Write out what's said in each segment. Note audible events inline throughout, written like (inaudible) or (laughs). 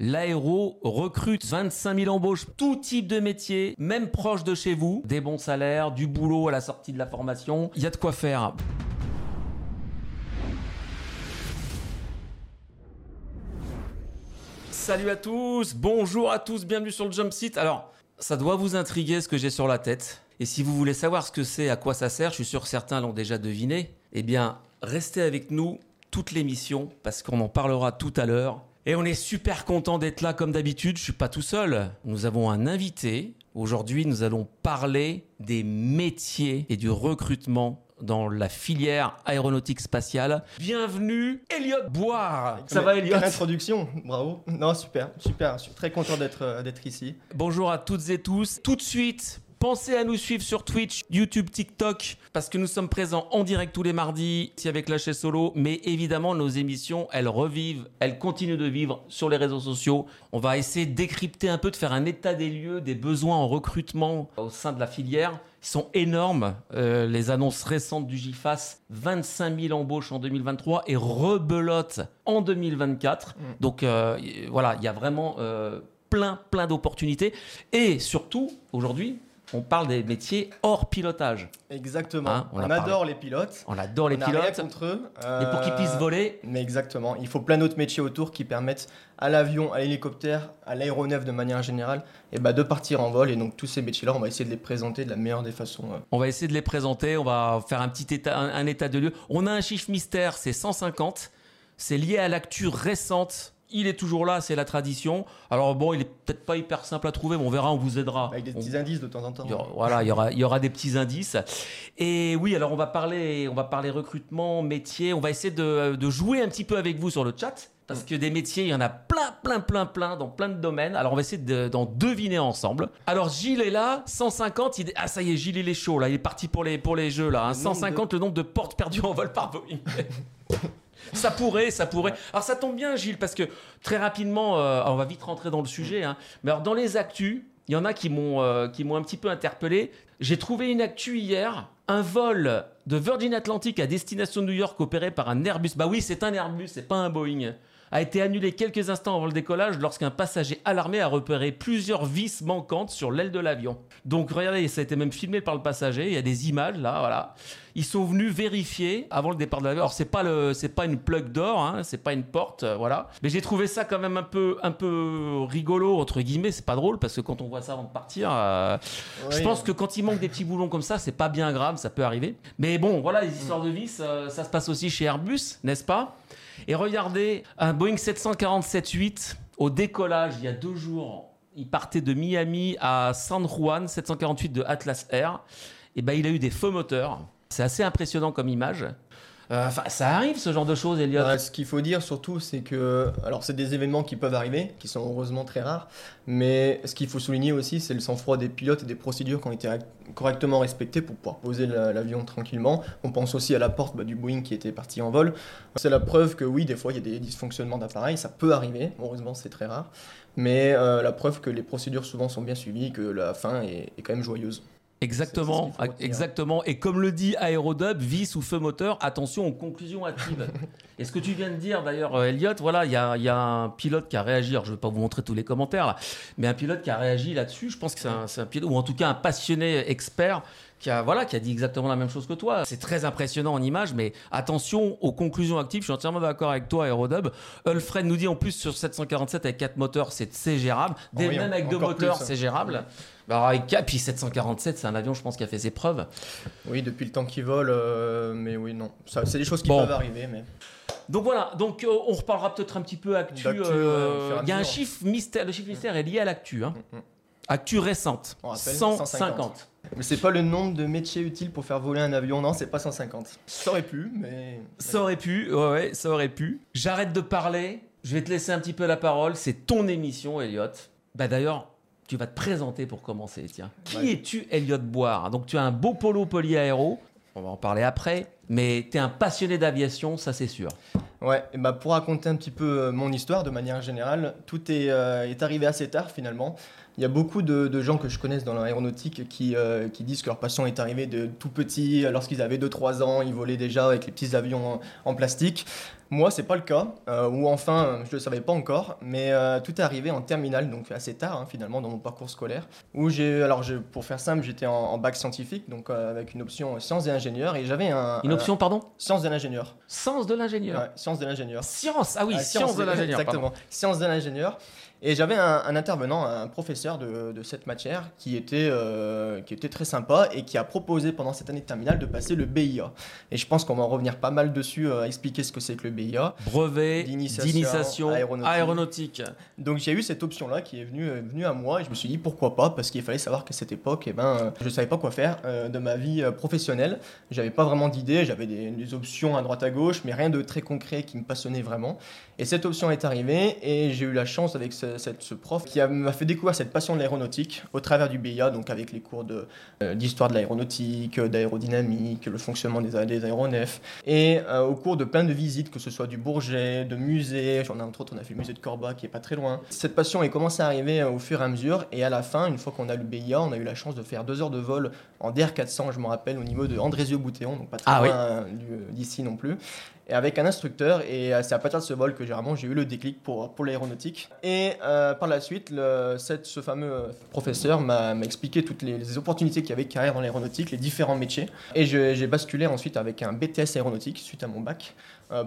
L'aéro recrute 25 000 embauches, tout type de métier, même proche de chez vous, des bons salaires, du boulot à la sortie de la formation. Il y a de quoi faire. Salut à tous, bonjour à tous, bienvenue sur le Jump Site. Alors, ça doit vous intriguer ce que j'ai sur la tête. Et si vous voulez savoir ce que c'est, à quoi ça sert, je suis sûr que certains l'ont déjà deviné, eh bien, restez avec nous toute l'émission parce qu'on en parlera tout à l'heure. Et on est super content d'être là comme d'habitude. Je suis pas tout seul. Nous avons un invité. Aujourd'hui, nous allons parler des métiers et du recrutement dans la filière aéronautique spatiale. Bienvenue, Elliot Boire. Ça va, Elliot Quelle introduction, bravo. Non, super, super. Je suis très content d'être euh, d'être ici. Bonjour à toutes et tous. Tout de suite, Pensez à nous suivre sur Twitch, YouTube, TikTok, parce que nous sommes présents en direct tous les mardis, si avec la chaise solo, mais évidemment nos émissions, elles revivent, elles continuent de vivre sur les réseaux sociaux. On va essayer de décrypter un peu, de faire un état des lieux des besoins en recrutement au sein de la filière. Ils sont énormes, euh, les annonces récentes du GIFAS, 25 000 embauches en 2023 et rebelote en 2024. Mm. Donc euh, voilà, il y a vraiment euh, plein, plein d'opportunités. Et surtout, aujourd'hui, on parle des métiers hors pilotage. Exactement. Hein, on, adore les pilotes. On adore les on pilotes. Rien contre eux. Et pour qu'ils puissent voler. Mais exactement. Il faut plein d'autres métiers autour qui permettent à l'avion, à l'hélicoptère, à l'aéronef de manière générale, et bah, de partir en vol. Et donc tous ces métiers-là, on va essayer de les présenter de la meilleure des façons. Euh. On va essayer de les présenter. On va faire un petit état, un état de lieu. On a un chiffre mystère, c'est 150. C'est lié à l'actu récente il est toujours là, c'est la tradition. Alors bon, il est peut-être pas hyper simple à trouver, mais on verra, on vous aidera. Avec des petits indices de temps en temps. voilà, il y aura, il y aura des petits indices. Et oui, alors on va parler, on va parler recrutement, métier. On va essayer de, jouer un petit peu avec vous sur le chat. Parce que des métiers, il y en a plein, plein, plein, plein dans plein de domaines. Alors on va essayer d'en deviner ensemble. Alors Gilles est là, 150. Il... Ah ça y est, Gilles il est chaud là. Il est parti pour les, pour les jeux là. 150 hein. le nombre de portes perdues en vol par Boeing. (laughs) Ça pourrait, ça pourrait. Alors ça tombe bien, Gilles, parce que très rapidement, euh, on va vite rentrer dans le sujet. Hein. Mais alors dans les actus, il y en a qui m'ont euh, qui m'ont un petit peu interpellé. J'ai trouvé une actu hier, un vol de Virgin Atlantic à destination New York opéré par un Airbus. Bah oui, c'est un Airbus, c'est pas un Boeing a été annulé quelques instants avant le décollage lorsqu'un passager alarmé a repéré plusieurs vis manquantes sur l'aile de l'avion. Donc regardez, ça a été même filmé par le passager, il y a des images là, voilà. Ils sont venus vérifier avant le départ de l'avion. Alors c'est pas le, c'est pas une plug d'or, hein, c'est pas une porte, euh, voilà. Mais j'ai trouvé ça quand même un peu, un peu rigolo entre guillemets. C'est pas drôle parce que quand on voit ça avant de partir, euh, je pense que quand il manque des petits boulons comme ça, c'est pas bien grave, ça peut arriver. Mais bon, voilà, les histoires de vis, euh, ça se passe aussi chez Airbus, n'est-ce pas? Et regardez, un Boeing 747-8 au décollage il y a deux jours, il partait de Miami à San Juan, 748 de Atlas Air. Et ben, il a eu des faux moteurs. C'est assez impressionnant comme image. Euh, ça arrive ce genre de choses, Elliot. ce qu'il faut dire surtout, c'est que, alors c'est des événements qui peuvent arriver, qui sont heureusement très rares, mais ce qu'il faut souligner aussi, c'est le sang-froid des pilotes et des procédures qui ont été correctement respectées pour pouvoir poser l'avion tranquillement. On pense aussi à la porte bah, du Boeing qui était parti en vol. C'est la preuve que oui, des fois il y a des dysfonctionnements d'appareil, ça peut arriver. Heureusement, c'est très rare, mais euh, la preuve que les procédures souvent sont bien suivies, que la fin est quand même joyeuse. Exactement, exactement. Et comme le dit Aerodub, vis ou feu moteur, attention aux conclusions hâtives. (laughs) Et ce que tu viens de dire d'ailleurs, euh, Elliot, voilà, il y a, y a, un pilote qui a réagi. Alors, je ne vais pas vous montrer tous les commentaires, là, mais un pilote qui a réagi là-dessus. Je pense que c'est un, un, pilote, ou en tout cas un passionné expert qui a, voilà, qui a dit exactement la même chose que toi. C'est très impressionnant en image, mais attention aux conclusions actives. Je suis entièrement d'accord avec toi, Aerodub. Ulfred nous dit en plus sur 747 avec 4 moteurs, c'est gérable. Oh même avec 2 moteurs, c'est gérable. Bah, avec 4, puis 747, c'est un avion, je pense, qui a fait ses preuves. Oui, depuis le temps qu'il vole, euh, mais oui, non. C'est des choses qui peuvent arriver, mais. Donc voilà, donc euh, on reparlera peut-être un petit peu actu. Euh, il y a un chiffre mystère, le chiffre mystère est lié à l'actu. Hein. Mm, mm. Actu récente, 150. 150. Mais c'est pas le nombre de métiers utiles pour faire voler un avion, non, c'est pas 150. Ça aurait pu, mais. Ça aurait pu, ouais, ouais ça aurait pu. J'arrête de parler, je vais te laisser un petit peu la parole, c'est ton émission, Elliot. Bah d'ailleurs, tu vas te présenter pour commencer, tiens. Qui es-tu, Elliot Boire? Donc tu as un beau polo polyaéro, on va en parler après, mais tu es un passionné d'aviation, ça c'est sûr. Ouais, et bah pour raconter un petit peu euh, mon histoire de manière générale, tout est, euh, est arrivé assez tard finalement. Il y a beaucoup de, de gens que je connaisse dans l'aéronautique qui, euh, qui disent que leur passion est arrivée de tout petit, lorsqu'ils avaient 2-3 ans, ils volaient déjà avec les petits avions en, en plastique. Moi, c'est pas le cas, euh, ou enfin, je le savais pas encore, mais euh, tout est arrivé en terminale, donc assez tard hein, finalement dans mon parcours scolaire, où j'ai, alors pour faire simple, j'étais en, en bac scientifique, donc euh, avec une option sciences et ingénieurs, et j'avais un... Une un- option, pardon? Sciences de l'ingénieur. Sens de l'ingénieur. Ouais, sciences de l'ingénieur. Science, ah oui, Ah, science, de l'ingénieur. Exactement, sciences de l'ingénieur. Et j'avais un, un intervenant, un professeur de, de cette matière qui était, euh, qui était très sympa et qui a proposé pendant cette année de terminale de passer le BIA. Et je pense qu'on va en revenir pas mal dessus, euh, à expliquer ce que c'est que le BIA. Brevet D'initiation aéronautique. aéronautique. Donc j'ai eu cette option-là qui est venue, euh, venue à moi et je me suis dit pourquoi pas parce qu'il fallait savoir qu'à cette époque, eh ben, je savais pas quoi faire de ma vie professionnelle. J'avais pas vraiment d'idée, j'avais des, des options à droite à gauche, mais rien de très concret qui me passionnait vraiment. Et cette option est arrivée et j'ai eu la chance avec ce, cette- ce prof qui m'a fait découvrir cette passion de l'aéronautique au travers du BIA, donc avec les cours de, euh, d'histoire de l'aéronautique, d'aérodynamique, le fonctionnement des, aéronefs. Et euh, au cours de plein de visites, que ce soit du Bourget, de musées, j'en ai entre autres, on a fait le musée de Corba qui est pas très loin. Cette passion est commencé à arriver euh, au fur et à mesure. Et à la fin, une fois qu'on a le BIA, on a eu la chance de faire deux heures de vol en DR400, je me rappelle, au niveau de Andrézieux-Boutéon, donc pas très Ah loin euh, d'ici non plus et avec un instructeur. Et euh, c'est à partir de ce vol que j'ai vraiment j'ai eu le déclic pour, pour l'aéronautique. Et euh, par la suite, ce fameux euh, professeur m'a expliqué toutes les, opportunités qu'il y avait carrière dans l'aéronautique, les différents métiers. Et j'ai basculé ensuite avec un BTS aéronautique suite à mon bac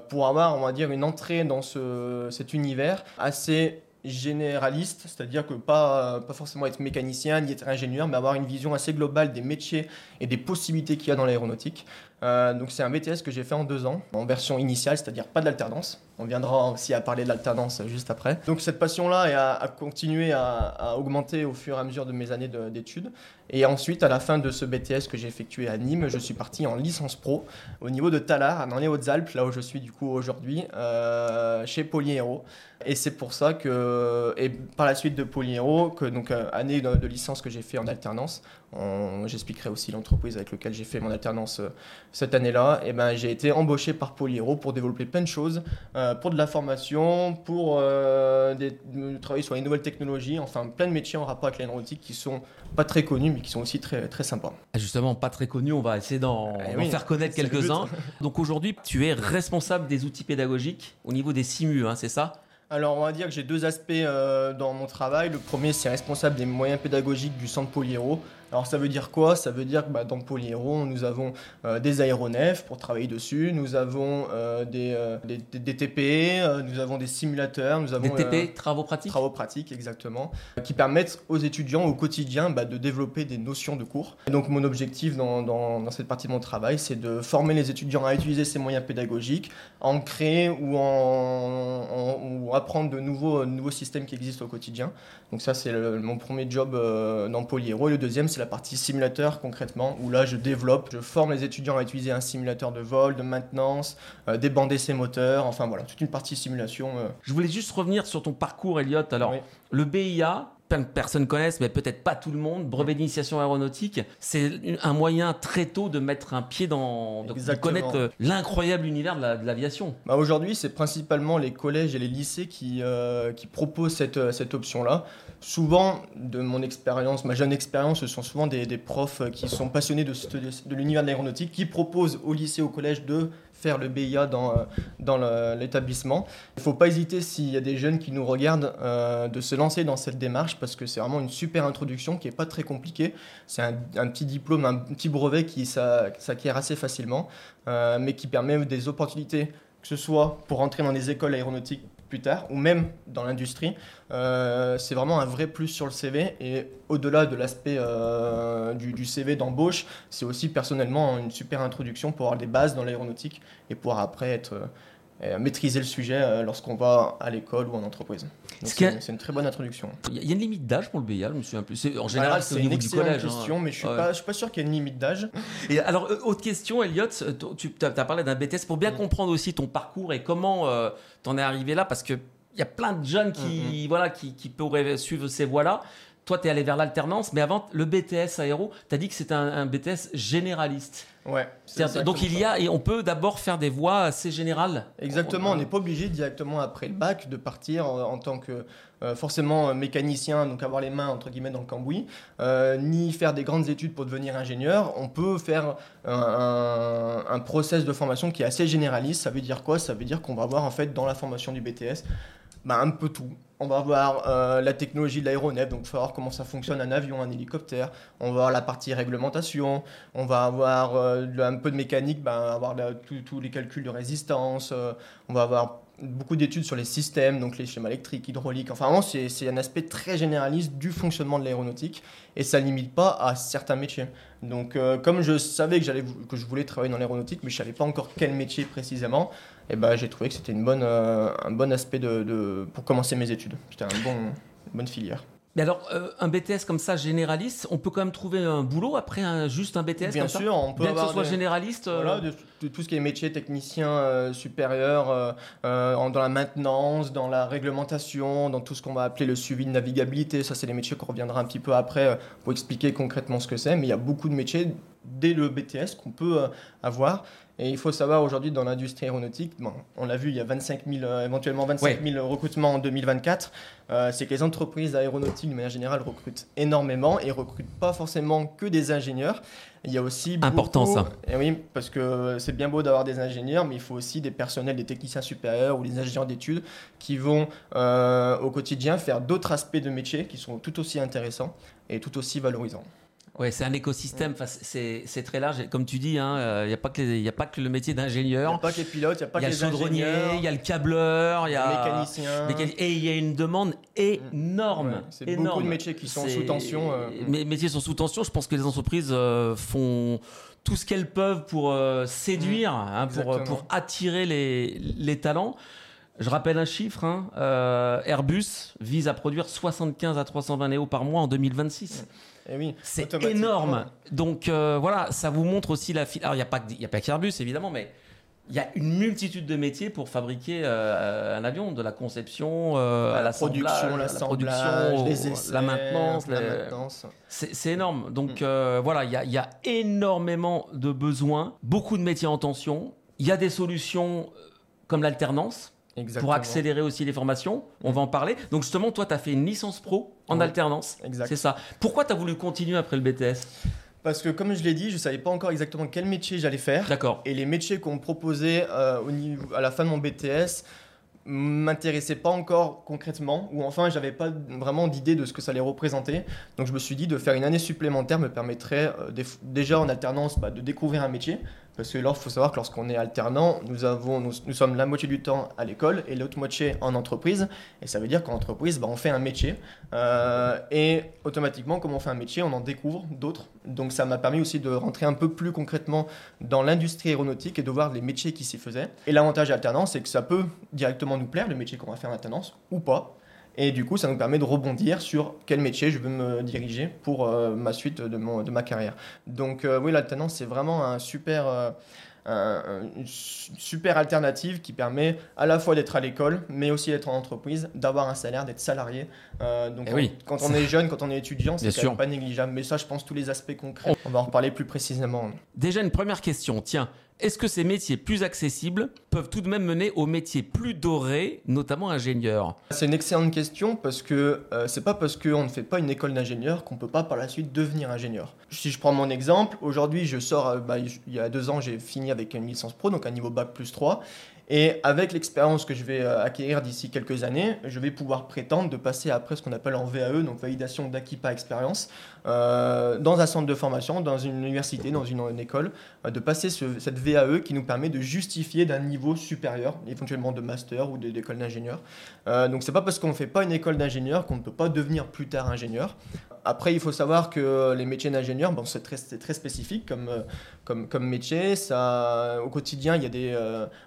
pour avoir, on va dire, une entrée dans ce, cet univers assez généraliste, c'est-à-dire que pas, pas forcément être mécanicien ni être ingénieur, mais avoir une vision assez globale des métiers et des possibilités qu'il y a dans l'aéronautique. Euh, donc c'est un BTS que j'ai fait en deux ans, en version initiale, c'est-à-dire pas de l'alternance. On viendra aussi à parler de l'alternance juste après. Donc cette passion-là a, à, à augmenter au fur et à mesure de mes années de- d'études. Et ensuite, à la fin de ce BTS que j'ai effectué à Nîmes, je suis parti en licence pro au niveau de Talard, dans les Hautes-Alpes, là où je suis du coup aujourd'hui, euh, chez Polyhéro. Et c'est pour ça que, et par la suite de Polyhéro, que donc euh, année de, licence que j'ai fait en alternance, j'expliquerai aussi l'entreprise avec laquelle j'ai fait mon alternance euh, cette année-là, et ben j'ai été embauché par Polyhéro pour développer plein de choses, pour de la formation, pour euh, des- travailler sur les nouvelles technologies, enfin plein de métiers en rapport avec l'aéronautique qui sont pas très connus mais qui sont aussi très très sympas. Ah, Justement, pas très connu, on va essayer d'en Eh oui, faire connaître quelques-uns. (laughs) Donc aujourd'hui, tu es responsable des outils pédagogiques au niveau des SIMU, hein, c'est ça? Alors, on va dire que j'ai deux aspects euh, dans mon travail. Le premier, c'est responsable des moyens pédagogiques du centre Polyhéro. Alors, ça veut dire quoi? Ça veut dire que bah, dans Polyhéro, nous avons euh, des aéronefs pour travailler dessus, nous avons euh, des, euh, des, des- des TP, euh, nous avons des simulateurs, nous avons Des TP, travaux pratiques? travaux pratiques exactement, qui permettent aux étudiants au quotidien bah, de développer des notions de cours. Et donc mon objectif dans, dans- dans cette partie de mon travail, c'est de former les étudiants à utiliser ces moyens pédagogiques, à en créer ou, en, en- ou apprendre de nouveaux, de nouveaux systèmes qui existent au quotidien. Donc ça c'est mon premier job dans Polyhéro. Et le deuxième c'est la partie simulateur concrètement, où là je développe, je forme les étudiants à utiliser un simulateur de vol, de maintenance, euh, débander ses moteurs, enfin voilà, toute une partie simulation. euh, Je voulais juste revenir sur ton parcours, Elliot. Alors, Oui. le BIA, plein de personnes connaissent, mais peut-être pas tout le monde. Brevet d'initiation aéronautique, c'est un moyen très tôt de mettre un pied dans, de, connaître euh, l'incroyable univers de la- de l'aviation. Bah Aujourd'hui, c'est principalement les collèges et les lycées qui, euh, qui proposent cette, euh, cette option-là. Souvent, de mon expérience, ma jeune expérience, ce sont souvent des, des profs qui sont passionnés de, de l'univers de l'aéronautique, qui proposent au lycée, au collège de faire le BIA dans, euh, l'établissement. Il ne faut pas hésiter, s'il y a des jeunes qui nous regardent, euh, de se lancer dans cette démarche, parce que c'est vraiment une super introduction qui n'est pas très compliquée. C'est un, petit diplôme, un petit brevet qui s'a- s'acquiert assez facilement, euh, mais qui permet des opportunités que ce soit pour entrer dans les écoles aéronautiques plus tard ou même dans l'industrie, euh, c'est vraiment un vrai plus sur le CV. Et au-delà de l'aspect euh, du, du CV d'embauche, c'est aussi personnellement une super introduction pour avoir des bases dans l'aéronautique et pouvoir après être, euh, maîtriser le sujet lorsqu'on va à l'école ou en entreprise. C'est une très bonne introduction. Il y a- il y a une limite d'âge pour le BIA, je me souviens plus. En général, c'est au une niveau du excellente collège. hein. question, mais je suis Ouais. pas, je suis pas sûr qu'il y ait une limite d'âge. Et alors, autre question, Elliot, tu as, parlé d'un BTS pour bien Mm. comprendre aussi ton parcours et comment t'en es arrivé là, parce que il y a plein de jeunes qui, Mm, voilà, qui, qui pourraient suivre ces voies-là. toi, tu es allé vers l'alternance, mais avant, le BTS aéro, tu as dit que c'était un, un BTS généraliste. Ouais. Donc, il y a, et on peut d'abord faire des voies assez générales. Exactement, on n'est pas obligé directement après le bac de partir euh, en tant que euh, forcément euh, mécanicien, donc avoir les mains entre guillemets dans le cambouis, euh, ni faire des grandes études pour devenir ingénieur. On peut faire un, un, un process de formation qui est assez généraliste. Ça veut dire quoi? Ça veut dire qu'on va avoir en fait dans la formation du BTS bah, un peu tout. On va voir euh, la technologie de l'aéronef, donc il faut voir comment ça fonctionne un avion, un hélicoptère. On va voir la partie réglementation. On va avoir euh, un peu de mécanique, bah, avoir la- tous- les calculs de résistance. euh, on va avoir beaucoup d'études sur les systèmes, donc les schémas électriques, hydrauliques. Enfin, vraiment, c'est un aspect très généraliste du fonctionnement de l'aéronautique et ça ne limite pas à certains métiers. Donc, euh, comme je savais que, que je voulais travailler dans l'aéronautique, mais je ne savais pas encore quel métier précisément, et ben, j'ai trouvé que c'était une bonne, euh, un bon aspect de, de- pour commencer mes études. C'était un bon, une bonne filière. Mais alors, euh, un BTS comme ça, généraliste, on peut quand même trouver un boulot après un, juste un BTS Bien comme ça sûr, on peut Bien que avoir ce soit des- généraliste. euh, Voilà, de, de tout ce qui est métier technicien euh, supérieur, dans la maintenance, dans la réglementation, dans tout ce qu'on va appeler le suivi de navigabilité. Ça, c'est les métiers qu'on reviendra un petit peu après pour expliquer concrètement ce que c'est. Mais il y a beaucoup de métiers dès le BTS qu'on peut avoir. Et il faut savoir aujourd'hui dans l'industrie aéronautique, bon, on l'a vu, il y a 25 000, euh, éventuellement 25 000 recrutements en 2024. Euh, c'est que les entreprises aéronautiques, de manière générale, recrutent énormément et recrutent pas forcément que des ingénieurs. Il y a aussi Important, beaucoup- ça. Et oui, parce que c'est bien beau d'avoir des ingénieurs, mais il faut aussi des personnels, des techniciens supérieurs ou des ingénieurs d'études qui vont euh, au quotidien faire d'autres aspects de métier qui sont tout aussi intéressants et tout aussi valorisants. Ouais, c'est un écosystème. Enfin, c'est très large. Comme tu dis, il n'y a, pas que les- y a pas que le métier Il n'y a d'ingénieur. pas que les pilotes, il n'y a pas Il y a que le les ingénieurs, il y a le câbleur, il y a mécaniciens. mécani- Et il y a une demande énorme. Ouais, c'est beaucoup de métiers qui sont sous tension. euh, Les métiers sont sous tension. Je pense que les entreprises euh, font tout ce qu'elles peuvent pour euh, séduire, hein, pour, pour attirer les, les talents. Je rappelle un chiffre, hein, euh, Airbus vise à produire 75 à 320 Néo par mois en 2026. et oui, C'est énorme. Donc euh, voilà, ça vous montre aussi la file. Alors il n'y a pas que- il y a pas qu'Airbus évidemment, mais il y a une multitude de métiers pour fabriquer euh, un avion, de la conception euh, à la production, l'assemblage, production, les essais, la maintenance, la les- maintenance. c'est énorme. Donc Mm. euh, voilà, il y a, il y a énormément de besoins, beaucoup de métiers en tension. Il y a des solutions comme l'alternance Exactement. pour accélérer aussi les formations. On va en parler. Donc justement, toi, tu as fait une licence pro en alternance. C'est ça. Pourquoi tu as voulu continuer après le BTS Parce que comme je l'ai dit, je ne savais pas encore exactement quel métier j'allais faire. D'accord. Et les métiers qu'on me proposait euh, au niveau, à la fin de mon BTS m'intéressaient pas encore concrètement, ou enfin j'avais pas vraiment d'idée de ce que ça allait représenter. Donc je me suis dit de faire une année supplémentaire me permettrait euh, déjà en alternance bah, de découvrir un métier. Parce que là, il faut savoir que lorsqu'on est alternant, nous, avons, nous, sommes la moitié du temps à l'école et l'autre moitié en entreprise. Et ça veut dire qu'en entreprise, bah, on fait un métier. Euh, et automatiquement, comme on fait un métier, on en découvre d'autres. Donc ça m'a permis aussi de rentrer un peu plus concrètement dans l'industrie aéronautique et de voir les métiers qui s'y faisaient. Et l'avantage de l'alternance, c'est que ça peut directement nous plaire, le métier qu'on va faire en alternance, ou pas. Et du coup, ça nous permet de rebondir sur quel métier je veux me diriger pour euh, ma suite de, mon, de ma carrière. Donc euh, oui, l'alternance, c'est vraiment un super, euh, un- une su- super alternative qui permet à la fois d'être à l'école, mais aussi d'être en entreprise, d'avoir un salaire, d'être salarié. Euh, donc Eh quand, oui. quand on est jeune, quand on est étudiant, c'est quand même pas négligeable. Mais ça, je pense tous les aspects concrets, on va en reparler plus précisément. Déjà, une première question. Tiens, est-ce que ces métiers plus accessibles peuvent tout de même mener aux métiers plus dorés, notamment ingénieurs? C'est une excellente question parce que euh, c'est pas parce qu'on ne fait pas une école d'ingénieur qu'on peut pas par la suite devenir ingénieur. Si je prends mon exemple, aujourd'hui je sors, euh, bah, il y a deux ans j'ai fini avec une licence pro, donc un niveau bac plus 3. Et avec l'expérience que je vais euh, acquérir d'ici quelques années, je vais pouvoir prétendre de passer après ce qu'on appelle en VAE, donc validation d'acquis par expérience, euh, dans un centre de formation, dans une université, dans une, école, euh, de passer ce- cette VAE qui nous permet de justifier d'un niveau supérieur, éventuellement de master ou d'école d'ingénieur. Euh, donc c'est pas parce qu'on ne fait pas une école d'ingénieur qu'on ne peut pas devenir plus tard ingénieur. Après, il faut savoir que les métiers d'ingénieur, bon, c'est très, très spécifique comme, comme, comme métier. Ça, au quotidien, il y a des,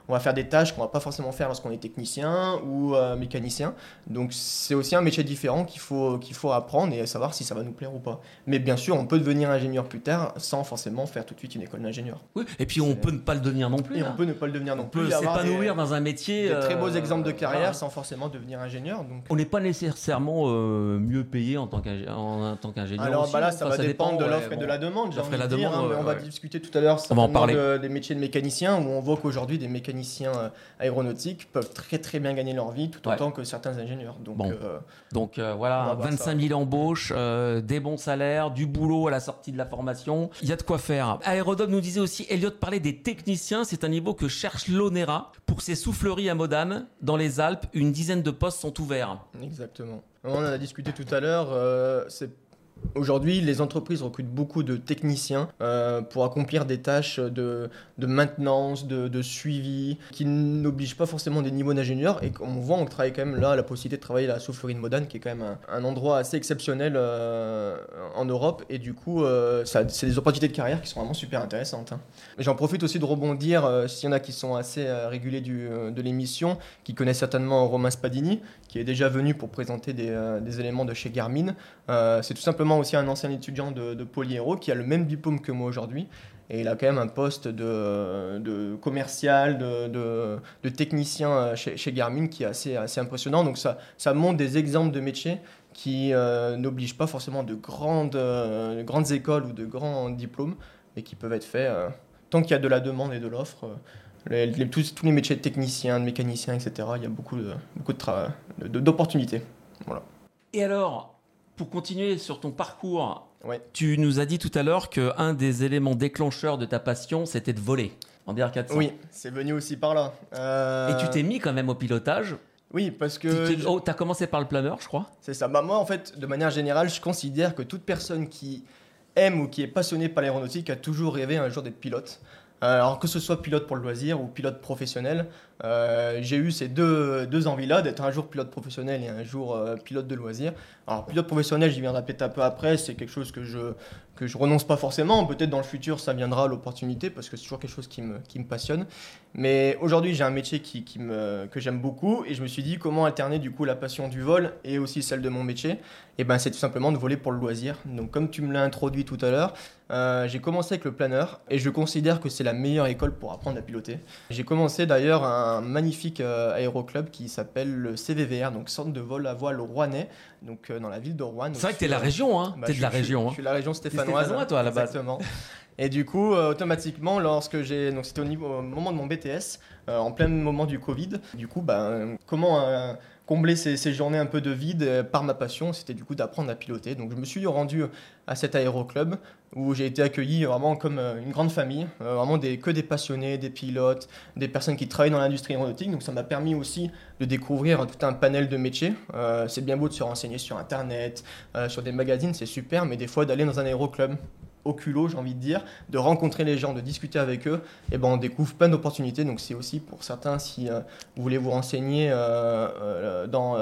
on va faire des tâches qu'on va pas forcément faire lorsqu'on est technicien ou mécanicien. Donc, c'est aussi un métier différent qu'il faut, qu'il faut apprendre et savoir si ça va nous plaire ou pas. Mais bien sûr, on peut devenir ingénieur plus tard sans forcément faire tout de suite une école d'ingénieur. Oui, et puis on peut ne pas le devenir non plus. Et on hein. peut ne pas le devenir non plus. On peut s'épanouir dans un métier. Des très beaux euh, exemples de carrière sans forcément devenir ingénieur. Donc... On n'est pas nécessairement euh, mieux payé en tant qu'ingénieur. Alors bah là, ça va dépendre de l'offre et de la demande. L'offre la demande. Hein, on va discuter tout à l'heure on va en parler. des métiers de mécaniciens où on voit qu'aujourd'hui des mécaniciens euh, aéronautiques peuvent très très bien gagner leur vie tout autant que certains ingénieurs. Donc, bon. donc voilà, 25 000 embauches, des bons salaires, du boulot à la sortie de la formation. Il y a de quoi faire. Aérodome nous disait aussi, Elliot parlait des techniciens, c'est un niveau que cherche l'ONERA. Pour ses souffleries à Modane, dans les Alpes, une dizaine de postes sont ouverts. Exactement. On en a discuté tout à l'heure, euh, Aujourd'hui, les entreprises recrutent beaucoup de techniciens euh, pour accomplir des tâches de, maintenance, de, suivi, qui n'obligent pas forcément des niveaux d'ingénieur. Et on voit, on travaille quand même là la possibilité de travailler à la soufflerie de Modane, qui est quand même un, endroit assez exceptionnel euh, en Europe. Et du coup, c'est des opportunités de carrière qui sont vraiment super intéressantes. Hein. J'en profite aussi de rebondir, s'il y en a qui sont assez réguliers de l'émission, qui connaissent certainement Romain Spadini, qui est déjà venu pour présenter des, des éléments de chez Garmin. c'est tout simplement aussi un ancien étudiant de, de qui a le même diplôme que moi aujourd'hui. Et il a quand même un poste de, commercial, de, technicien chez, Garmin qui est assez, impressionnant. Donc ça, montre des exemples de métiers qui euh, n'obligent pas forcément de grandes, euh, écoles ou de grands diplômes, mais qui peuvent être faits euh, tant qu'il y a de la demande et de l'offre. Les, tous, tous, les métiers de technicien, de mécanicien, etc., il y a beaucoup de, beaucoup de d'opportunités. Voilà. Et alors, pour continuer sur ton parcours, tu nous as dit tout à l'heure qu'un des éléments déclencheurs de ta passion, c'était de voler en DR400. Oui, c'est venu aussi par là. Et tu t'es mis quand même au pilotage oui, parce que. Tu oh, as commencé par le planeur, je crois C'est ça. Bah, moi, en fait, de manière générale, je considère que toute personne qui aime ou qui est passionnée par l'aéronautique a toujours rêvé un jour d'être pilote. Euh, alors que ce soit pilote pour le loisir ou pilote professionnel, euh, j'ai eu ces deux, deux envies-là, d'être un jour pilote professionnel et un jour euh, pilote de loisir. Alors pilote professionnel, j'y viendrai peut-être un peu après, c'est quelque chose que je, que je renonce pas forcément. Peut-être dans le futur, ça viendra l'opportunité, parce que c'est toujours quelque chose qui me, qui me passionne. Mais aujourd'hui, j'ai un métier qui, qui me, que j'aime beaucoup, et je me suis dit comment alterner du coup la passion du vol et aussi celle de mon métier? Et ben c'est tout simplement de voler pour le loisir. Donc comme tu me l'as introduit tout à l'heure, j'ai commencé avec le planeur, et je considère que c'est la meilleure école pour apprendre à piloter. J'ai commencé d'ailleurs un magnifique euh, aéroclub qui s'appelle le CVVR, donc centre de vol à voile rouennais, donc euh, dans la ville de Rouen. C'est vrai que tu es la région, hein bah, T'es de la région. Je, suis la région stéphanoise. Stéphanois, toi, à la base. Exactement. Et du coup, euh, automatiquement, lorsque j'ai. Donc, c'était au, niveau, au moment de mon BTS, en plein moment du Covid. Du coup, ben, comment combler ces, journées un peu de vide euh, par ma passion, c'était du coup d'apprendre à piloter. Donc je me suis rendu à cet aéroclub où j'ai été accueilli vraiment comme euh, une grande famille, euh, vraiment que des passionnés, des pilotes, des personnes qui travaillent dans l'industrie aéronautique. Donc ça m'a permis aussi de découvrir tout un panel de métiers. c'est bien beau de se renseigner sur Internet, sur des magazines, c'est super, mais des fois d'aller dans un aéroclub au culot, j'ai envie de dire, de rencontrer les gens, de discuter avec eux, et ben on découvre plein d'opportunités. Donc c'est aussi pour certains, si euh, vous voulez vous renseigner euh, euh, dans,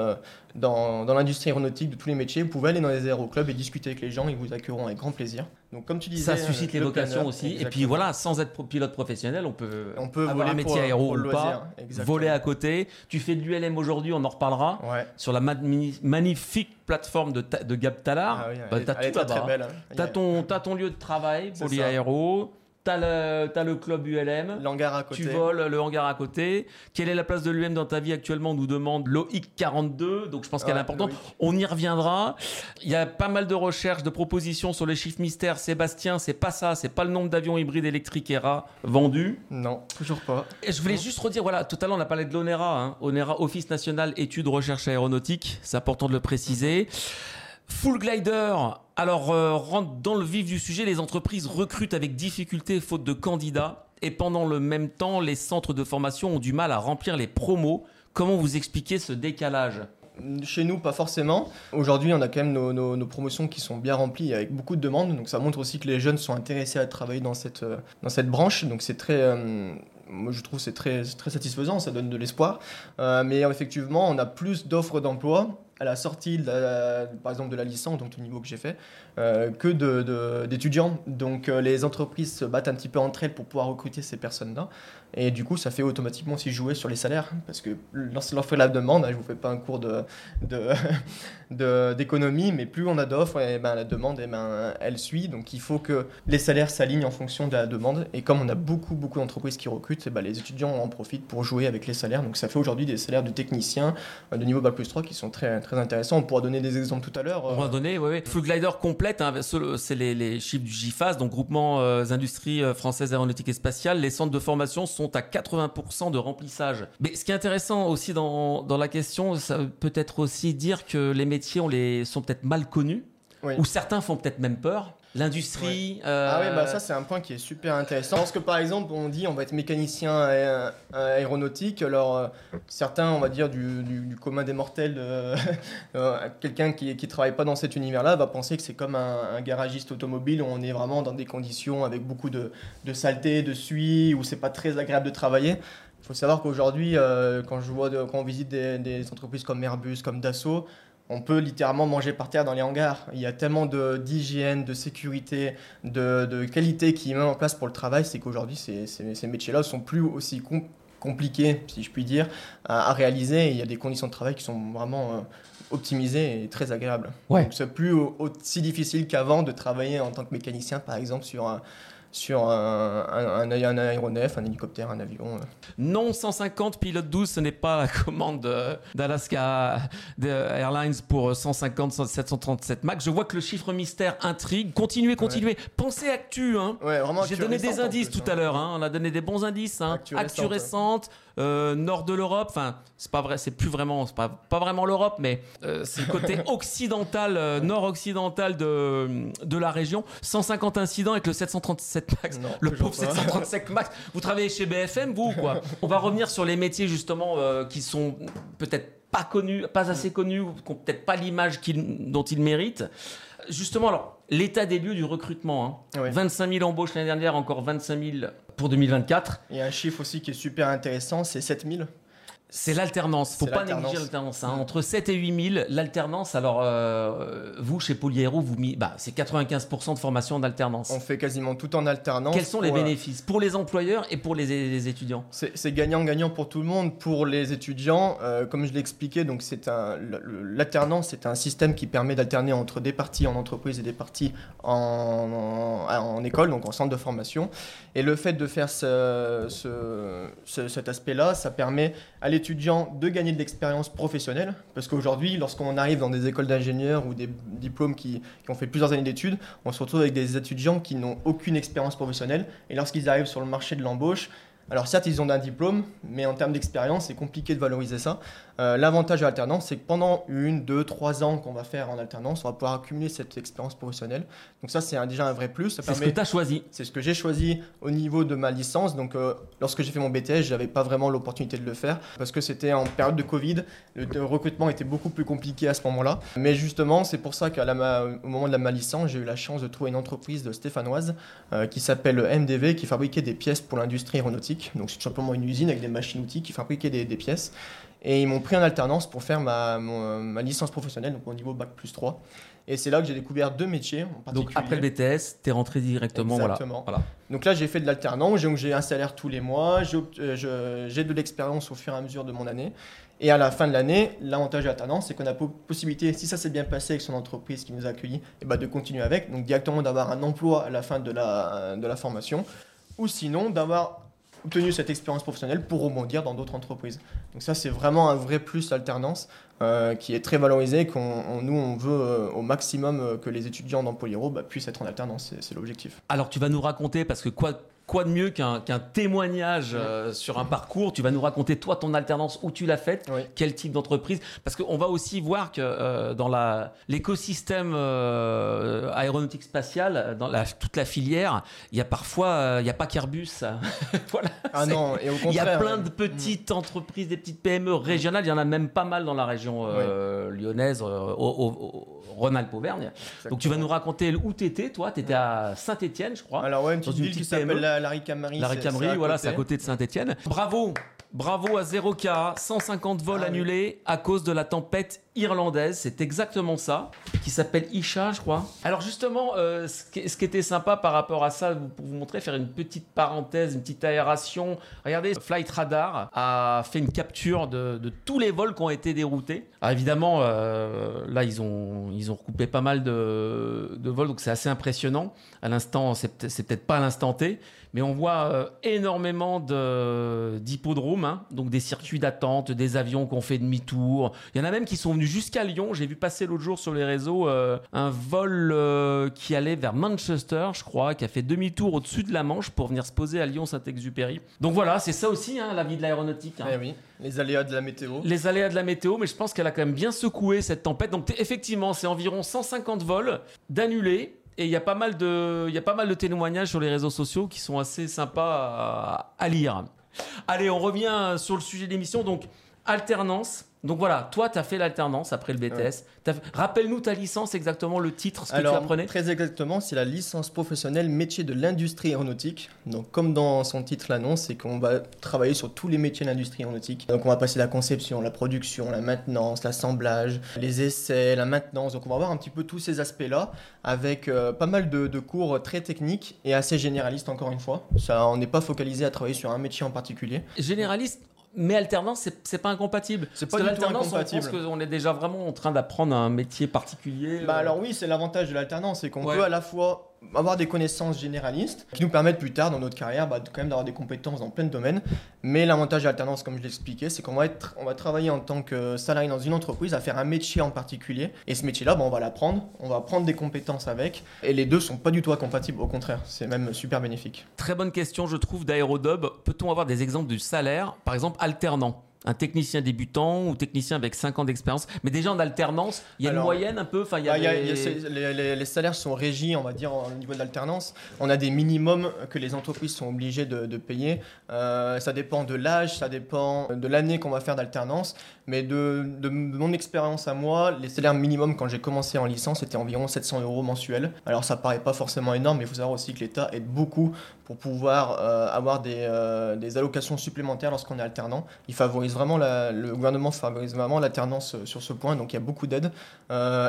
dans, dans l'industrie aéronautique de tous les métiers, vous pouvez aller dans les aéroclubs et discuter avec les gens, ils vous accueilleront avec grand plaisir. Donc comme tu disais, ça suscite les vocations aussi. Et puis voilà, sans être pilote professionnel, on peut, on peut avoir un métier aéro ou pas, voler à côté. Tu fais de l'ULM aujourd'hui, on en reparlera. Sur la magnifique plateforme de, de Gab Talar, ah bah, t'as tout là-bas. Hein. T'as ton, lieu de travail, Polyaéro. T'as le, as le club ULM. L'hangar à côté. Tu voles le hangar à côté. Quelle est la place de l'UM dans ta vie actuellement On nous demande l'OIC 42. Donc je pense qu'elle est importante. On y reviendra. Il y a pas mal de recherches, de propositions sur les chiffres mystères. Sébastien, c'est pas ça. C'est pas le nombre d'avions hybrides électriques ERA vendus. Non, toujours pas. Et je voulais juste redire voilà, tout à l'heure on a parlé de l'ONERA. Hein. ONERA, Office National Études Recherche Aéronautique. C'est important de le préciser. Full Glider, alors euh, rentre dans le vif du sujet, les entreprises recrutent avec difficulté faute de candidats et pendant le même temps, les centres de formation ont du mal à remplir les promos. Comment vous expliquez ce décalage? Chez nous, pas forcément. Aujourd'hui, on a quand même nos, promotions qui sont bien remplies avec beaucoup de demandes. Donc ça montre aussi que les jeunes sont intéressés à travailler dans cette, euh, dans cette branche. Donc c'est très... Euh, moi, je trouve c'est très, très satisfaisant, ça donne de l'espoir. mais effectivement, on a plus d'offres d'emploi à la sortie, de la- de la licence, donc le niveau que j'ai fait, euh, que d'étudiants. Donc euh, les entreprises se battent un petit peu entre elles pour pouvoir recruter ces personnes-là. Et du coup, ça fait automatiquement aussi jouer sur les salaires. Parce que lorsqu'on leur fait la demande, hein, je vous fais pas un cours de, de- (laughs) de- d'économie, mais plus on a d'offres, et ben, la demande, et ben, elle suit. Donc il faut que les salaires s'alignent en fonction de la demande. Et comme on a beaucoup, beaucoup d'entreprises qui recrutent, et ben, les étudiants en profitent pour jouer avec les salaires. Donc ça fait aujourd'hui des salaires de techniciens euh, de niveau Bac plus 3 qui sont très, très intéressants. On pourra donner des exemples tout à l'heure. On va euh, donner, oui, oui. Full Glider complète, hein, ce- c'est les, les chiffres du GIFAS, donc Groupement euh, Industries euh, Françaises Aéronautique et Spatiale. Les centres de formation sont à 80% de remplissage. Mais ce qui est intéressant aussi dans, dans la question, ça peut être aussi dire que les métiers on les, sont peut-être mal connus, Oui. ou certains font peut-être même peur. L'industrie. euh, Ah oui, bah ça c'est un point qui est super intéressant. Parce que par exemple, on dit on va être mécanicien aé- aéronautique, alors euh, certains, on va dire du, du- du commun des mortels, (laughs) euh, quelqu'un qui qui travaille pas dans cet univers-là va penser que c'est comme un, un garagiste automobile où on est vraiment dans des conditions avec beaucoup de, de saleté, de suie, où c'est pas très agréable de travailler. Il faut savoir qu'aujourd'hui, quand je vois de- quand on visite des, des entreprises comme Airbus, comme Dassault, on peut littéralement manger par terre dans les hangars. Il y a tellement d'hygiène, de, sécurité, de, de qualité qui est mis en place pour le travail, c'est qu'aujourd'hui, ces, ces- ces métiers-là sont plus aussi com- compliqués, si je puis dire, à, à réaliser. Et il y a des conditions de travail qui sont vraiment euh, optimisées et très agréables. Ouais. Donc, c'est plus au- aussi difficile qu'avant de travailler en tant que mécanicien, par exemple, sur un, sur un, un- un- un aéronef, un hélicoptère, un avion. euh. Non, 150 pilote 12, ce n'est pas la commande euh, d'Alaska Airlines pour 150 737 Max. Je vois que le chiffre mystère intrigue. Continuez, continuez. Pensez actu, hein. Ouais, J'ai donné des indices plus, tout hein. à l'heure. hein. On a donné des bons indices. Hein. Actu Actu récente, récente, euh, nord de l'Europe. Enfin, c'est pas vrai, c'est plus vraiment, c'est pas, pas vraiment l'Europe, mais euh, c'est le côté (laughs) occidental, euh, nord-occidental de, de la région. 150 incidents avec le 737 Max. Non, le pauvre pas. 737 Max. Vous travaillez chez BFM, vous ou quoi? (laughs) On va revenir sur les métiers justement qui sont peut-être pas connus, pas assez connus, ou qui n'ont peut-être pas l'image dont ils méritent. Justement, alors, l'état des lieux du recrutement. hein. Ouais. 25 000 embauches l'année dernière, encore 25 000 pour 2024. Il y a un chiffre aussi qui est super intéressant, c'est 7000. C'est l'alternance. Faut pas négliger l'alternance. hein. Entre 7 et 8 000, l'alternance. Alors, euh, vous, chez Poliero, vous, mis- bah, c'est 95% de formation en alternance. On fait quasiment tout en alternance. Quels sont les euh, bénéfices? Pour les employeurs et pour les, les étudiants? C'est gagnant-gagnant pour tout le monde. Pour les étudiants, euh, comme je l'ai expliqué, donc c'est l'alternance, c'est un système qui permet d'alterner entre des parties en entreprise et des parties en, en, en école, donc en centre de formation. Et le fait de faire ce- ce- ce- cet aspect-là, ça permet à de gagner de l'expérience professionnelle, parce qu'aujourd'hui, lorsqu'on arrive dans des écoles d'ingénieurs ou des diplômes qui, qui ont fait plusieurs années d'études, on se retrouve avec des étudiants qui n'ont aucune expérience professionnelle, et lorsqu'ils arrivent sur le marché de l'embauche, alors certes, ils ont un diplôme, mais en termes d'expérience, c'est compliqué de valoriser ça. Euh, L'avantage de l'alternance, c'est que pendant une, deux, trois ans qu'on va faire en alternance, on va pouvoir accumuler cette expérience professionnelle. Donc ça, c'est déjà un vrai plus. C'est ce que tu as choisi. c'est ce que j'ai choisi au niveau de ma licence. Donc, euh, lorsque j'ai fait mon BTS, j'avais pas vraiment l'opportunité de le faire parce que c'était en période de Covid. Le, recrutement était beaucoup plus compliqué à ce moment-là. Mais justement, c'est pour ça qu'au moment de la, ma licence, j'ai eu la chance de trouver une entreprise de stéphanoise euh, qui s'appelle MDV, qui fabriquait des pièces pour l'industrie aéronautique. Donc, c'est tout simplement une usine avec des machines-outils qui fabriquaient des, des pièces. Et ils m'ont pris en alternance pour faire ma, mon- ma licence professionnelle, donc au niveau Bac plus 3. Et c'est là que j'ai découvert deux métiers en Donc après le BTS, tu es rentré directement. Exactement. Voilà. Donc là, j'ai fait de l'alternance, j'ai un salaire tous les mois, j'ai euh, j'ai de l'expérience au fur et à mesure de mon année. Et à la fin de l'année, l'avantage de l'alternance, c'est qu'on a po- possibilité, si ça s'est bien passé avec son entreprise qui nous a accueillis, et bah de continuer avec, donc directement d'avoir un emploi à la fin de la, de la formation, ou sinon d'avoir obtenu cette expérience professionnelle pour rebondir dans d'autres entreprises. Donc ça, c'est vraiment un vrai plus l'alternance euh, qui est très valorisé, qu'on on- nous, on veut euh, au maximum euh, que les étudiants dans Polyro bah, puissent être en alternance, c'est l'objectif. Alors tu vas nous raconter, parce que quoi, quoi de mieux qu'un témoignage euh, sur un parcours? Tu vas nous raconter toi ton alternance, où tu l'as faite, Oui. quel type d'entreprise? Parce qu'on va aussi voir que euh, dans l'écosystème euh, aéronautique spatiale, dans la, toute la filière, il y a parfois, il n'y a pas qu'Airbus. (laughs) voilà. Ah C'est- non, et au Il y a plein de petites entreprises, des petites PME régionales, il y en a même pas mal dans la région. lyonnaise, au, au- au Rhône-Alpes-Auvergne. Donc tu vas nous raconter où t'étais, toi T'étais à Saint-Étienne, je crois. Alors ouais, une Dans petite une ville qui petite s'appelle la, la Ricamarie. La à voilà, c'est à côté de Saint-Etienne. Bravo Bravo à 0K, 150 vols Ah oui. annulés à cause de la tempête irlandaise. C'est exactement ça, qui s'appelle Isha, je crois. Alors justement, euh, ce, qui, ce qui était sympa par rapport à ça, pour vous montrer, faire une petite parenthèse, une petite aération. Regardez, Flight Radar a fait une capture de, de tous les vols qui ont été déroutés. Alors évidemment, euh, là, ils ont, ils ont recoupé pas mal de, vols, donc c'est assez impressionnant. À l'instant, c'est peut-être pas à l'instant T, mais on voit euh, énormément de- d'hippodromes, hein, donc des circuits d'attente, des avions qui ont fait demi-tour. Il y en a même qui sont venus jusqu'à Lyon. J'ai vu passer l'autre jour sur les réseaux euh, un vol euh, qui allait vers Manchester, je crois, qui a fait demi-tour au-dessus de la Manche pour venir se poser à Lyon-Saint-Exupéry. Donc voilà, c'est ça aussi, hein, la vie de l'aéronautique. hein. Eh oui, les aléas de la météo. Les aléas de la météo, mais je pense qu'elle a quand même bien secoué cette tempête. Donc effectivement, c'est environ 150 vols d'annulés. Et il y, a pas mal de- témoignages sur les réseaux sociaux qui sont assez sympas à, à lire. Allez, on revient sur le sujet de l'émission. Donc, alternance. Donc voilà, toi, tu as fait l'alternance après le BTS. Fait- Rappelle-nous ta licence, exactement le titre, ce que tu apprenais. très exactement, c'est la licence professionnelle métier de l'industrie aéronautique. Donc, comme dans son titre l'annonce, c'est qu'on va travailler sur tous les métiers de l'industrie aéronautique. Donc, on va passer la conception, la production, la maintenance, l'assemblage, les essais, la maintenance. Donc, on va voir un petit peu tous ces aspects-là avec euh, pas mal de, de cours très techniques et assez généralistes, encore une fois. Ça, on n'est pas focalisé à travailler sur un métier en particulier. Généraliste, mais alternance, c'est- c'est pas incompatible. C'est Parce pas que du tout l'alternance, on pense qu'on est déjà vraiment en train d'apprendre un métier particulier. Bah euh, alors oui, c'est l'avantage de l'alternance, c'est qu'on Ouais. peut à la fois avoir des connaissances généralistes qui nous permettent plus tard dans notre carrière bah, quand même d'avoir des compétences dans plein de domaines. Mais l'avantage de l'alternance, comme je l'expliquais, c'est qu'on va être, on va travailler en tant que salarié dans une entreprise à faire un métier en particulier. Et ce métier-là, bah, on va l'apprendre, on va prendre des compétences avec. Et les deux sont pas du tout incompatibles, au contraire, c'est même super bénéfique. Très bonne question, je trouve, d'Aérodob. Peut-on avoir des exemples du salaire, par exemple, alternant? Un technicien débutant ou technicien avec 5 ans d'expérience, mais déjà en alternance, il y a Alors, une moyenne un peu. Enfin, il y a Bah, il y a- des- il y a ces- les, les- les salaires sont régis, on va dire, au niveau de l'alternance. On a des minimums que les entreprises sont obligées de, de payer. Euh, ça dépend de l'âge, ça dépend de l'année qu'on va faire d'alternance. Mais de, mon expérience à moi, les salaires minimums quand j'ai commencé en licence étaient environ 700 euros mensuels. Alors ça paraît pas forcément énorme, mais il faut savoir aussi que l'État aide beaucoup pour pouvoir euh, avoir des, euh, des allocations supplémentaires lorsqu'on est alternant. Il favorise vraiment le gouvernement favorise vraiment l'alternance euh, sur ce point, donc il y a beaucoup d'aides.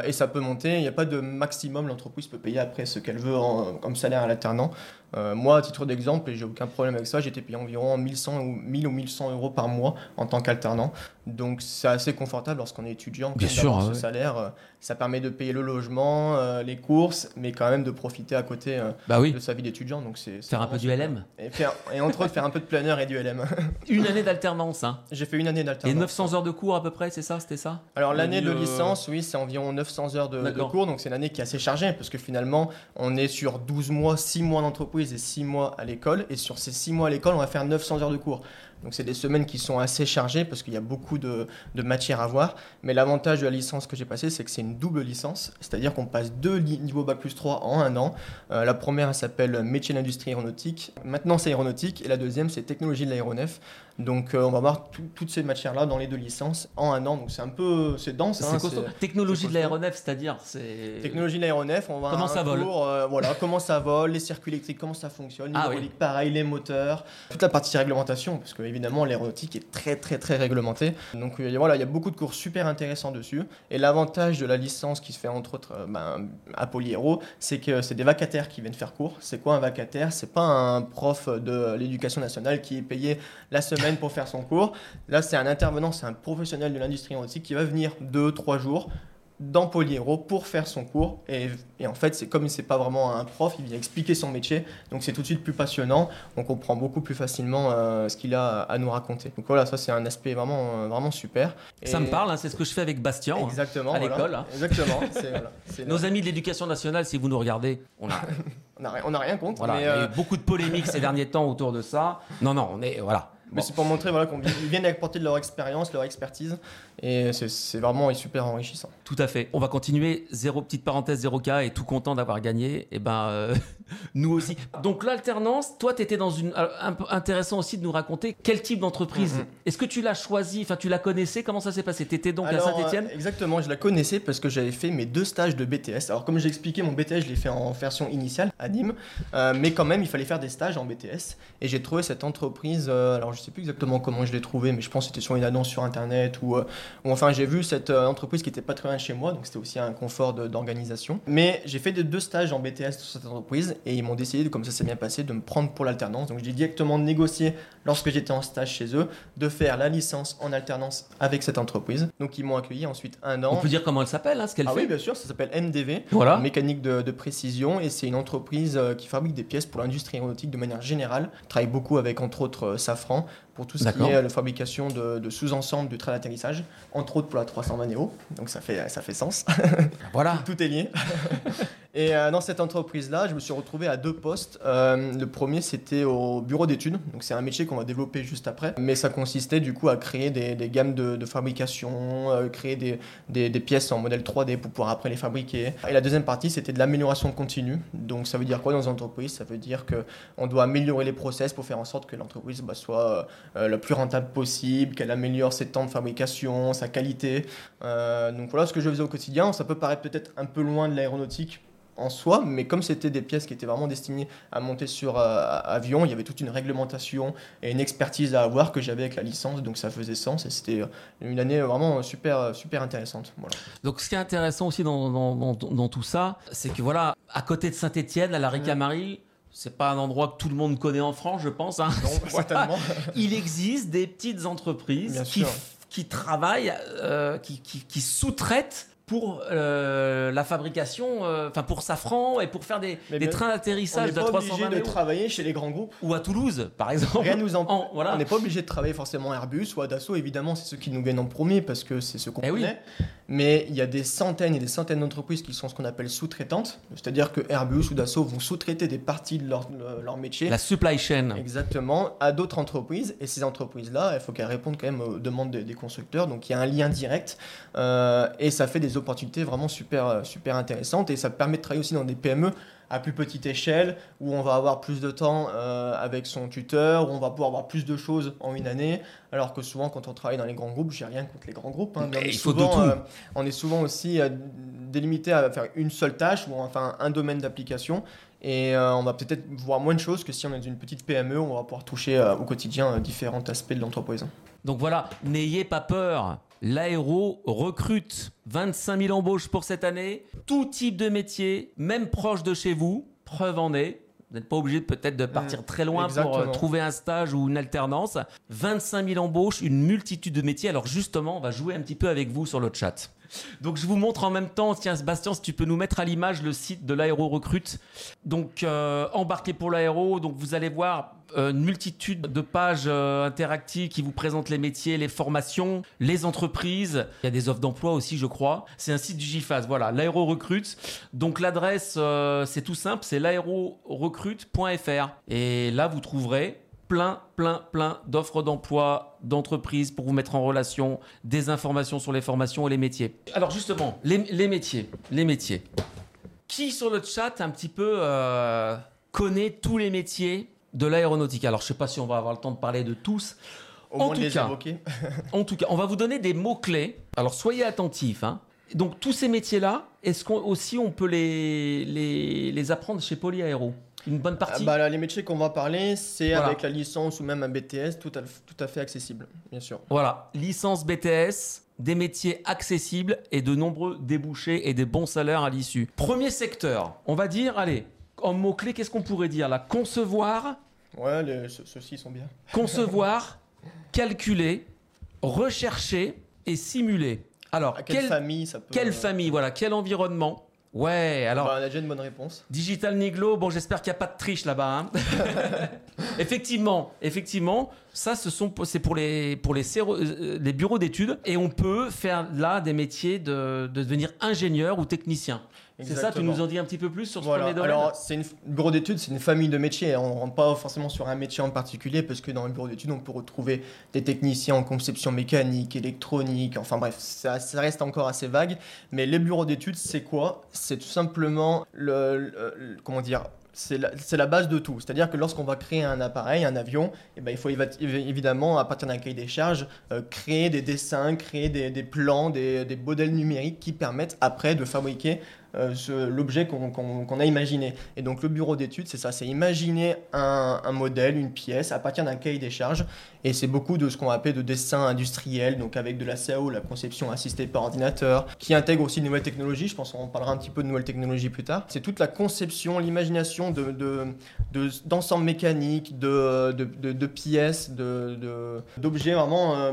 Et ça peut monter, il n'y a pas de maximum, l'entreprise peut payer après ce qu'elle veut comme salaire à l'alternant. Euh, moi, à titre d'exemple, et j'ai aucun problème avec ça, j'étais payé environ 1100 ou 1000 ou 1100 euros par mois en tant qu'alternant. Donc c'est assez confortable lorsqu'on est étudiant. Bien sûr, ah ce ouais. salaire, euh, ça permet de payer le logement, euh, les courses, mais quand même de profiter à côté euh, Bah oui, de sa vie d'étudiant. Donc c'est faire un peu du super. LM. Et, faire- et entre autres faire un peu de planeur et du LM. (laughs) Une année d'alternance, hein. j'ai fait une année Et d'alternance. 900 heures de cours à peu près, c'est ça C'était ça? Alors l'année de licence, oui, c'est environ 900 heures de, de cours, donc c'est une année qui est assez chargée, parce que finalement, on est sur 12 mois, 6 mois d'entreprise et 6 mois à l'école, et sur ces 6 mois à l'école, on va faire 900 heures de cours. Donc c'est des semaines qui sont assez chargées, parce qu'il y a beaucoup de, de matière à voir, mais l'avantage de la licence que j'ai passée, c'est que c'est une double licence, c'est-à-dire qu'on passe deux niveaux Bac plus 3 en un an. Euh, la première, elle s'appelle métier d'industrie aéronautique, maintenant c'est aéronautique, et la deuxième, c'est technologie de l'aéronef. Donc euh, on va voir tout- toutes ces matières-là dans les deux licences en un an, donc c'est un peu, c'est dense. hein, Technologie de l'aéronef, c'est-à-dire c'est. Technologie de l'aéronef, on va Comment un ça vole cours, euh, Voilà, (laughs) comment ça vole, les circuits électriques, comment ça fonctionne, Ah l'hydraulique, pareil, les moteurs, toute la partie réglementation, parce que évidemment l'aéronautique est très très très réglementée. Donc euh, voilà, il y a beaucoup de cours super intéressants dessus. Et l'avantage de la licence qui se fait entre autres ben, à Polyhéro, c'est que c'est des vacataires qui viennent faire cours. C'est quoi un vacataire? C'est pas un prof de l'éducation nationale qui est payé la semaine pour faire son cours. Là, c'est un intervenant, c'est un professionnel de l'industrie aéronautique qui va venir deux, trois jours dans Polyhéro pour faire son cours. Et, et en fait, c'est comme c'est pas vraiment un prof, il vient expliquer son métier. Donc c'est tout de suite plus passionnant. On comprend beaucoup plus facilement euh, ce qu'il a à nous raconter. Donc voilà, ça c'est un aspect vraiment, euh, vraiment super. Ça me parle, hein, c'est ce que je fais avec Bastien. hein. À voilà. l'école, hein. Exactement. (laughs) voilà. Nos amis de l'éducation nationale, si vous nous regardez, on a, (laughs) On n'a rien, contre. voilà, mais, il y a euh, eu beaucoup de polémiques ces derniers temps autour de ça. Non, non, on est voilà. Mais c'est pour montrer voilà, qu'ils viennent apporter de leur expérience, leur expertise. Et c'est vraiment super enrichissant. Tout à fait. On va continuer. Zéro petite parenthèse, 0K et tout content d'avoir gagné. Et eh ben, euh, nous aussi. Donc l'alternance, toi, tu étais dans une. Un peu intéressant aussi de nous raconter quel type d'entreprise. Mm-hmm. Est-ce que tu l'as choisi? Enfin, tu la connaissais? Comment ça s'est passé? Tu étais donc à Saint-Etienne euh, Exactement, je la connaissais parce que j'avais fait mes deux stages de BTS. Alors, comme j'ai expliqué, mon BTS, je l'ai fait en version initiale à Nîmes. Euh, mais quand même, il fallait faire des stages en BTS. Et j'ai trouvé cette entreprise. alors, je sais plus exactement comment je l'ai trouvé, mais je pense que c'était sur une annonce sur Internet ou enfin j'ai vu cette euh, entreprise qui était pas très loin de chez moi, donc c'était aussi un confort d'organisation. Mais j'ai fait deux stages en BTS sur cette entreprise et ils m'ont décidé, comme ça s'est bien passé, de me prendre pour l'alternance. Donc j'ai directement négocié lorsque j'étais en stage chez eux de faire la licence en alternance avec cette entreprise. Donc ils m'ont accueilli ensuite un an. On peut dire comment elle s'appelle, hein, ce qu'elle ah fait? Oui, bien sûr, ça s'appelle MDV, voilà. mécanique de, de, précision, et c'est une entreprise euh, qui fabrique des pièces pour l'industrie aéronautique de manière générale. travaille beaucoup avec entre autres euh, Safran pour tout ce qui est la fabrication de, sous-ensembles du train d'atterrissage, entre autres pour la 320 Neo, donc ça fait, ça fait sens. Voilà. (laughs) tout est lié. (laughs) Et euh, dans cette entreprise-là, je me suis retrouvé à deux postes. Euh, le premier, c'était au bureau d'études. Donc, c'est un métier qu'on va développer juste après. Mais ça consistait du coup à créer des, des gammes de, de fabrication, euh, créer des, des, des, pièces en modèle 3D pour pouvoir après les fabriquer. Et la deuxième partie, c'était de l'amélioration continue. Donc, ça veut dire quoi dans une entreprise? Ça veut dire qu'on doit améliorer les process pour faire en sorte que l'entreprise bah, soit le plus rentable possible, qu'elle améliore ses temps de fabrication, sa qualité. donc, voilà ce que je faisais au quotidien. Ça peut paraître peut-être un peu loin de l'aéronautique en soi, mais comme c'était des pièces qui étaient vraiment destinées à monter sur euh, avion, il y avait toute une réglementation et une expertise à avoir que j'avais avec la licence, donc ça faisait sens et c'était euh, une année vraiment super, super intéressante. Donc ce qui est intéressant aussi dans, dans, tout ça, c'est que voilà, à côté de Saint-Etienne, à la Ricamarie, c'est pas un endroit que tout le monde connaît en France, je pense. Hein. Non, (laughs) (laughs) Il existe des petites entreprises qui, qui, travaillent, euh, qui, qui, qui sous-traitent pour euh, la fabrication, euh, enfin pour Safran et pour faire des, des trains d'atterrissage de 320 On n'est pas obligé de travailler chez les grands groupes. Ou à Toulouse, par exemple. Rien nous en... voilà. On n'est pas obligé de travailler forcément Airbus ou à Dassault, évidemment, c'est ceux qui nous viennent en premier parce que c'est ce qu'on eh connaît. Mais il y a des centaines et des centaines d'entreprises qui sont ce qu'on appelle sous-traitantes. C'est-à-dire que Airbus ou Dassault vont sous-traiter des parties de leur, leur métier. La supply chain. Exactement, à d'autres entreprises. Et ces entreprises-là, il faut qu'elles répondent quand même aux demandes des, constructeurs. Donc il y a un lien direct. Euh, et ça fait des opportunités vraiment super, super intéressantes et ça permet de travailler aussi dans des PME à plus petite échelle où on va avoir plus de temps euh, avec son tuteur, où on va pouvoir avoir plus de choses en une année, alors que souvent quand on travaille dans les grands groupes, j'ai rien contre les grands groupes, hein, mais on, est souvent, euh, on est souvent aussi délimité à faire une seule tâche ou enfin un domaine d'application. Et on va peut-être voir moins de choses que si on est dans une petite PME, où on va pouvoir toucher au quotidien différents aspects de l'entreprise. Donc voilà, n'ayez pas peur. L'aéro recrute 25 000 embauches pour cette année, tout type de métier, même proche de chez vous. Preuve en est, vous n'êtes pas obligé peut-être de partir mmh, très loin pour euh, trouver un stage ou une alternance. 25 000 embauches, une multitude de métiers. Alors justement, on va jouer un petit peu avec vous sur le chat. Donc je vous montre en même temps, tiens Sébastien, si tu peux nous mettre à l'image le site de l'aéro recrute. Donc euh, embarqué pour l'aéro, donc vous allez voir une multitude de pages euh, interactives qui vous présentent les métiers, les formations, les entreprises. Il y a des offres d'emploi aussi, je crois. C'est un site du GIFAS, voilà, l'aéro recrute. Donc l'adresse, c'est tout simple, c'est l'aérorecrute.fr. Et là, vous trouverez plein, plein, plein d'offres d'emploi, d'entreprises pour vous mettre en relation, des informations sur les formations et les métiers. Alors justement, les, métiers, les métiers. Qui sur le chat un petit peu euh, connaît tous les métiers de l'aéronautique Alors je ne sais pas si on va avoir le temps de parler de tous. en, tout cas, (laughs) en tout cas, on va vous donner des mots-clés. Alors soyez attentifs. Hein. Donc tous ces métiers-là, est-ce qu'on aussi on peut les, les, les apprendre chez Polyaéro? Une bonne partie? bah, Les métiers qu'on va parler, c'est avec la licence ou même un BTS, tout à, tout à fait accessible, bien sûr. Voilà, licence BTS, des métiers accessibles et de nombreux débouchés et des bons salaires à l'issue. Premier secteur, on va dire, allez, en mots-clés, qu'est-ce qu'on pourrait dire là? Concevoir. Ouais, ceux-ci sont bien. (laughs) Concevoir, calculer, rechercher et simuler. Alors, quelle, famille ça peut... Quelle famille, voilà, quel environnement? Ouais, alors. Bah, on a déjà une bonne réponse. Digital Niglo, bon, j'espère qu'il n'y a pas de triche là-bas. hein. (laughs) effectivement, effectivement, ça, ce sont, c'est pour les, pour les, séro- euh, les bureaux d'études et on peut faire là des métiers de, de devenir ingénieur ou technicien. C'est ça, tu nous en dis un petit peu plus sur ce Voilà. premier domaine Alors, c'est une bureau d'études, c'est une famille de métiers. On ne rentre pas forcément sur un métier en particulier parce que dans le bureau d'études, on peut retrouver des techniciens en conception mécanique, électronique. Enfin bref, ça, ça reste encore assez vague. Mais les bureaux d'études, c'est quoi? C'est tout simplement le, le- le- comment dire c'est la, base de tout. C'est-à-dire que lorsqu'on va créer un appareil, un avion, eh ben, il faut évidemment, à partir d'un cahier des charges, euh, créer des dessins, créer des, des plans, des, des modèles numériques qui permettent après de fabriquer euh, l'objet qu'on a imaginé. Et donc le bureau d'études, c'est ça, c'est imaginer un, modèle, une pièce à partir d'un cahier des charges. Et c'est beaucoup de ce qu'on appelle de dessin industriel, donc avec de la CAO, la conception assistée par ordinateur, qui intègre aussi de nouvelles technologies. Je pense qu'on parlera un petit peu de nouvelles technologies plus tard. C'est toute la conception, l'imagination de, de, de- d'ensembles mécaniques, de, de, de- pièces, de, de- d'objets vraiment, euh,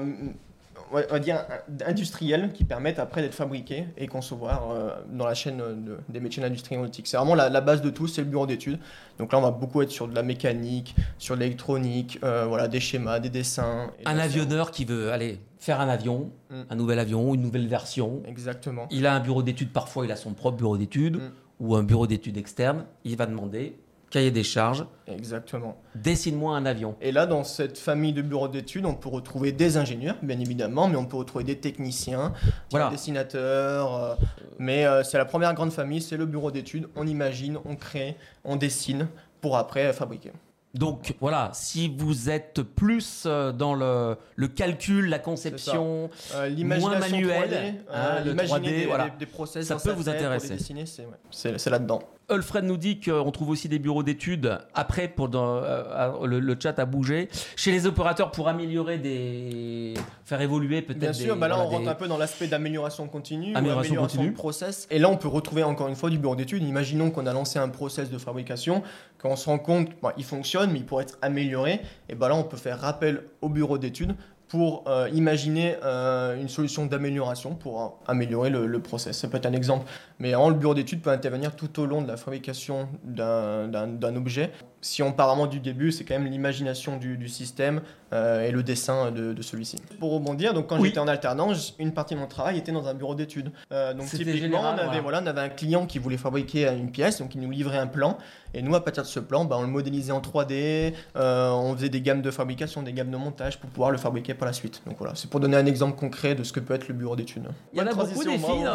on va dire, industriels qui permettent après d'être fabriqués et concevoir euh, dans la chaîne de- des métiers de l'industrie aéronautique. C'est vraiment la, la base de tout, c'est le bureau d'études. Donc là, on va beaucoup être sur de la mécanique, sur de l'électronique, euh, voilà, des schémas, des dessins. et Un avionneur qui veut aller faire un avion, Mm. un nouvel avion, une nouvelle version. Exactement. Il a un bureau d'études, parfois il a son propre bureau d'études Mm. ou un bureau d'études externe. Il va demander cahier des charges, Exactement. dessine-moi un avion. Et là, dans cette famille de bureaux d'études, on peut retrouver des ingénieurs, bien évidemment, mais on peut retrouver des techniciens, Voilà. des dessinateurs. euh, mais euh, c'est la première grande famille, c'est le bureau d'études. On imagine, on crée, on dessine pour après fabriquer. Donc voilà, si vous êtes plus euh, dans le, le calcul, la conception, Euh, L'imagination manuel, 3D, hein, le imaginer 3D, des, voilà. des- des process Ça peut vous intéresser. ouais, c'est là-dedans. Alfred nous dit qu'on trouve aussi des bureaux d'études après pour dans, euh, le, le chat a bougé chez les opérateurs pour améliorer des faire évoluer peut-être Bien des- sûr, bah là voilà, on rentre des- un peu dans l'aspect d'amélioration continue, Amélioration amélioration continue. de process. Et là, on peut retrouver encore une fois du bureau d'études. Imaginons qu'on a lancé un process de fabrication, qu'on se rend compte, bon, il fonctionne, mais il pourrait être amélioré. Et bah là, on peut faire rappel au bureau d'études pour euh, imaginer euh, une solution d'amélioration pour euh, améliorer le, le process. Ça peut être un exemple. Mais en le bureau d'études peut intervenir tout au long de la fabrication d'un- d'un d'un objet. Si on part vraiment du début, c'est quand même l'imagination du, du système euh, et le dessin de, de celui-ci. Pour rebondir, donc quand Oui. j'étais en alternance, une partie de mon travail était dans un bureau d'études. Euh, donc typiquement, général, on, avait, voilà. voilà, on avait un client qui voulait fabriquer une pièce, donc il nous livrait un plan. Et nous, à partir de ce plan, bah, on le modélisait en 3D, euh, on faisait des gammes de fabrication, des gammes de montage pour pouvoir le fabriquer par la suite. Donc voilà, c'est pour donner un exemple concret de ce que peut être le bureau d'études. Il y en a beaucoup des filles.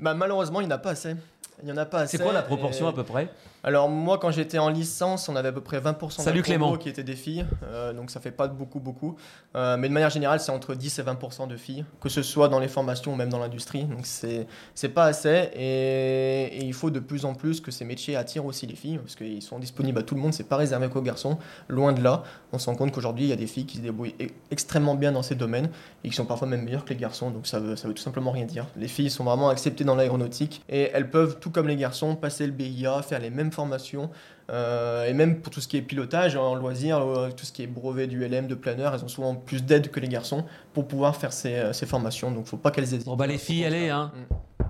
Bah, malheureusement, il en a pas assez. Il n'y en a pas assez. C'est quoi la proportion et- à peu près? Alors moi quand j'étais en licence on avait à peu près 20% Salut Clément. qui étaient des filles. Euh, donc ça fait pas beaucoup beaucoup. Euh, mais de manière générale c'est entre 10 et 20% de filles que ce soit dans les formations ou même dans l'industrie. Donc c'est c'est pas assez. Et, et il faut de plus en plus que ces métiers attirent aussi les filles parce qu'ils sont disponibles à tout le monde. C'est pas réservé qu'aux garçons. Loin de là. On se rend compte qu'aujourd'hui il y a des filles qui se débrouillent e- extrêmement bien dans ces domaines et qui sont parfois même meilleures que les garçons. Donc ça veut, ça veut tout simplement rien dire. Les filles sont vraiment acceptées dans l'aéronautique et elles peuvent tout comme les garçons passer le BIA faire les mêmes formations euh, et même pour tout ce qui est pilotage en loisir, euh, tout ce qui est brevet du LM, de planeur, elles ont souvent plus d'aide que les garçons pour pouvoir faire ces, euh, ces formations. Donc faut pas qu'elles hésitent. Bon bah les filles, allez hein.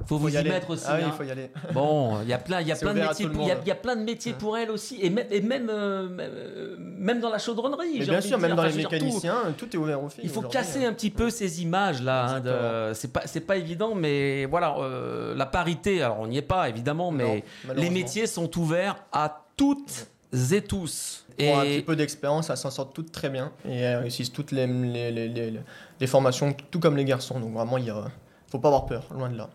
Faut, vous y, y aller. mettre aussi. Ah oui, hein. il faut y aller. (laughs) Bon, il y a plein, il y a C'est plein de métiers, tout le il y a- monde. il y a plein de métiers pour elles aussi, et même, et même, euh, même dans la chaudronnerie. Mais bien sûr, même dans Enfin, les dire, tout. mécaniciens, tout, est ouvert aux filles. Il faut casser hein. un petit peu ces images là. hein, c'est pas, c'est pas évident, mais voilà, la parité. Alors on n'y est pas évidemment, Non, mais les métiers sont ouverts à toutes et tous. Pour un petit Et peu d'expérience, elles s'en sortent toutes très bien et elles réussissent toutes les, les, les, les- les formations, tout comme les garçons. Donc vraiment, il a, faut pas avoir peur, loin de là.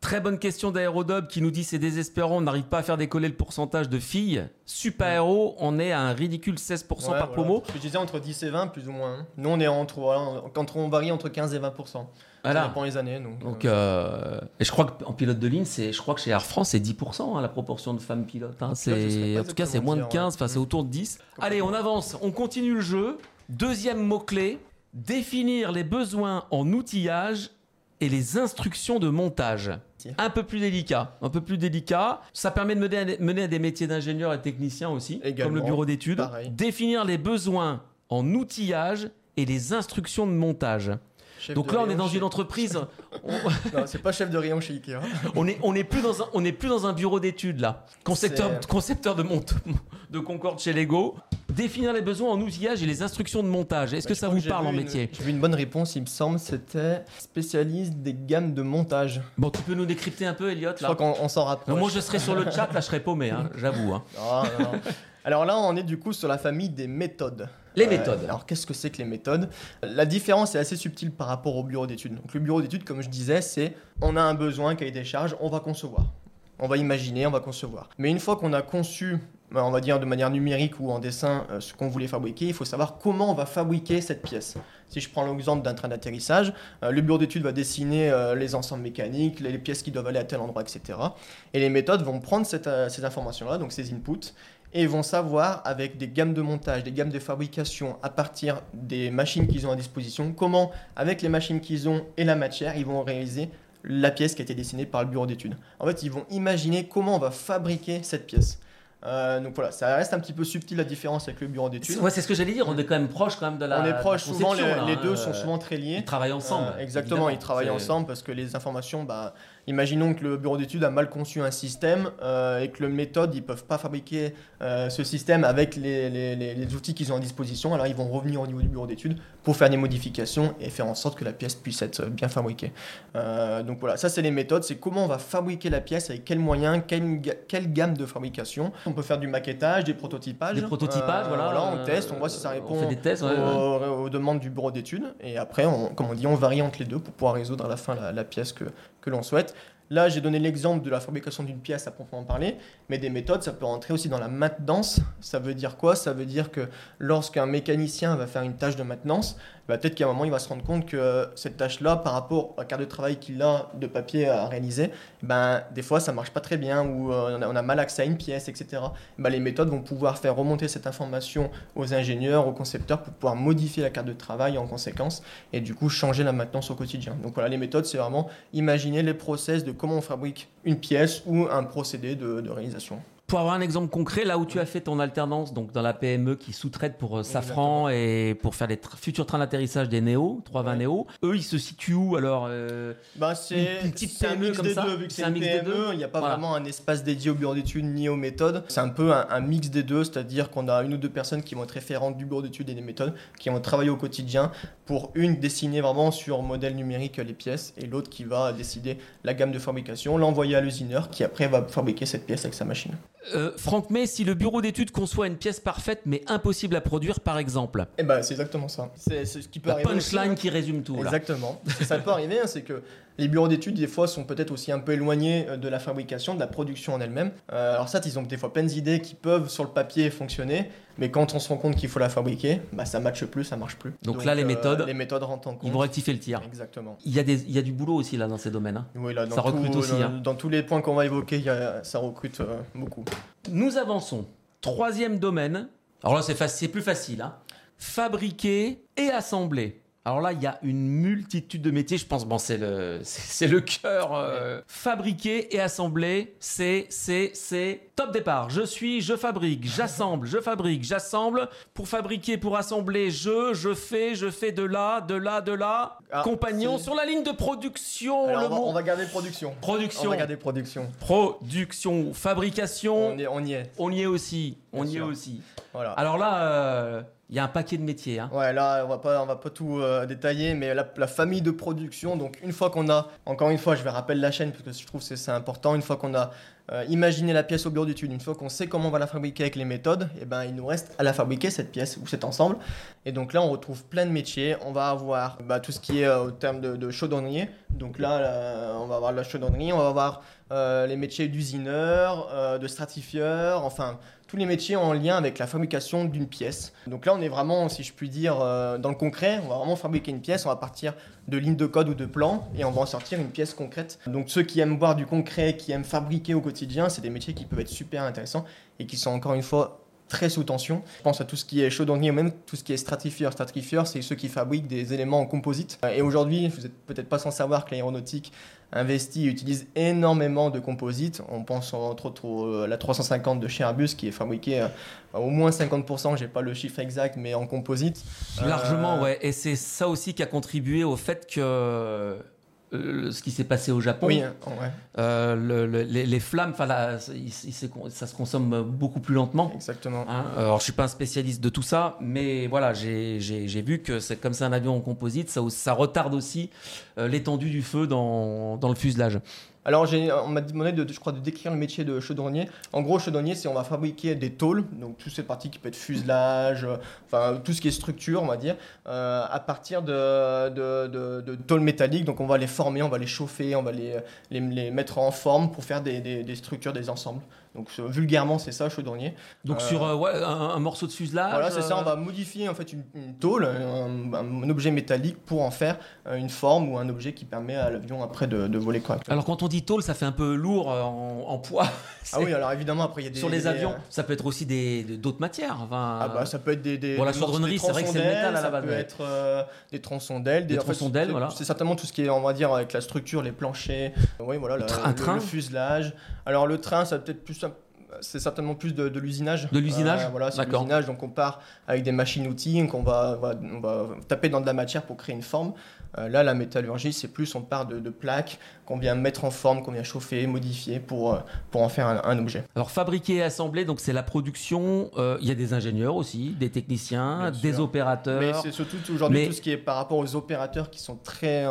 très bonne question d'Aérodub qui nous dit c'est désespérant, on n'arrive pas à faire décoller le pourcentage de filles. Super Aéro, on est à un ridicule 16% Ouais, par voilà. promo. Je disais entre 10 et 20, plus ou moins. hein. Nous, on est entre, voilà, entre on varie entre 15 et 20 Ça Voilà. dépend les années. Donc, Donc, euh, euh, et je crois qu'en pilote de ligne, c'est, je crois que chez Air France, c'est 10% hein, la proportion de femmes pilotes. hein. C'est, pas en tout cas, c'est moins de dire, 15, enfin, ouais. c'est autour de 10. Allez, on avance, on continue le jeu. Deuxième mot-clé définir les besoins en outillage et les instructions de montage. Un peu plus délicat, un peu plus délicat. Ça permet de mener à des, mener à des métiers d'ingénieur et technicien aussi, Également, comme le bureau d'études. Définir les besoins en outillage et les instructions de montage. Chef Donc là, on est dans chez- une entreprise. (laughs) on- Non, c'est pas chef de rayon chez Ikea. On est, on est plus dans un, on est plus dans un bureau d'études là. Concepteur, concepteur de monte, de Concorde chez Lego. Définir les besoins en outillage et les instructions de montage. Est-ce Bah, que je ça vous parle en une- métier J'ai vu une bonne réponse, il me semble, c'était spécialiste des gammes de montage. Bon, tu peux nous décrypter un peu, Elliot Je là crois qu'on on s'en rapproche. Non, Moi, je serais sur le chat, là, je serais paumé, hein, (laughs) j'avoue. hein. Alors là, on est du coup sur la famille des méthodes. Les Euh, méthodes. alors qu'est-ce que c'est que les méthodes? La différence est assez subtile par rapport au bureau d'études. Donc le bureau d'études, comme je disais, c'est on a un besoin, cahier des charges, on va concevoir. On va imaginer, on va concevoir. Mais une fois qu'on a conçu, ben, on va dire de manière numérique ou en dessin, euh, ce qu'on voulait fabriquer, il faut savoir comment on va fabriquer cette pièce. Si je prends l'exemple d'un train d'atterrissage, euh, le bureau d'études va dessiner euh, les ensembles mécaniques, les pièces qui doivent aller à tel endroit, etc. Et les méthodes vont prendre cette, euh, ces informations-là, donc ces inputs, et ils vont savoir avec des gammes de montage, des gammes de fabrication à partir des machines qu'ils ont à disposition, comment avec les machines qu'ils ont et la matière, ils vont réaliser la pièce qui a été dessinée par le bureau d'études. En fait, ils vont imaginer comment on va fabriquer cette pièce. Euh, donc voilà, ça reste un petit peu subtil la différence avec le bureau d'études. C'est- Ouais, c'est ce que j'allais dire. On est quand même proche quand même de la. on est proche, souvent les, conception, là, les hein, deux euh, sont souvent très liés. Ils travaillent ensemble. Euh, exactement, ils travaillent ensemble parce que les informations, bah, imaginons que le bureau d'études a mal conçu un système euh, et que le méthode, ils peuvent pas fabriquer euh, ce système avec les- les outils qu'ils ont à disposition. Alors ils vont revenir au niveau du bureau d'études pour faire des modifications et faire en sorte que la pièce puisse être bien fabriquée. Euh, donc voilà, ça c'est les méthodes, c'est comment on va fabriquer la pièce, avec quels moyens, quelle, ga- quelle gamme de fabrication. On peut faire du maquettage, des prototypages. Des prototypages, Euh, voilà. on euh, teste, on voit si ça répond des tests, ouais, ouais. aux, aux demandes du bureau d'études. Et après, on, comme on dit, on varie entre les deux pour pouvoir résoudre à la fin la, la pièce que, que l'on souhaite. Là, j'ai donné l'exemple de la fabrication d'une pièce à proprement parler, mais des méthodes, ça peut rentrer aussi dans la maintenance. Ça veut dire quoi? Ça veut dire que lorsqu'un mécanicien va faire une tâche de maintenance, bah, peut-être qu'à un moment, il va se rendre compte que cette tâche-là, par rapport à la carte de travail qu'il a de papier à réaliser, ben, des fois, ça marche pas très bien ou euh, on, a, mal accès à une pièce, etc. Ben, les méthodes vont pouvoir faire remonter cette information aux ingénieurs, aux concepteurs pour pouvoir modifier la carte de travail en conséquence et du coup changer la maintenance au quotidien. Donc voilà, les méthodes, c'est vraiment imaginer les process de comment on fabrique une pièce ou un procédé de réalisation. Pour avoir un exemple concret, là où tu as fait ton alternance, donc dans la PME qui sous-traite pour euh, Safran et pour faire les tra- futurs trains d'atterrissage des Néo, 320 Ouais. Néo, eux ils se situent où alors euh, Bah, c'est Une- petite c'est un PME mix comme des ça deux, vu que C'est un mix des deux PME, il n'y a pas Voilà. vraiment un espace dédié au bureau d'études ni aux méthodes. C'est un peu un, un mix des deux, c'est-à-dire qu'on a une ou deux personnes qui vont être référentes du bureau d'études et des méthodes, qui vont travailler au quotidien pour une dessiner vraiment sur modèle numérique les pièces et l'autre qui va décider la gamme de fabrication, l'envoyer à l'usineur qui après va fabriquer cette pièce avec sa machine. Euh, Franck May, si le bureau d'études conçoit une pièce parfaite mais impossible à produire par exemple, Et bah c'est exactement ça. C'est ce qui peut la arriver. aussi, punchline hein. qui résume tout. Exactement. Ça peut arriver, hein, c'est que les bureaux d'études, des fois, sont peut-être aussi un peu éloignés euh, de la fabrication, de la production en elle-même. Euh, alors ça, ils ont des fois plein d'idées qui peuvent, sur le papier, fonctionner, mais quand on se rend compte qu'il faut la fabriquer, bah, ça matche plus, ça marche plus. Donc là, les méthodes, Les méthodes rentrent en compte. Ils vont rectifier le tir. Exactement. Il y, a des, il y a du boulot aussi là dans ces domaines. hein. Oui, là, dans Ça recrute aussi, Dans, hein. dans tous les points qu'on va évoquer, il y a- ça recrute euh, beaucoup. Nous avançons. Troisième domaine. Alors là, c'est plus facile. hein. Fabriquer et assembler. Alors là, il y a une multitude de métiers. Je pense, bon, c'est le, c'est le cœur. euh. Fabriquer et assembler, c'est, c'est, c'est top départ. Je suis, je fabrique, j'assemble, je fabrique, j'assemble. Pour fabriquer, pour assembler, je, je fais, je fais de là, de là, de là. Ah, Compagnon si. sur la ligne de production. Alors, le on, va, mot on va garder production. On production, va garder production. production, fabrication. On, est, on y est. On y est aussi. On y est aussi. Voilà. Alors là, euh, il y a un paquet de métiers. hein. Ouais, là, on va pas, on va pas tout euh, détailler, mais la, famille de production, donc une fois qu'on a, encore une fois, je vais rappeler la chaîne, parce que je trouve que c'est important, une fois qu'on a euh, imaginé la pièce au bureau d'études, une fois qu'on sait comment on va la fabriquer avec les méthodes, et ben il nous reste à la fabriquer, cette pièce ou cet ensemble. Et donc là, on retrouve plein de métiers. On va avoir bah, tout ce qui est euh, au terme de, de chaudronnier. Donc là, là, on va avoir la chaudronnerie, on va avoir les métiers d'usineur, de stratifieur, enfin tous les métiers en lien avec la fabrication d'une pièce. Donc là, on est vraiment, si je puis dire, euh, dans le concret. On va vraiment fabriquer une pièce. On va partir de lignes de code ou de plans et on va en sortir une pièce concrète. Donc ceux qui aiment voir du concret, qui aiment fabriquer au quotidien, c'est des métiers qui peuvent être super intéressants et qui sont encore une fois très sous tension. Je pense à tout ce qui est chaudronnier ou même tout ce qui est stratifieur. Stratifieur, c'est ceux qui fabriquent des éléments en composite. Et aujourd'hui, vous n'êtes peut-être pas sans savoir que l'aéronautique investit et utilise énormément de composites. On pense entre autres à la 350 de chez Airbus qui est fabriquée à au moins 50%, j'ai pas le chiffre exact, mais en composite. Largement, ouais. Et c'est ça aussi qui a contribué au fait que euh, ce qui s'est passé au Japon. Oui, hein, euh, les, flammes, ça se consomme beaucoup plus lentement. Exactement. Hein. alors, je suis pas un spécialiste de tout ça, mais voilà, j'ai vu que c'est comme c'est un avion en composite, ça, ça retarde aussi euh, l'étendue du feu dans, dans le fuselage. Alors, on m'a demandé, de, je crois, de décrire le métier de chaudronnier. En gros, chaudronnier, c'est on va fabriquer des tôles, donc toutes ces parties qui peuvent être fuselage, enfin tout ce qui est structure, on va dire, euh, à partir de, de, tôles métalliques. Donc, on va les former, on va les chauffer, on va les, les, mettre en forme pour faire des, des, des structures, des ensembles. Donc vulgairement, c'est ça, chaudronnier. Donc sur euh, ouais, un, morceau de fuselage. Voilà, c'est ça. On va modifier en fait une, tôle, un, objet métallique pour en faire une forme ou un objet qui permet à l'avion après de, voler correctement. Alors quand on dit tôle, ça fait un peu lourd en, poids. (laughs) ah oui, alors évidemment après il y a des sur les avions, ça peut être aussi des d'autres matières. Enfin, ah bah ça peut être des, des bon, la chaudronnerie, c'est vrai que c'est le métal à la base. Ça peut être euh, des tronçons d'ailes, des, tronçons d'ailes, voilà. C'est certainement tout ce qui est on va dire avec la structure, les planchers, oui voilà, le, un train, le fuselage. Alors le train, ça peut être plus c'est certainement plus de, l'usinage. De l'usinage euh, Voilà, c'est l'usinage. Donc on part avec des machines-outils, on va, on va taper dans de la matière pour créer une forme. Euh, là, la métallurgie, c'est plus on part de, plaques qu'on vient mettre en forme, qu'on vient chauffer, modifier pour, euh, pour en faire un, objet. Alors fabriquer et assembler, donc c'est la production. Il y a des ingénieurs aussi, des techniciens, des opérateurs. Mais c'est surtout aujourd'hui tout ce qui est par rapport aux opérateurs qui sont très,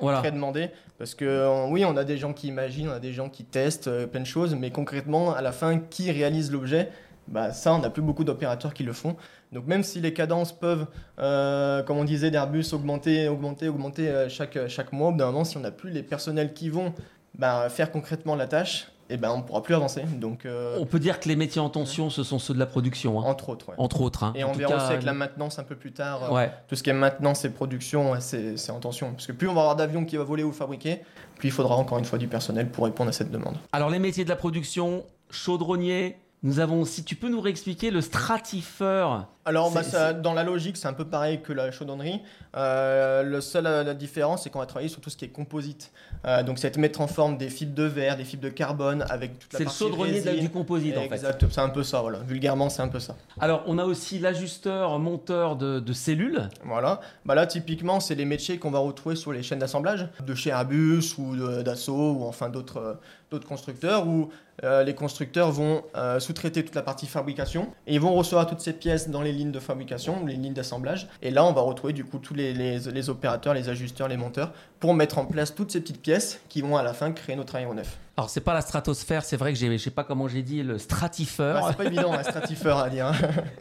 très demandés. Parce que oui, on a des gens qui imaginent, on a des gens qui testent plein de choses, mais concrètement, à la fin, qui réalise l'objet bah, ça, on n'a plus beaucoup d'opérateurs qui le font. Donc même si les cadences peuvent, euh, comme on disait, d'Airbus augmenter, augmenter, augmenter euh, chaque, mois, d'un moment, si on n'a plus les personnels qui vont bah, faire concrètement la tâche, eh ben, on ne pourra plus avancer. Donc, euh, On peut dire que les métiers en tension, ce sont ceux de la production. Hein. Entre autres. Entre autres. Hein. Et on verra aussi avec la maintenance un peu plus tard. Tout ce qui est maintenance et production, c'est en tension. Parce que plus on va avoir d'avions qui va voler ou fabriquer, plus il faudra encore une fois du personnel pour répondre à cette demande. Alors les métiers de la production, chaudronnier, nous avons aussi, tu peux nous réexpliquer le stratifeur Alors, bah, dans la logique, c'est un peu pareil que la chaudronnerie. Euh, le seul, la différence, c'est qu'on va travailler sur tout ce qui est composite. Euh, donc, c'est mettre en forme des fibres de verre, des fibres de carbone avec toute la partie C'est le chaudronnier du composite, en fait. Exact, c'est un peu ça, voilà. Vulgairement, c'est un peu ça. Alors, on a aussi l'ajusteur monteur de, cellules. Voilà. Bah là, typiquement, c'est les métiers qu'on va retrouver sur les chaînes d'assemblage de chez Airbus ou d'Assaut ou enfin d'autres d'autres constructeurs où euh, les constructeurs vont euh, sous-traiter toute la partie fabrication et ils vont recevoir toutes ces pièces dans les lignes de fabrication, les lignes d'assemblage. Et là, on va retrouver du coup tous les, opérateurs, les ajusteurs, les monteurs pour mettre en place toutes ces petites pièces qui vont à la fin créer notre aéronef. Alors c'est pas la stratosphère, c'est vrai que je sais pas comment j'ai dit le stratifeur. c'est pas évident un stratifeur à dire.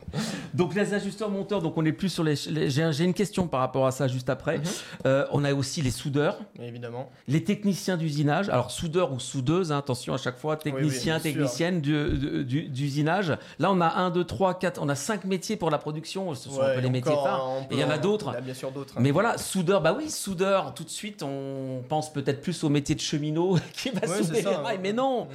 (laughs) donc les ajusteurs monteurs, donc on est plus sur les. j'ai une question par rapport à ça juste après. Mhm. Euh, on a aussi les soudeurs. Évidemment. Les techniciens d'usinage. Alors soudeur ou soudeuse, hein, attention à chaque fois, technicien, technicienne d'usinage. Là on a un, deux, trois, quatre, on a cinq métiers pour la production. Ce sont un peu les métiers phares. Et il y en a d'autres. Il y a bien sûr d'autres. Mais voilà, soudeur, bah oui, soudeur. Tout de suite, on pense peut-être plus au métier de cheminot (laughs) qui va souder mais non.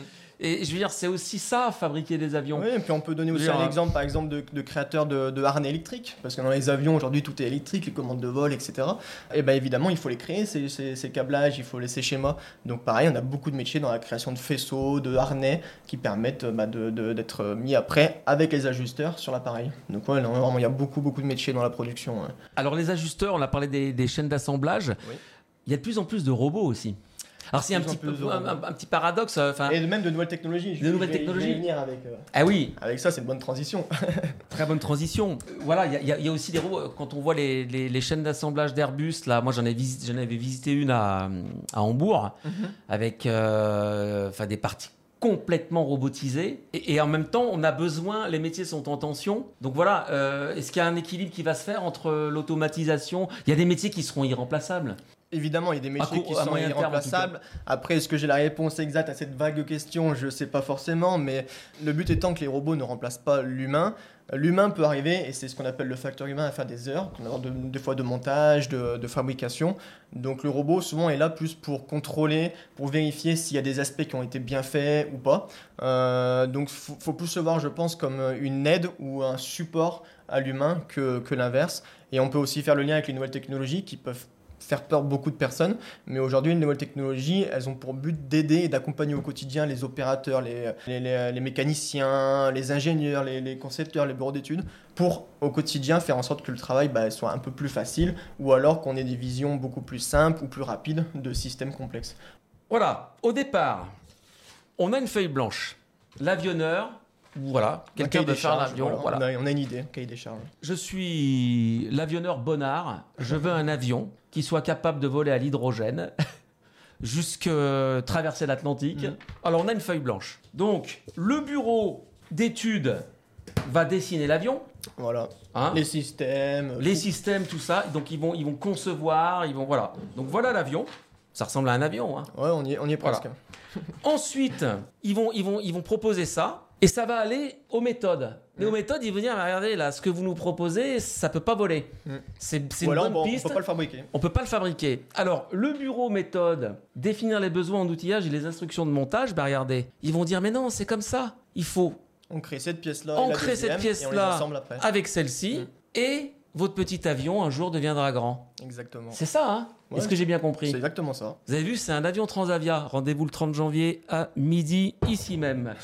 Et je veux dire, c'est aussi ça, fabriquer des avions. Oui, et puis on peut donner aussi un exemple, par exemple, de, de créateurs de, harnais électriques. Parce que dans les avions, aujourd'hui, tout est électrique, les commandes de vol, etc. Et bien évidemment, il faut les créer, ces, ces, câblages, il faut les, ces schémas. Donc pareil, on a beaucoup de métiers dans la création de faisceaux, de harnais, qui permettent bah, d'être mis après avec les ajusteurs sur l'appareil. Donc ouais, vraiment, il y a beaucoup, beaucoup de métiers dans la production. Alors les ajusteurs, on a parlé des, des chaînes d'assemblage. Il y a de plus en plus de robots aussi. Alors c'est un petit, peu, un, petit paradoxe. Euh, enfin, et même de nouvelles technologies. de nouvelles technologies. venir avec. Euh, ah oui. Avec ça, c'est une bonne transition. (laughs) Très bonne transition. Voilà, il y, a aussi des robots. Quand on voit les, les, chaînes d'assemblage d'Airbus, là, moi j'en avais, visité, avais visité une à, à Hambourg mhm. avec euh, des parties complètement robotisées et, et, en même temps on a besoin les métiers sont en tension donc voilà est-ce qu'il y a un équilibre qui va se faire entre l'automatisation? Il y a des métiers qui seront irremplaçables Évidemment, il y a des métiers qui sont irremplaçables. Après, est-ce que j'ai la réponse exacte à cette vague question Je ne sais pas forcément, mais le but étant que les robots ne remplacent pas l'humain. L'humain peut arriver, et c'est ce qu'on appelle le facteur humain, à faire des heures, des fois de montage, de, fabrication. Donc le robot, souvent, est là plus pour contrôler, pour vérifier s'il y a des aspects qui ont été bien faits ou pas. Euh, donc il faut, plus se voir, je pense, comme une aide ou un support à l'humain que, que l'inverse. Et on peut aussi faire le lien avec les nouvelles technologies qui peuvent faire peur beaucoup de personnes. Mais aujourd'hui, les nouvelles technologies, elles ont pour but d'aider et d'accompagner au quotidien les opérateurs, les, les, les- mécaniciens, les ingénieurs, les, les concepteurs, les bureaux d'études, pour au quotidien faire en sorte que le travail bah, soit un peu plus facile ou alors qu'on ait des visions beaucoup plus simples ou plus rapides de systèmes complexes. Voilà, au départ, on a une feuille blanche. L'avionneur, voilà, Un quelqu'un des faire charges, l'avion. voilà, voilà. On, a, on a une idée, cahier des charges. Je suis l'avionneur Bonnard. Je veux un avion qui soit capable de voler à l'hydrogène (laughs) jusque traverser l'Atlantique. Mhm. Alors on a une feuille blanche. Donc le bureau d'études va dessiner l'avion. Voilà. hein. Les systèmes. les tout. systèmes, tout ça. Donc ils vont, ils vont concevoir, ils vont voilà. Donc voilà l'avion. Ça ressemble à un avion. Hein. Ouais, on y est, on y est Voilà. presque. (laughs) Ensuite, ils vont, ils, vont, ils vont proposer ça et ça va aller aux méthodes. Mais aux méthodes, ils vont dire regardez là, ce que vous nous proposez, ça peut pas voler. C'est une bonne bon, on piste. peut pas le fabriquer. On peut pas le fabriquer. Alors, le bureau méthode, définir les besoins en outillage et les instructions de montage, bah regardez, ils vont dire mais non, c'est comme ça. Il faut On crée cette pièce-là. On crée cette on les pièce-là. avec celle-ci Mm. et votre petit avion un jour deviendra grand. Exactement. C'est ça, hein? Ouais. Est-ce que j'ai bien compris? C'est exactement ça. Vous avez vu, c'est un avion Transavia. Rendez-vous le 30 janvier à midi, ici même.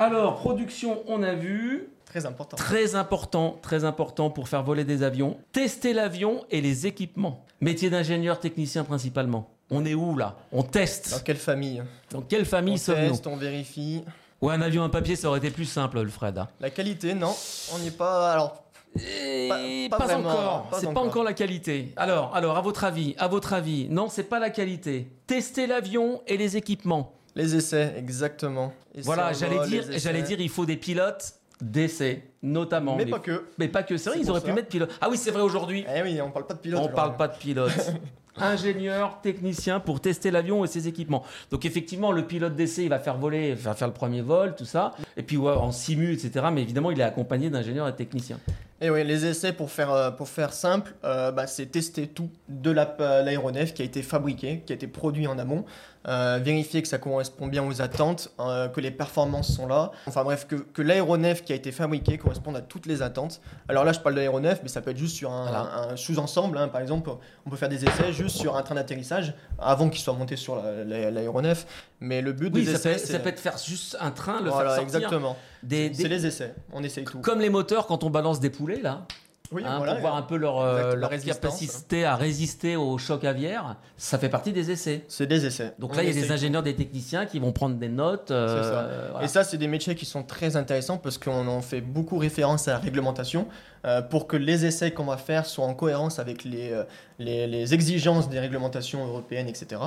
Alors, production, on a vu. Très important. Très important, très important pour faire voler des avions. Tester l'avion et les équipements. Métier d'ingénieur technicien principalement. On est où là? On Dans teste. quelle famille? Dans quelle On famille sommes-nous? teste, on vérifie. Ouais, un avion à papier, ça aurait été plus simple, le Fred. hein. La qualité, non. On n'y est pas. Alors, Et Pas- pas, pas vraiment, encore. pas c'est pas encore. encore la qualité. Alors, alors, à votre avis, à votre avis, non, c'est pas la qualité. Tester l'avion et les équipements. Les essais, exactement. Essais Voilà, j'allais dire, j'allais dire, il faut des pilotes d'essai, notamment. Mais pas que. mais pas que. C'est vrai, ils auraient pu mettre pilote. Ah oui, c'est vrai aujourd'hui. Eh oui, on parle pas de pilote. On parle pas de pilote. (laughs) Ingénieur, technicien pour tester l'avion et ses équipements. Donc effectivement, le pilote d'essai, il va faire voler, va faire le premier vol, tout ça. Et puis ouais, en simu, etc. Mais évidemment, il est accompagné d'ingénieurs et techniciens. Et oui, les essais, pour faire, euh, pour faire simple, euh, bah, c'est tester tout de la- euh, l'aéronef qui a été fabriqué, qui a été produit en amont, vérifier que ça correspond bien aux attentes, euh, que les performances sont là. Enfin bref, que, que l'aéronef qui a été fabriqué corresponde à toutes les attentes. Alors là, je parle de l'aéronef, mais ça peut être juste sur un, Voilà. un sous-ensemble. hein. Par exemple, on peut faire des essais juste sur un train d'atterrissage avant qu'il soit monté sur la- la- l'aéronef. Mais le but Oui, des ça peut, essais, ça c'est... peut être faire juste un train, le Voilà, faire sortir. exactement. Des, C'est des- les essais, on essaye tout. Comme les moteurs quand on balance des poulets, là. Oui, hein, voilà. pour voir un peu leur, euh, Exact, leur capacité à résister au choc aviaire. Ça fait partie des essais. C'est des essais. Donc On là, il y a des ingénieurs, des techniciens qui vont prendre des notes. euh, voilà. Et ça, c'est des métiers qui sont très intéressants parce qu'on en fait beaucoup référence à la réglementation euh, pour que les essais qu'on va faire soient en cohérence avec les, euh, exigences des réglementations européennes, etc.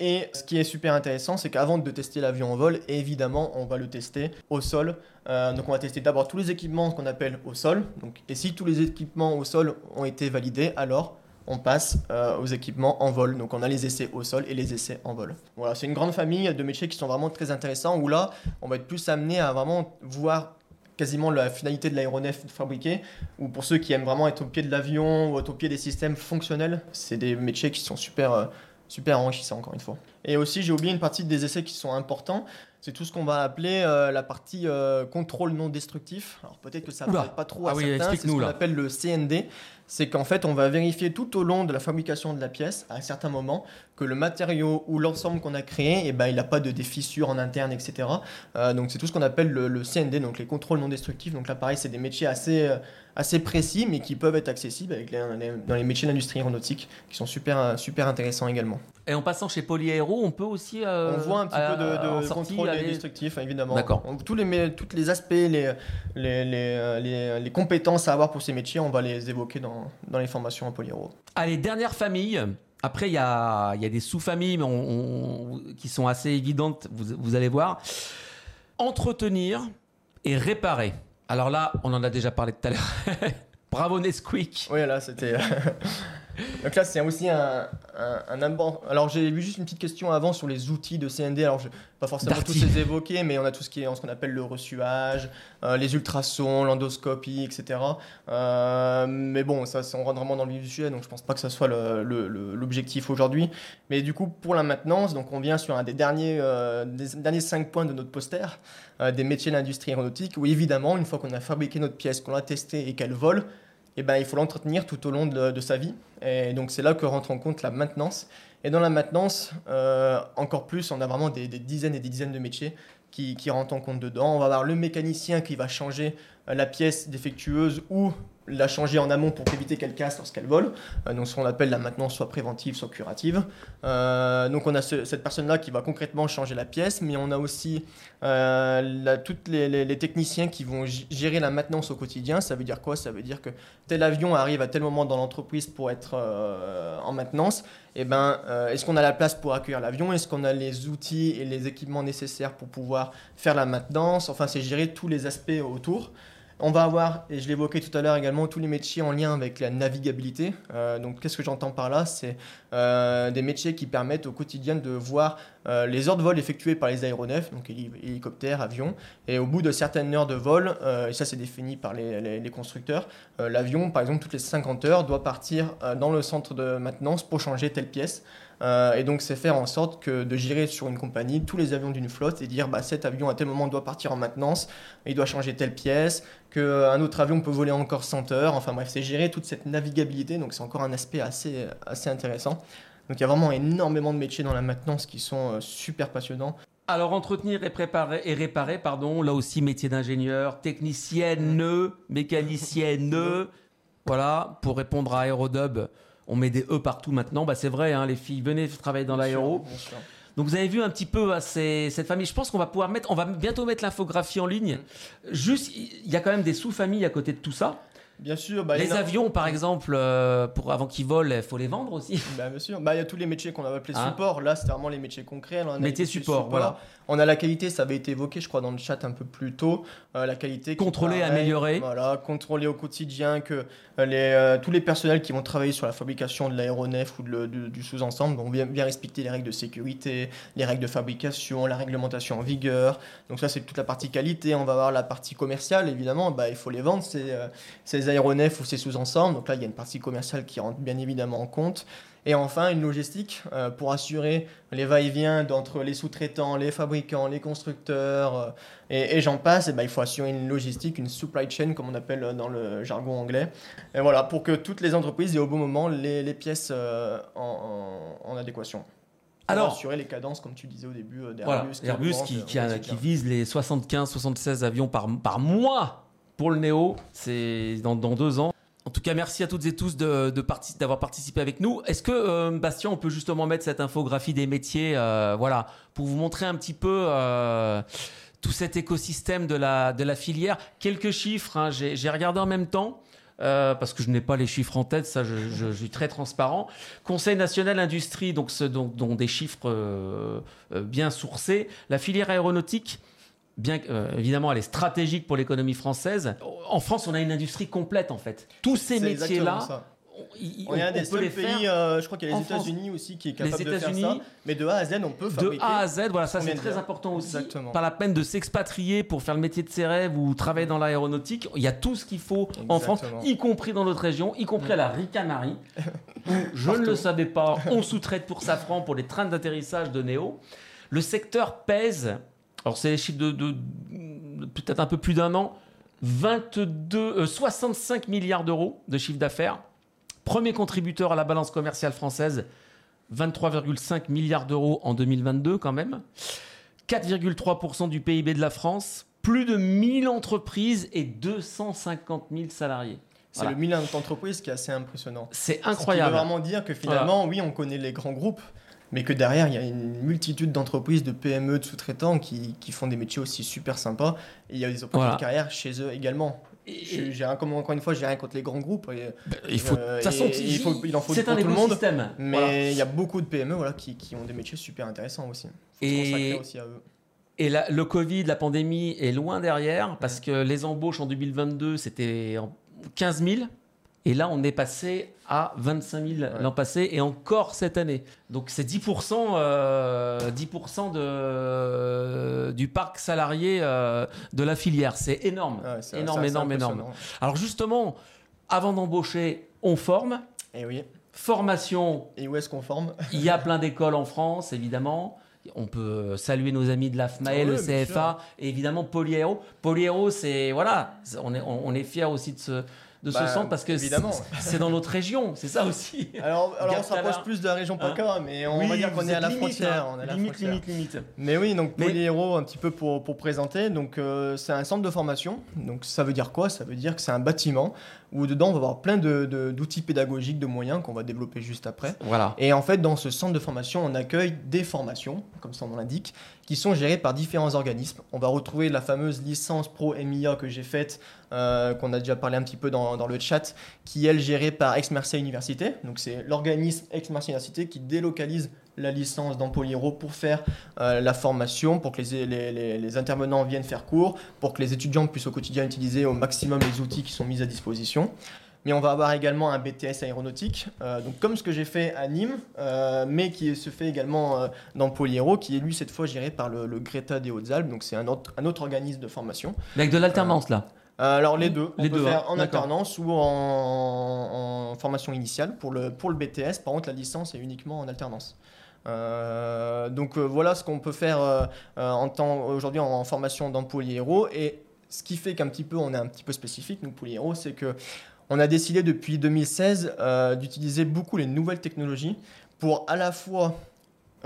Et ce qui est super intéressant, c'est qu'avant de tester l'avion en vol, évidemment, on va le tester au sol. Euh, donc, on va tester d'abord tous les équipements qu'on appelle au sol. Donc, et si tous les équipements au sol ont été validés, alors on passe aux équipements en vol. Donc on a les essais au sol et les essais en vol. Voilà, c'est une grande famille de métiers qui sont vraiment très intéressants où là, on va être plus amené à vraiment voir quasiment la finalité de l'aéronef fabriqué ou pour ceux qui aiment vraiment être au pied de l'avion ou être au pied des systèmes fonctionnels, c'est des métiers qui sont super euh, super enrichissants encore une fois. Et aussi, j'ai oublié une partie des essais qui sont importants, c'est tout ce qu'on va appeler euh, la partie euh, contrôle non destructif. Alors peut-être que ça ne parle pas trop à Ah oui, certains, c'est ce qu'on appelle le CND. C'est qu'en fait, on va vérifier tout au long de la fabrication de la pièce, à un certain moment, que le matériau ou l'ensemble qu'on a créé, eh ben, il n'a pas de des fissures en interne, etc. Euh, donc c'est tout ce qu'on appelle le, le CND, donc les contrôles non destructifs. Donc là, pareil, c'est des métiers assez, euh, assez précis, mais qui peuvent être accessibles avec les- les- dans les métiers de l'industrie aéronautique, qui sont super, super intéressants également. Et en passant chez Polyaéro, on peut aussi. euh, On voit un petit à- peu de, de en sortie, contrôle aller- destructif, évidemment. D'accord. Tous les, tous les aspects, les, les, les, euh, les- les compétences à avoir pour ces métiers, on va les évoquer dans, dans les formations à Polyro. Allez, dernière famille. Après, il y y a des sous-familles mais on- on- qui sont assez évidentes, vous, vous allez voir. Entretenir et réparer. Alors là, on en a déjà parlé tout à l'heure. (laughs) Bravo Nesquik. Oui, là, c'était. Donc là, c'est aussi un, un, un abord- Alors, j'ai vu juste une petite question avant sur les outils de CND. Alors, je vais pas forcément Darty. tous les évoquer, mais on a tout ce qui est ce qu'on appelle le reçuage, euh, les ultrasons, l'endoscopie, etc. Euh, mais bon, ça, on rentre vraiment dans le vif du sujet, donc je pense pas que ce soit l'objectif aujourd'hui. Mais du coup, pour la maintenance, donc on vient sur un des derniers, euh, des derniers cinq points de notre poster, euh, des métiers de l'industrie aéronautique, où évidemment, une fois qu'on a fabriqué notre pièce, qu'on l'a testée et qu'elle vole, et ben, il faut l'entretenir tout au long de, sa vie. Et donc c'est là que rentre en compte la maintenance. Et dans la maintenance, euh, encore plus, on a vraiment des, dizaines et des dizaines de métiers qui, qui, rentrent en compte dedans. On va avoir le mécanicien qui va changer la pièce défectueuse ou la changer en amont pour éviter qu'elle casse lorsqu'elle vole. Euh, donc ce qu'on appelle la maintenance soit préventive, soit curative. Euh, donc on a ce, cette personne-là qui va concrètement changer la pièce, mais on a aussi euh, la, toutes les, techniciens qui vont gérer la maintenance au quotidien. Ça veut dire quoi? Ça veut dire que tel avion arrive à tel moment dans l'entreprise pour être euh, en maintenance. Eh ben, est-ce qu'on a la place pour accueillir l'avion? Est-ce qu'on a les outils et les équipements nécessaires pour pouvoir faire la maintenance? Enfin, c'est gérer tous les aspects autour. On va avoir, et je l'évoquais tout à l'heure également, tous les métiers en lien avec la navigabilité. Euh, donc, qu'est-ce que j'entends par là? C'est euh, des métiers qui permettent au quotidien de voir euh, les heures de vol effectuées par les aéronefs, donc hélicoptères, avions, et au bout de certaines heures de vol, et ça c'est défini par les, constructeurs, l'avion, par exemple, toutes les 50 heures, doit partir dans le centre de maintenance pour changer telle pièce. Et donc, c'est faire en sorte que de gérer sur une compagnie tous les avions d'une flotte et dire bah, cet avion à tel moment doit partir en maintenance, il doit changer telle pièce, qu'un autre avion peut voler encore 100 heures. Enfin bref, c'est gérer toute cette navigabilité. Donc, c'est encore un aspect assez, assez intéressant. Donc, il y a vraiment énormément de métiers dans la maintenance qui sont euh, super passionnants. Alors, entretenir et, préparer, et réparer, pardon, là aussi, métier d'ingénieur, technicienne, mécanicienne, voilà, pour répondre à Aerodub on met des E partout maintenant. Bah, c'est vrai, hein, les filles, venez travailler dans l'aéro. Donc vous avez vu un petit peu hein, cette famille. Je pense qu'on va pouvoir mettre, on va bientôt mettre l'infographie en ligne. Mmh. Juste, il y a quand même des sous-familles à côté de tout ça. Bien sûr. Bah, les avions, par exemple, euh, pour, avant qu'ils volent, il faut les vendre aussi. (laughs) Bah, bien sûr. Bah, il y a tous les métiers qu'on avait appelés hein support. Là, c'est vraiment les métiers concrets. Métier support, support, voilà. On a la qualité, ça avait été évoqué, je crois, dans le chat un peu plus tôt. Euh, la qualité. Contrôler, améliorer. Voilà, contrôler au quotidien que euh, les, euh, tous les personnels qui vont travailler sur la fabrication de l'aéronef ou de le, du, du sous-ensemble vont bien, bien, respecter les règles de sécurité, les règles de fabrication, la réglementation en vigueur. Donc, ça, c'est toute la partie qualité. On va voir la partie commerciale, évidemment. Bah, il faut les vendre, ces, ces aéronefs ou ces sous-ensembles. Donc, là, il y a une partie commerciale qui rentre bien évidemment en compte. Et enfin, une logistique euh, pour assurer les va-et-vient d'entre les sous-traitants, les fabricants, les constructeurs, euh, et, et j'en passe. Et ben, il faut assurer une logistique, une supply chain, comme on appelle dans le jargon anglais. Et voilà, pour que toutes les entreprises aient au bon moment les, les pièces euh, en, en, en, adéquation. Alors, assurer les cadences, comme tu disais au début, d'Airbus. Voilà, Airbus qui, qui, vise les 75-76 avions par, par mois pour le Néo, c'est dans, deux ans. En tout cas, merci à toutes et tous de, de d'avoir participé avec nous. Est-ce que, euh, Bastien, on peut justement mettre cette infographie des métiers, euh, voilà, pour vous montrer un petit peu euh, tout cet écosystème de la, de la filière? Quelques chiffres, hein, j'ai regardé en même temps. Parce que je n'ai pas les chiffres en tête, ça je, suis très transparent. Conseil national industrie, donc, ce, donc des chiffres bien sourcés. La filière aéronautique, bien euh, évidemment, elle est stratégique pour l'économie française. En France, on a une industrie complète en fait. Tous ces métiers-là. On, on, est un des seuls pays, euh, je crois qu'il y a les États-Unis aussi qui est capable de faire ça. Mais de A à Z, on peut fabriquer. De A à Z, voilà, ça c'est très important aussi. Exactement. Pas la peine de s'expatrier pour faire le métier de ses rêves ou travailler dans l'aéronautique. Il y a tout ce qu'il faut Exactement. en France, y compris dans notre région, y compris à la Ricamarie. je ne le savais pas, on sous-traite pour Safran pour les trains d'atterrissage de Néo. Le secteur pèse alors c'est les chiffres de, de, de peut-être un peu plus d'un an, 22, euh, 65 milliards d'euros de chiffre d'affaires. Premier contributeur à la balance commerciale française, 23,5 milliards d'euros en 2022 quand même. 4,3% du PIB de la France, plus de 1000 entreprises et 250 000 salariés. C'est voilà. le 1000 entreprises qui est assez impressionnant. C'est incroyable. Ça veut vraiment dire que finalement, voilà. oui, on connaît les grands groupes, mais que derrière, il y a une multitude d'entreprises, de PME, de sous-traitants qui, qui, font des métiers aussi super sympas. Et il y a des opportunités voilà. de carrière chez eux également. J'ai encore une fois, j'ai rien contre les grands groupes. Et, ben, il faut, euh, de toute façon, il, faut, il en faut pour un tout le monde. Mais voilà. il y a beaucoup de PME voilà, qui, qui ont des métiers super intéressants aussi. Faut et aussi à eux. Et la, le Covid, la pandémie est loin derrière parce ouais. que les embauches en 2022, c'était 15 000. Et là, on est passé à 25 000 ouais. l'an passé et encore cette année. Donc c'est 10%, euh, 10 de, euh, du parc salarié euh, de la filière. C'est énorme. Ouais, énorme, énorme, énorme. Alors justement, avant d'embaucher, on forme. Et oui. Formation. Et où est-ce qu'on forme? Il y a plein d'écoles en France, évidemment. On peut saluer nos amis de la FMAE, le CFA, et évidemment Polyéro. Polyéro, c'est voilà, on est, on, on est fier aussi de ce, de ce Bah, centre parce que évidemment. (laughs) c'est- dans notre région, c'est ça aussi. Alors, alors on Tala. plus de la région PACA, mais on Oui, va dire qu'on vous est à la limite, frontière. hein. on est la limite, frontière. limite, limite. Mais oui, donc Mais- Polyhéro, un petit peu pour, pour présenter. Donc euh, c'est un centre de formation. Donc ça veut dire quoi? Ça veut dire que c'est un bâtiment où dedans on va avoir plein de- de- d'outils pédagogiques, de moyens qu'on va développer juste après. Voilà. Et en fait, dans ce centre de formation, on accueille des formations, comme son nom l'indique, qui sont gérées par différents organismes. On va retrouver la fameuse licence pro MIA que j'ai faite, euh, qu'on a déjà parlé un petit peu dans, dans le chat, qui est elle gérée par Ex-Mercia Université. Donc c'est l'organisme Ex-Mercia Université qui délocalise la licence dans Polyro pour faire euh, la formation, pour que les, les- les- les intervenants viennent faire cours, pour que les étudiants puissent au quotidien utiliser au maximum les outils qui sont mis à disposition. Mais on va avoir également un BTS aéronautique, euh, donc comme ce que j'ai fait à Nîmes, euh, mais qui se fait également dans Polyhéro, qui est lui cette fois géré par le, le Greta des Hautes-Alpes, donc c'est un autre, un autre organisme de formation. Mais avec de l'alternance là. Alors les deux, on Les peut deux, faire hein, en alternance ou en, en formation initiale pour le, pour le BTS. Par contre, la licence est uniquement en alternance. Euh, donc euh, voilà ce qu'on peut faire euh, en temps aujourd'hui en, formation dans Polyhéro et ce qui fait qu'un petit peu on est un petit peu spécifique nous Polyhéro, c'est que on a décidé depuis 2016 euh, d'utiliser beaucoup les nouvelles technologies pour à la fois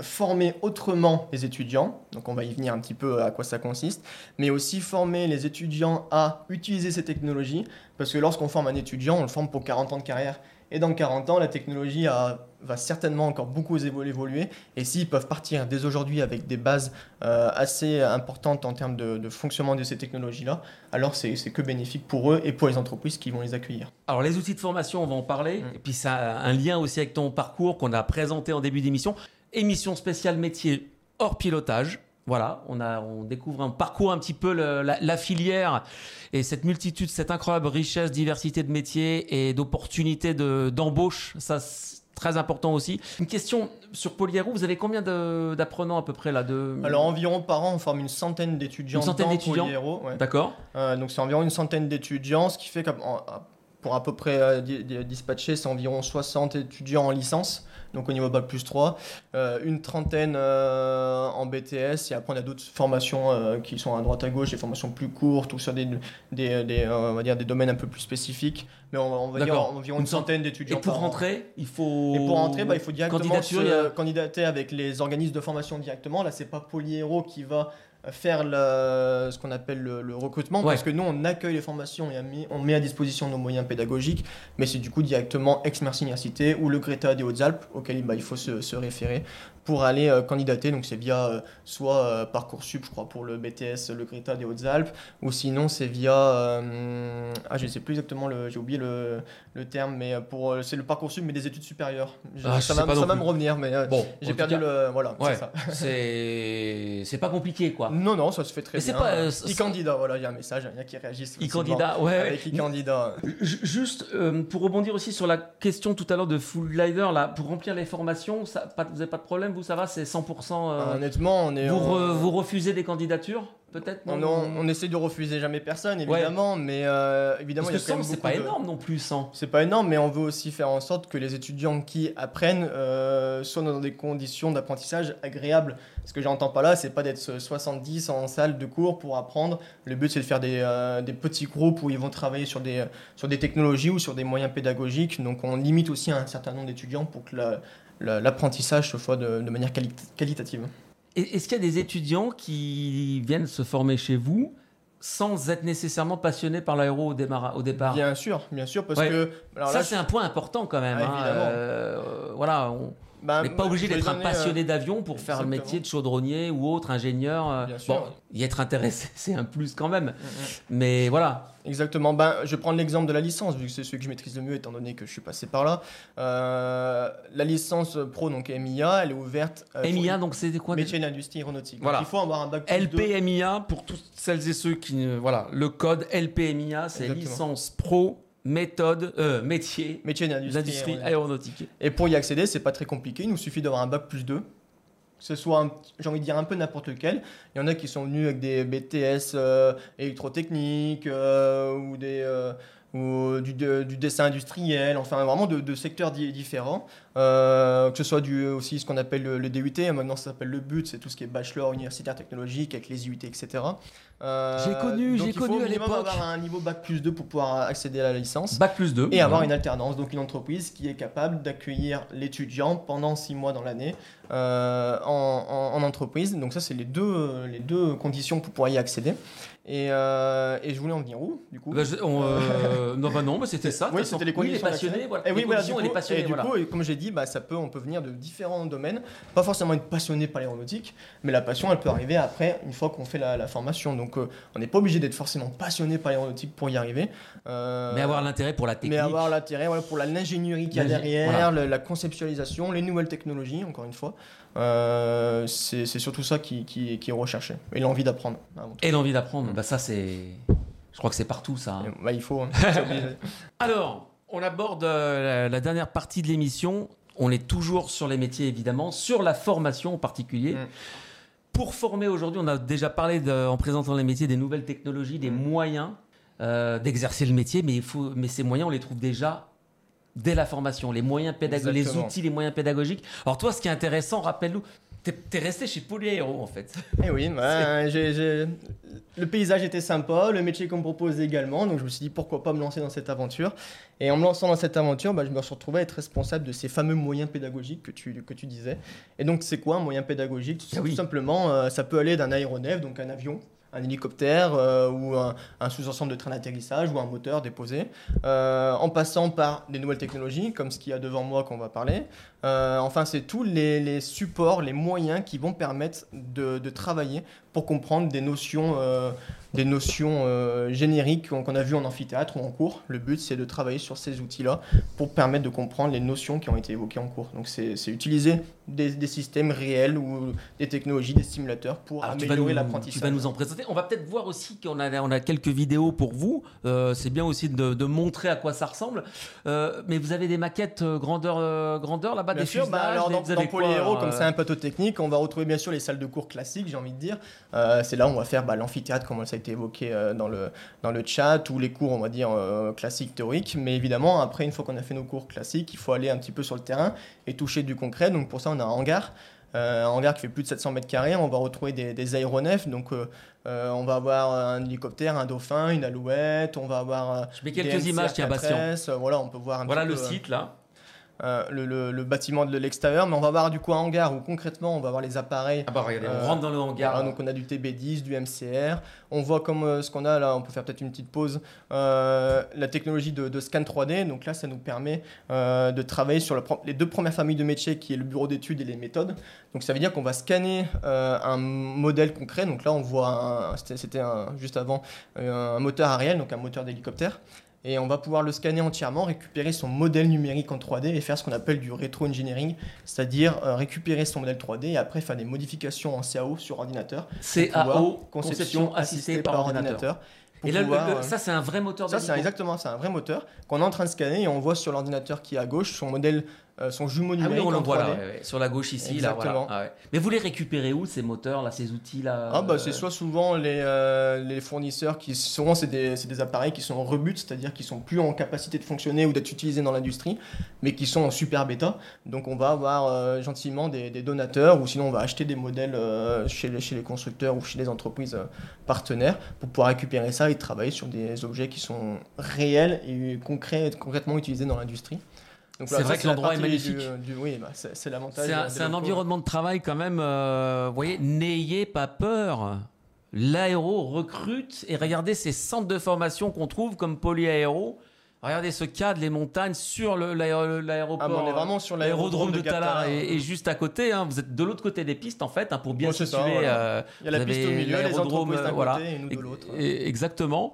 former autrement les étudiants, donc on va y venir un petit peu à quoi ça consiste, mais aussi former les étudiants à utiliser ces technologies, parce que lorsqu'on forme un étudiant, on le forme pour 40 ans de carrière, et dans 40 ans, la technologie a- va certainement encore beaucoup évo- évoluer, et s'ils peuvent partir dès aujourd'hui avec des bases euh, assez importantes en termes de, de fonctionnement de ces technologies-là, alors c'est que bénéfique pour eux et pour les entreprises qui vont les accueillir. Alors les outils de formation, on va en parler. Mm. Et puis ça a un lien aussi avec ton parcours qu'on a présenté en début d'émission. Émission spéciale métier hors pilotage. Voilà, on, a, on découvre un parcours un petit peu le- la, la filière et cette multitude, cette incroyable richesse, diversité de métiers et d'opportunités de- d'embauche. ça, très important aussi. Une question sur Polyhéro, vous avez combien d'apprenants à peu près là de... Alors environ par an, on forme une centaine d'étudiants Une centaine d'étudiants ouais. D'accord Euh, donc c'est environ une centaine d'étudiants, ce qui fait que pour à peu près euh, di- di- dispatcher, c'est environ 60 étudiants en licence, donc au niveau bac plus 3, euh, une trentaine euh, en BTS, et après on a d'autres formations euh, qui sont à droite à gauche, des formations plus courtes ou sur des, des, des, on va dire des domaines un peu plus spécifiques, mais on, on va dire environ Une centaine Et d'étudiants pour par an. rentrer, il faut... Et pour rentrer, bah, il faut directement se a- candidater avec les organismes de formation directement. Là, c'est pas Polyhéro qui va faire ce qu'on appelle le, le recrutement, Ouais. parce que nous, on accueille les formations et on met, on met à disposition nos moyens pédagogiques, mais c'est du coup directement ex-Merci Université ou le Greta des Hautes-Alpes, auquel bah, il faut se, se référer pour aller euh, candidater. Donc c'est via euh, soit euh, Parcoursup, je crois, pour le BTS, le Greta des Hautes-Alpes, ou sinon c'est via... euh, ah, je ne sais plus exactement, le- j'ai oublié le, le terme, mais pour c'est le Parcoursup, mais des études supérieures. Je- Ah, ça va, ça va me revenir, mais euh, Bon, j'ai perdu cas, le... Voilà, Ouais, (laughs) c'est ça. c'est pas compliqué quoi. Non, non, ça se fait très Mais c'est bien. pas, euh, e-candidat, voilà, il y a un message, il y en a qui réagissent. E-candidat, ouais. Avec e-candidat. Ju- Juste euh, pour rebondir aussi sur la question tout à l'heure de Full Glider, là, pour remplir les formations, ça, pas, vous n'avez pas de problème, vous, ça va, c'est 100%. euh, Honnêtement, on est. vous, re- vous refusez des candidatures, peut-être on, non on- on essaie de refuser jamais personne, évidemment, mais euh, évidemment, Parce que il y a quand 100, même c'est pas de- énorme non plus, 100. C'est pas énorme, mais on veut aussi faire en sorte que les étudiants qui apprennent euh, soient dans des conditions d'apprentissage agréables. Ce que j'entends pas là, c'est pas d'être 70 en salle de cours pour apprendre. Le but, c'est de faire des, euh, des petits groupes où ils vont travailler sur des, sur des technologies ou sur des moyens pédagogiques. Donc, on limite aussi un certain nombre d'étudiants pour que la- l'apprentissage se fasse de, de manière quali- qualitative. Est-ce qu'il y a des étudiants qui viennent se former chez vous sans être nécessairement passionnés par l'aéro au, départ? Bien sûr, bien sûr, parce Ouais. que. Alors Ça, c'est un point important quand même. Ah, hein, évidemment. euh, voilà, on bah, n'est pas obligé d'être un donner, euh, passionné d'avion pour faire le métier de chaudronnier ou autre, ingénieur. euh, Bien sûr. Bon, y être intéressé, (laughs) c'est un plus quand même. Mm, mm. Mais voilà, Exactement. Ben, je vais prendre l'exemple de la licence, vu que c'est celui que je maîtrise le mieux, étant donné que je suis passé par là. Euh, la licence pro, donc MIA, elle est ouverte. euh, MIA, donc c'est quoi Métier d'industrie aéronautique. Voilà. Donc, il faut avoir un bac. LPMIA, pour toutes celles et ceux qui. Voilà, le code LPMIA, c'est licence pro, méthode, euh, métier, Métier d'industrie. aéronautique. Et pour y accéder, c'est pas très compliqué. Il nous suffit d'avoir un bac plus 2. Que ce soit, j'ai envie de dire, un peu n'importe lequel. Il y en a qui sont venus avec des BTS euh, électrotechniques euh, ou, des, euh, ou du, de- du dessin industriel, enfin vraiment de, de secteurs di- différents. Que ce soit du, aussi ce qu'on appelle le, le DUT, maintenant ça s'appelle le BUT, c'est tout ce qui est bachelor universitaire technologique avec les IUT, etc. Euh, J'ai connu, j'ai il faut connu à l'époque. avoir un niveau bac plus 2 pour pouvoir accéder à la licence. Bac plus 2. Et avoir une alternance, donc une entreprise qui est capable d'accueillir l'étudiant pendant six mois dans l'année euh, en, en- en entreprise. Donc ça, c'est les deux, les deux conditions pour pouvoir y accéder. Et, euh, et je voulais en venir où, du coup? Bah, je- on, euh, non, bah non, bah, c'était ça. Oui, c'était les Oui, conditions. les passionnés, voilà. Et oui, les voilà, du et les coup, passionnés, et du voilà. coup, comme j'ai dit, bah, ça peut, on peut venir de différents domaines. Pas forcément être passionné par l'aéronautique, mais la passion, elle peut arriver après, une fois qu'on fait la, la formation. Donc, euh, on n'est pas obligé d'être forcément passionné par l'aéronautique pour y arriver. Mais avoir l'intérêt pour la technique. mais avoir l'intérêt voilà, pour l'ingénierie qu'il y a derrière, la conceptualisation, les nouvelles technologies, encore une fois. Euh, c'est surtout ça qui, qui, qui est recherché. Et l'envie d'apprendre. Et l'envie d'apprendre. Bah, ça, c'est. Je crois que c'est partout, ça. hein. Bah, il faut. hein. (laughs) Alors, on aborde euh, la, la dernière partie de l'émission. On est toujours sur les métiers, évidemment, sur la formation en particulier. Mm. Pour former aujourd'hui, on a déjà parlé de- en présentant les métiers des nouvelles technologies, des Mm. moyens euh, d'exercer le métier, mais, il faut, mais ces moyens, on les trouve déjà dès la formation. Les moyens pédagogiques, les outils, les moyens pédagogiques. Alors toi, ce qui est intéressant, rappelle-nous, t'es es resté chez Polyaéro en fait. Eh oui, (laughs) bah, le paysage était sympa, le métier qu'on me proposait également, donc je me suis dit pourquoi pas me lancer dans cette aventure. Et en me lançant dans cette aventure, bah, je me suis retrouvé à être responsable de ces fameux moyens pédagogiques que tu, que tu disais. Et donc c'est quoi un moyen pédagogique? Tout, Ah oui. tout simplement, euh, ça peut aller d'un aéronef, donc un avion, un hélicoptère euh, ou un, sous-ensemble de train d'atterrissage ou un moteur déposé, euh, en passant par des nouvelles technologies comme ce qu'il y a devant moi qu'on va parler. Euh, enfin, c'est tous les, supports, les moyens qui vont permettre de, de travailler pour comprendre des notions, des notions génériques qu'on a vues en amphithéâtre ou en cours. Le but, c'est de travailler sur ces outils-là pour permettre de comprendre les notions qui ont été évoquées en cours. Donc, c'est utiliser des, des systèmes réels ou des technologies, des simulateurs pour Alors, améliorer nous- Tu l'apprentissage. vas nous en présenter. On va peut-être voir aussi qu'on a, on a quelques vidéos pour vous. Euh, c'est bien aussi de, de montrer à quoi ça ressemble. Euh, mais vous avez des maquettes euh, grandeur, grandeur là-bas, Bien des sûr, bah, alors dans, dans alors, comme c'est un plateau technique, on va retrouver bien sûr les salles de cours classiques, j'ai envie de dire. Euh, c'est là où on va faire bah, l'amphithéâtre, comme ça a été évoqué dans, le, dans le chat, ou les cours, on va dire, classiques, théoriques. Mais évidemment, après, une fois qu'on a fait nos cours classiques, il faut aller un petit peu sur le terrain et toucher du concret. Donc pour ça, on a un hangar. Euh, un hangar qui fait plus de 700 mètres carrés, on va retrouver des, des aéronefs, donc euh, euh, on va avoir un hélicoptère, un dauphin, une alouette, on va avoir Je mets des quelques NCR images, tiens, Bastien. 4S, voilà, on peut voir un Voilà petit le peu, site là. Euh, le, le- le bâtiment de l'extérieur, mais on va voir du coup un hangar où concrètement on va voir les appareils. Ah bah regardez, Euh, on rentre dans le hangar. Voilà, donc on a du TB10, du MCR. On voit comme euh, ce qu'on a là, on peut faire peut-être une petite pause. euh, la technologie de, de scan 3D, donc là ça nous permet euh, de travailler sur la les deux premières familles de métiers qui est le bureau d'études et les méthodes. Donc ça veut dire qu'on va scanner euh, un modèle concret. Donc là on voit, c'était juste avant euh, un moteur Ariel, donc un moteur d'hélicoptère. Et on va pouvoir le scanner entièrement, récupérer son modèle numérique en 3D et faire ce qu'on appelle du rétro-engineering, c'est-à-dire euh, récupérer son modèle 3D et après faire des modifications en CAO sur ordinateur. CAO, conception assistée par ordinateur. Et là, le- pouvoir, le- euh, ça c'est un vrai moteur ça, c'est exactement, c'est un vrai moteur qu'on est en train de scanner et on voit sur l'ordinateur qui est à gauche son modèle, son jumeau Ah oui, numérique on le voit là, 3D. ouais, ouais, sur la gauche ici. Là, voilà. Exactement. Ah ouais. Mais vous les récupérez où ces moteurs là, ces outils là Ah bah euh, c'est soit souvent les, euh, les fournisseurs qui souvent c'est des, des appareils qui sont en rebut, c'est-à-dire qui sont plus en capacité de fonctionner ou d'être utilisés dans l'industrie, mais qui sont en super bêta. Donc on va avoir euh, gentiment des, des donateurs ou sinon on va acheter des modèles euh, chez, les, chez les constructeurs ou chez les entreprises euh, partenaires pour pouvoir récupérer ça et travailler sur des objets qui sont réels et concrets, concrètement utilisés dans l'industrie. C'est vrai que l'endroit est magnifique. du- du- oui, bah, c'est c'est l'avantage. C'est un, environnement de travail quand même. euh, vous voyez, n'ayez pas peur. L'aéro recrute et regardez ces centres de formation qu'on trouve comme Polyaéro. Regardez ce cadre, les montagnes sur l'aéroport. Ah, on est vraiment sur L'aérodrome de Qatar. est, est juste à côté. hein. Vous êtes de l'autre côté des pistes en fait, hein, pour bien c'est situer. ça, voilà. euh, Il y a la piste au milieu, les entreprises d'un euh, voilà. côté et nous de l'autre. Et- et- exactement.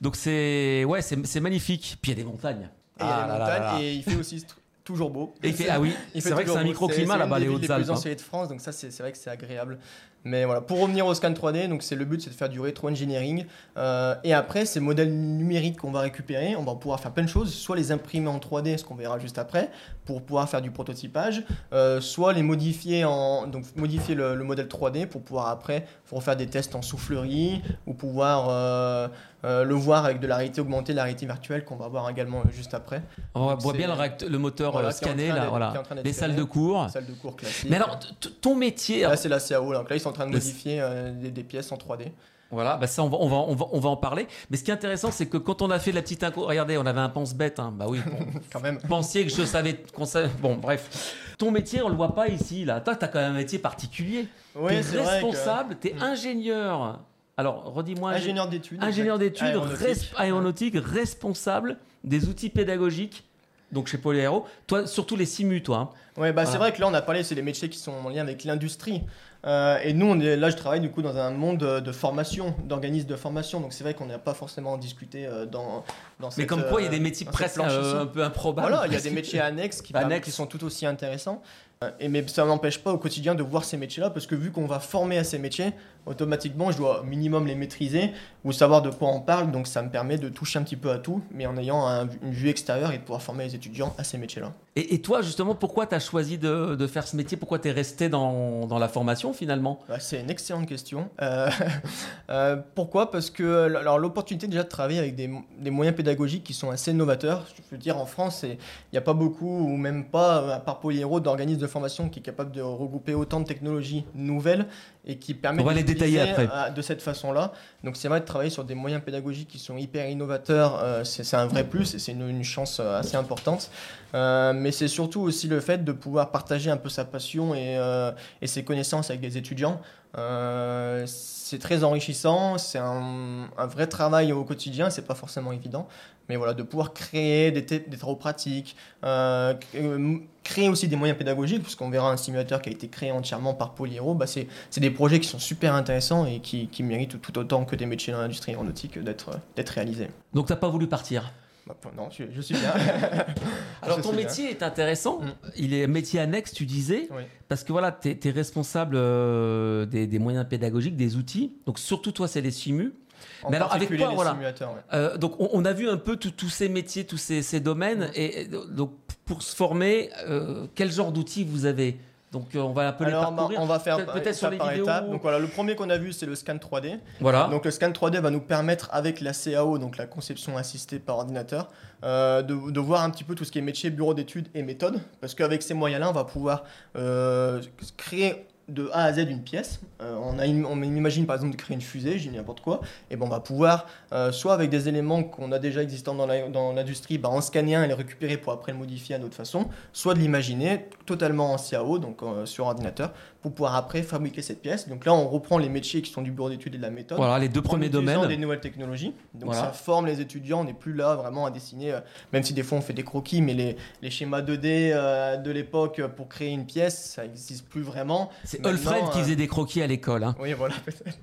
Donc c'est ouais, c'est magnifique. Puis il y a des montagnes. Et il y a Ah les là là montagnes, là là. et il fait aussi toujours beau. Et fait- ah oui, (laughs) c'est vrai que c'est un microclimat C'est- là-bas, c'est les Hautes-Alpes. plus hein. de France, donc ça c'est c'est vrai que c'est agréable. Mais voilà, pour revenir au scan 3D, donc c'est le but, c'est de faire du rétro-engineering. Euh, et après, ces modèles numériques qu'on va récupérer, on va pouvoir faire plein de choses, soit les imprimer en 3D, ce qu'on verra juste après, pour pouvoir faire du prototypage, euh, soit les modifier en donc modifier le, le modèle 3D pour pouvoir après refaire des tests en soufflerie ou pouvoir euh, euh, le voir avec de la réalité augmentée, de la réalité virtuelle qu'on va voir également juste après. On Donc, voit bien le, moteur Voilà, euh, scanné, là, voilà. Les salles de cours. De. Mais alors, ton métier, Là, c'est la CAO. là. Donc là, ils sont en train de modifier euh, des, des pièces en 3D. Voilà, bah ça on va, on, va, on, va, on va en parler. Mais ce qui est intéressant, c'est que quand on a fait la petite inco, regardez, on avait un pense-bête. Hein. Bah oui, bon, (laughs) Quand même. pensiez que je savais qu'on savait. Bon, bref. Ton métier, on le voit pas ici, là. Toi, t'as quand même un métier particulier. Oui, t'es que- responsable, t'es ingénieur. Alors, redis-moi. ingé- Ingénieur d'études. Ingénieur d'études, Aéronautique. res- aéronautique, responsable des outils pédagogiques. Donc chez Polyaéro, toi surtout les simus, toi. hein. Ouais, bah c'est vrai que là, on a parlé, c'est des métiers qui sont en lien avec l'industrie. Euh, et nous, on est, là, je travaille du coup dans un monde de, de formation, d'organismes de formation. Donc c'est vrai qu'on n'a pas forcément discuté euh, dans, dans Mais cette, comme quoi, il y a des euh, métiers presque euh, un peu improbables. Voilà, il y a (laughs) des métiers annexes qui, Annexes. qui sont tout aussi intéressants. Euh, Et mais ça n'empêche pas au quotidien de voir ces métiers-là, parce que vu qu'on va former à ces métiers, automatiquement, je dois minimum les maîtriser ou savoir de quoi on parle. Donc ça me permet de toucher un petit peu à tout, mais en ayant un- une vue extérieure et de pouvoir former les étudiants à ces métiers-là. Et, et toi, justement, pourquoi tu as choisi de, de faire ce métier? Pourquoi tu es resté dans, dans la formation finalement? Ouais, c'est une excellente question. Euh, (laughs) euh, pourquoi? Parce que alors, l'opportunité déjà de travailler avec des, des moyens pédagogiques qui sont assez novateurs. Je veux dire, en France, il n'y a pas beaucoup, ou même pas, à part Polyhéro, d'organismes de formation qui est capable de regrouper autant de technologies nouvelles et qui On va de les détailler après. euh, de cette façon-là. Donc c'est vrai de travailler sur des moyens pédagogiques qui sont hyper innovateurs, euh, c'est un vrai plus et c'est une, une chance euh, assez importante. Euh, mais c'est surtout aussi le fait de pouvoir partager un peu sa passion et, euh, et ses connaissances avec des étudiants. C'est très enrichissant, c'est un, un vrai travail au quotidien, c'est pas forcément évident. Mais voilà, de pouvoir créer des, travaux pratiques, euh, euh, créer aussi des moyens pédagogiques, puisqu'on verra un simulateur qui a été créé entièrement par Polyhero, bah c'est des projets qui sont super intéressants et qui, qui méritent tout autant que des métiers dans l'industrie aéronautique d'être d'être réalisés. Donc t'as pas voulu partir? Bah, non, je, je suis bien. (laughs) Alors Je ton bien. métier est intéressant. Mm. Il est métier annexe, tu disais, Oui. parce que voilà, tu es, responsable euh, des, des moyens pédagogiques, des outils. Donc surtout toi, c'est les simus. En Mais alors, avec quoi, voilà. ouais. Euh, donc on, on a vu un peu tous ces métiers, tous ces, ces domaines. Mm. Et, et donc pour se former, euh, quel genre d'outils vous avez? Donc euh, on va un peu Alors, les parcourir. on va faire Peut-être- sur les par vidéos. étape. Donc voilà, le premier qu'on a vu, c'est le scan 3D. Voilà. Donc le scan 3D va nous permettre, avec la CAO, donc la conception assistée par ordinateur, euh, de, de voir un petit peu tout ce qui est métier, bureau d'études et méthode. Parce qu'avec ces moyens-là, on va pouvoir euh, créer de A à Z une pièce. Euh, on, a on imagine par exemple de créer une fusée, dis n'importe quoi. Et ben on va pouvoir, euh, soit avec des éléments qu'on a déjà existants dans l'industrie, bah, en scanner un et les récupérer pour après le modifier à notre façon, soit de l'imaginer totalement en CAO, donc euh, sur ordinateur, pour pouvoir après fabriquer cette pièce. Donc là, on reprend les métiers qui sont du bureau d'études et de la méthode Voilà les deux premiers domaines. des nouvelles technologies. Donc Voilà. ça forme les étudiants, on n'est plus là vraiment à dessiner, euh, même si des fois on fait des croquis, mais les, les schémas 2D euh, de l'époque euh, pour créer une pièce, ça n'existe plus vraiment. C'est Alfred qui faisait des croquis à l'école, hein. Oui, voilà, peut-être.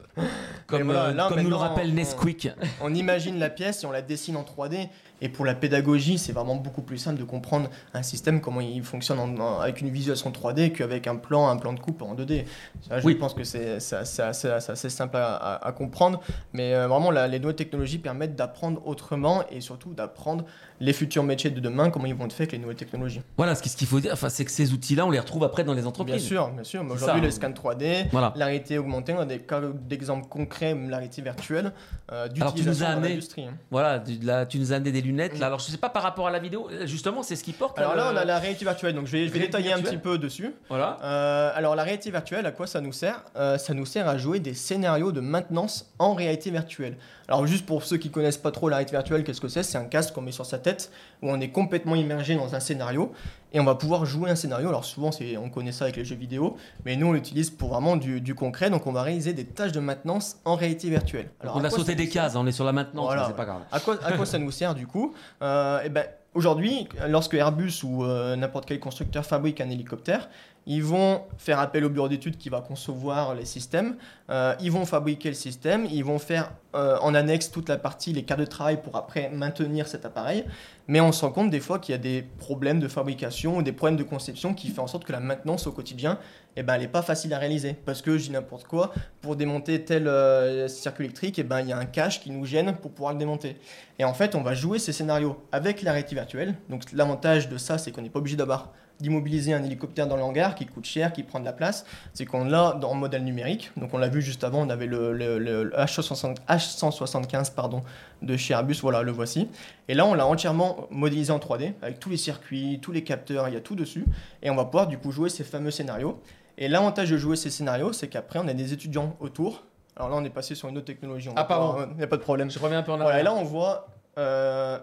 comme, voilà, là, comme nous le rappelle on- Nesquik. On imagine la pièce et on la dessine en 3D. Et pour la pédagogie, c'est vraiment beaucoup plus simple de comprendre un système, comment il fonctionne en- en- avec une visualisation 3D qu'avec un plan, un plan de coupe en 2D. Ça, je Oui. pense que c'est assez, assez- assez- assez simple à, à- à comprendre. Mais euh, vraiment, la- les nouvelles technologies permettent d'apprendre autrement et surtout d'apprendre les futurs métiers de demain, comment ils vont être faits avec les nouvelles technologies. Voilà, ce qui- ce qu'il faut dire, enfin, c'est que ces outils-là, on les retrouve après dans les entreprises. Bien sûr, bien sûr. Aujourd'hui, hein. scans 3D, Voilà. la réalité augmentée, on a des cas d'exemples concrets, même la réalité virtuelle, euh, d'utilisation dans l'industrie. hein. Voilà, là, tu nous as amené des lunettes. Là, alors, je sais pas par rapport à la vidéo, justement, c'est ce qui porte. Alors là, le- on a la réalité virtuelle, donc je vais, je vais Réalité détailler un petit peu dessus. Voilà. Euh, alors la réalité virtuelle, à quoi ça nous sert? Euh, Ça nous sert à jouer des scénarios de maintenance en réalité virtuelle. Alors juste pour ceux qui connaissent pas trop la réalité virtuelle, qu'est-ce que c'est? C'est un casque qu'on met sur sa tête où on est complètement immergé dans un scénario et on va pouvoir jouer un scénario. Alors souvent c'est, on connaît ça avec les jeux vidéo, mais nous on l'utilise pour vraiment du, du concret. Donc on va réaliser des tâches de maintenance en réalité virtuelle. Alors, on a sauté des cases, on est sur la maintenance, Voilà, c'est pas grave. à quoi, à quoi ça nous sert du coup? Euh, eh ben, Aujourd'hui, lorsque Airbus ou euh, n'importe quel constructeur fabrique un hélicoptère, Ils vont faire appel au bureau d'études qui va concevoir les systèmes. Euh, ils vont fabriquer le système. Ils vont faire euh, en annexe toute la partie, les cartes de travail pour après maintenir cet appareil. Mais on se rend compte des fois qu'il y a des problèmes de fabrication ou des problèmes de conception qui font en sorte que la maintenance au quotidien, eh ben, elle n'est pas facile à réaliser. Parce que je dis n'importe quoi, pour démonter tel euh, circuit électrique, eh ben, il y a un cache qui nous gêne pour pouvoir le démonter. Et en fait, on va jouer ces scénarios avec la réalité virtuelle. Donc l'avantage de ça, c'est qu'on n'est pas obligé d'avoir d'immobiliser un hélicoptère dans le hangar qui coûte cher, qui prend de la place, c'est qu'on l'a dans modèle numérique. Donc on l'a vu juste avant, on avait le, le, H175 pardon, de chez Airbus, voilà, le voici. Et là, on l'a entièrement modélisé en 3D, avec tous les circuits, tous les capteurs, il y a tout dessus. Et on va pouvoir du coup jouer ces fameux scénarios. Et l'avantage de jouer ces scénarios, c'est qu'après, on a des étudiants autour. Alors là, on est passé sur une autre technologie. ah, pardon. Il n'y a pas de problème. Je reviens un peu en arrière. et là, on voit euh,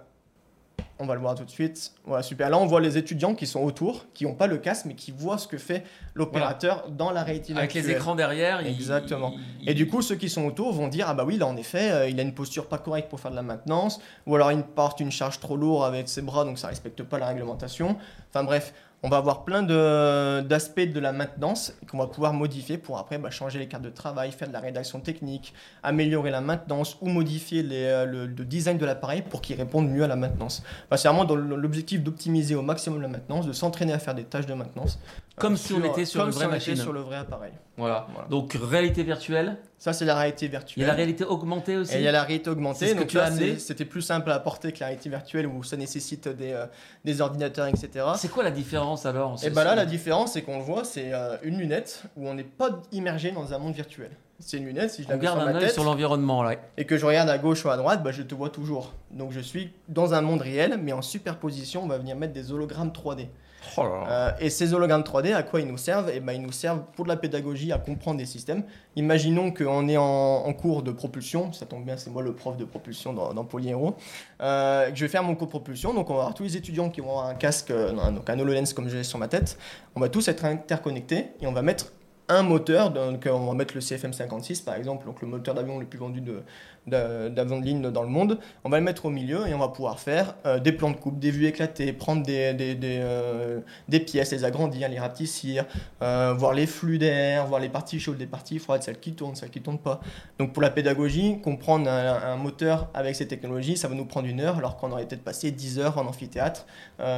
on va le voir tout de suite. Voilà, super. Là, on voit les étudiants qui sont autour, qui n'ont pas le casque, mais qui voient ce que fait l'opérateur dans la réalité Avec les écrans derrière. Exactement. Et du coup, ceux qui sont autour vont dire Ah bah oui, là, en effet, euh, il a une posture pas correcte pour faire de la maintenance, ou alors il porte une charge trop lourde avec ses bras, donc ça respecte pas la réglementation. Enfin bref, on va avoir plein d'aspects de, la maintenance qu'on va pouvoir modifier pour après bah, changer les cartes de travail, faire de la rédaction technique, améliorer la maintenance ou modifier euh, le, design de l'appareil pour qu'il réponde mieux à la maintenance. Bah, c'est vraiment dans l'objectif d'optimiser au maximum la maintenance, de s'entraîner à faire des tâches de maintenance. Comme si on était sur, sur le vrai appareil. Voilà. Donc réalité virtuelle. Ça c'est la réalité virtuelle. Il y a la réalité augmentée aussi. Et il y a la réalité augmentée. Donc là c'était plus simple à apporter que la réalité virtuelle où ça nécessite des, euh, des ordinateurs etc. C'est quoi la différence alors Et bah là la différence c'est qu'on le voit c'est euh, une lunette où on n'est pas immergé dans un monde virtuel. C'est une lunette si je la garde un œil sur l'environnement là. Et que je regarde à gauche ou à droite, bah, je te vois toujours. Donc je suis dans un monde réel mais en superposition on va venir mettre des hologrammes 3D. Oh euh, et ces hologrammes 3D, à quoi ils nous servent eh ben, Ils nous servent pour de la pédagogie à comprendre des systèmes. Imaginons qu'on est en, cours de propulsion, ça tombe bien, c'est moi le prof de propulsion dans, dans Polyhero. Euh, je vais faire mon cours propulsion, donc on va avoir tous les étudiants qui vont avoir un casque, euh, donc un HoloLens comme j'ai sur ma tête. On va tous être interconnectés et on va mettre un moteur, donc on va mettre le CFM56 par exemple, donc le moteur d'avion le plus vendu de, d'avion de ligne dans le monde. On va le mettre au milieu et on va pouvoir faire euh, des plans de coupe, des vues éclatées, prendre des, euh, pièces, les agrandir, les rapetissir, euh, voir les flux d'air, voir les parties chaudes, les parties froides, celles qui tournent, celles qui ne tournent pas. Donc pour la pédagogie, comprendre un, moteur avec ces technologies, ça va nous prendre une heure, alors qu'on aurait peut-être passé 10 heures en amphithéâtre